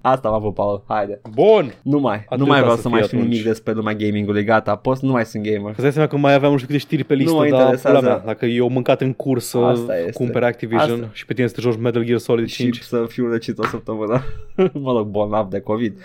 Asta am avut, Paul. Haide. Bun! Nu mai. Atâta nu mai vreau să să fie mai știu atunci. nimic despre lumea gamingului. Gata, post nu mai sunt gamer. Că îți dai seama că mai aveam nu știu câte știri pe listă, mă dar interesează. pula mea, dacă eu mâncat în cursă, Asta este. cumpere Activision Asta. și pe tine să te joci Metal Gear Solid și 5. să fiu răcit o săptămână. *laughs* mă rog, bolnav de COVID.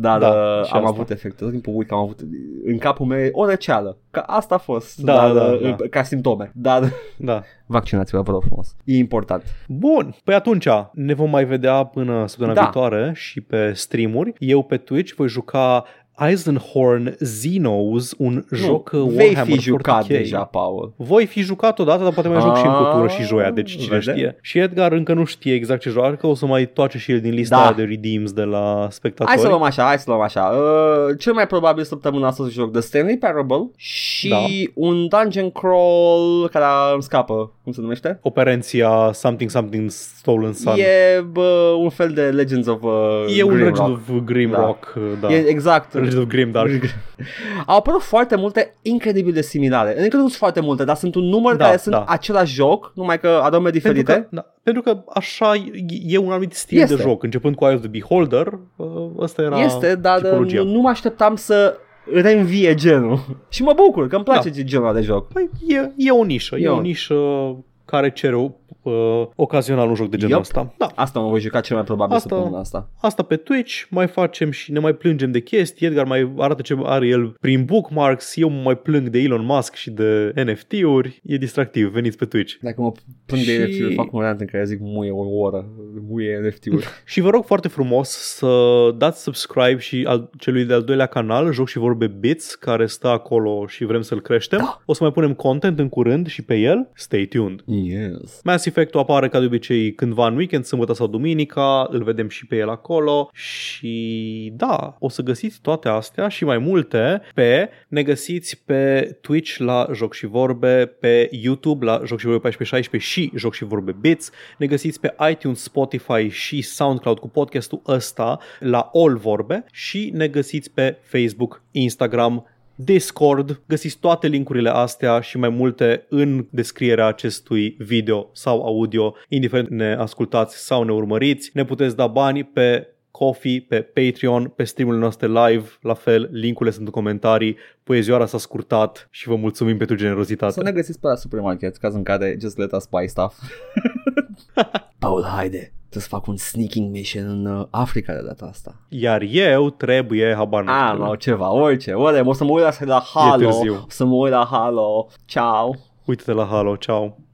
Dar Da, da, și am asta. avut efecte. Tot timpul uit că am avut în capul meu o răceală. Ca asta a fost. Da, dar, da, uh, da. Ca simptome. Dar *laughs* Da. vaccinați-vă, vă rog frumos. E important. Bun, păi atunci ne vom mai vedea până săptămâna Da. viitoare și pe streamuri. Eu pe Twitch voi juca Eisenhorn Xenos, un joc uh, nu, vei Warhammer fi jucat 40K. deja, Paul. Voi fi jucat odată, dar poate mai joc și încă o tură și Ah, joia, deci cine vedem. știe. Și Edgar încă nu știe exact ce joacă, o să mai toace și el din lista Da. aia de redeems de la spectatori. Hai să luăm așa, hai să luăm așa. Uh, cel mai probabil săptămâna asta o să joc The Stanley Parable și Da. un dungeon crawl care îmi scapă. Cum se numește? Operenția Something Something Stolen Sun. E bă, un fel de Legends of uh, E un Grimrock. Legend of Grimrock, da. E exact. Legend of Grimdark. *laughs* Au apărut foarte multe incredibil de similare. Adică nu sunt foarte multe, dar sunt un număr Da, care sunt da. același joc, numai că arome Pentru diferite. că, da, pentru că așa e- e un anumit stil Este. de joc. Începând cu Eye of the Beholder, uh, ăsta era este, dar uh, tipologia. nu, nu mă așteptam să reînvie genul. *laughs* Și mă bucur că îmi place Da. genul ăla de joc. Păi, e, e o nișă, e E o o- nișă care cere uh, ocazional un joc de genul Yup. ăsta. Da. Asta mă voi juca cel mai probabil Asta- săptămâna asta. Asta pe Twitch, mai facem și ne mai plângem de chestii, Edgar mai arată ce are el prin bookmarks, eu mă mai plâng de Elon Musk și de NFT-uri, e distractiv, veniți pe Twitch. Dacă mă plâng de Și- NFT-uri, fac un rant în care zic muie o oră, muie NFT-uri. *laughs* Și vă rog foarte frumos să dați subscribe și al, celui de-al doilea canal, Joc și Vorbe Bits, care stă acolo și vrem să-l creștem. Da. O să mai punem content în curând și pe el. Stay tuned! yes. Mass Effect-ul apare ca de obicei cândva în weekend, sâmbătă sau duminica, îl vedem și pe el acolo și da, o să găsiți toate astea și mai multe pe, ne găsiți pe Twitch la Joc și Vorbe, pe YouTube la Joc și Vorbe 1416 și Joc și Vorbe Bits, ne găsiți pe iTunes, Spotify și SoundCloud cu podcastul ăsta la All Vorbe și ne găsiți pe Facebook, Instagram, Discord, găsiți toate linkurile astea și mai multe în descrierea acestui video sau audio, indiferent ne ascultați sau ne urmăriți. Ne puteți da bani pe Coffee, pe Patreon, pe streamurile noastre live, la fel, linkurile sunt în comentarii, poezioara s-a scurtat și vă mulțumim pentru generozitate. Să ne găsiți pe la supermarket, caz în care just let us buy stuff. *laughs* *laughs* Paul, haide, să fac un sneaking mission în uh, Africa de data asta. Iar eu trebuie, habar nu Ah, știu. no, ceva, orice, orem, o să mă uit la, la Halo, târziu. o să mă uit la Halo, ciao. Uite-te la Halo, ciao.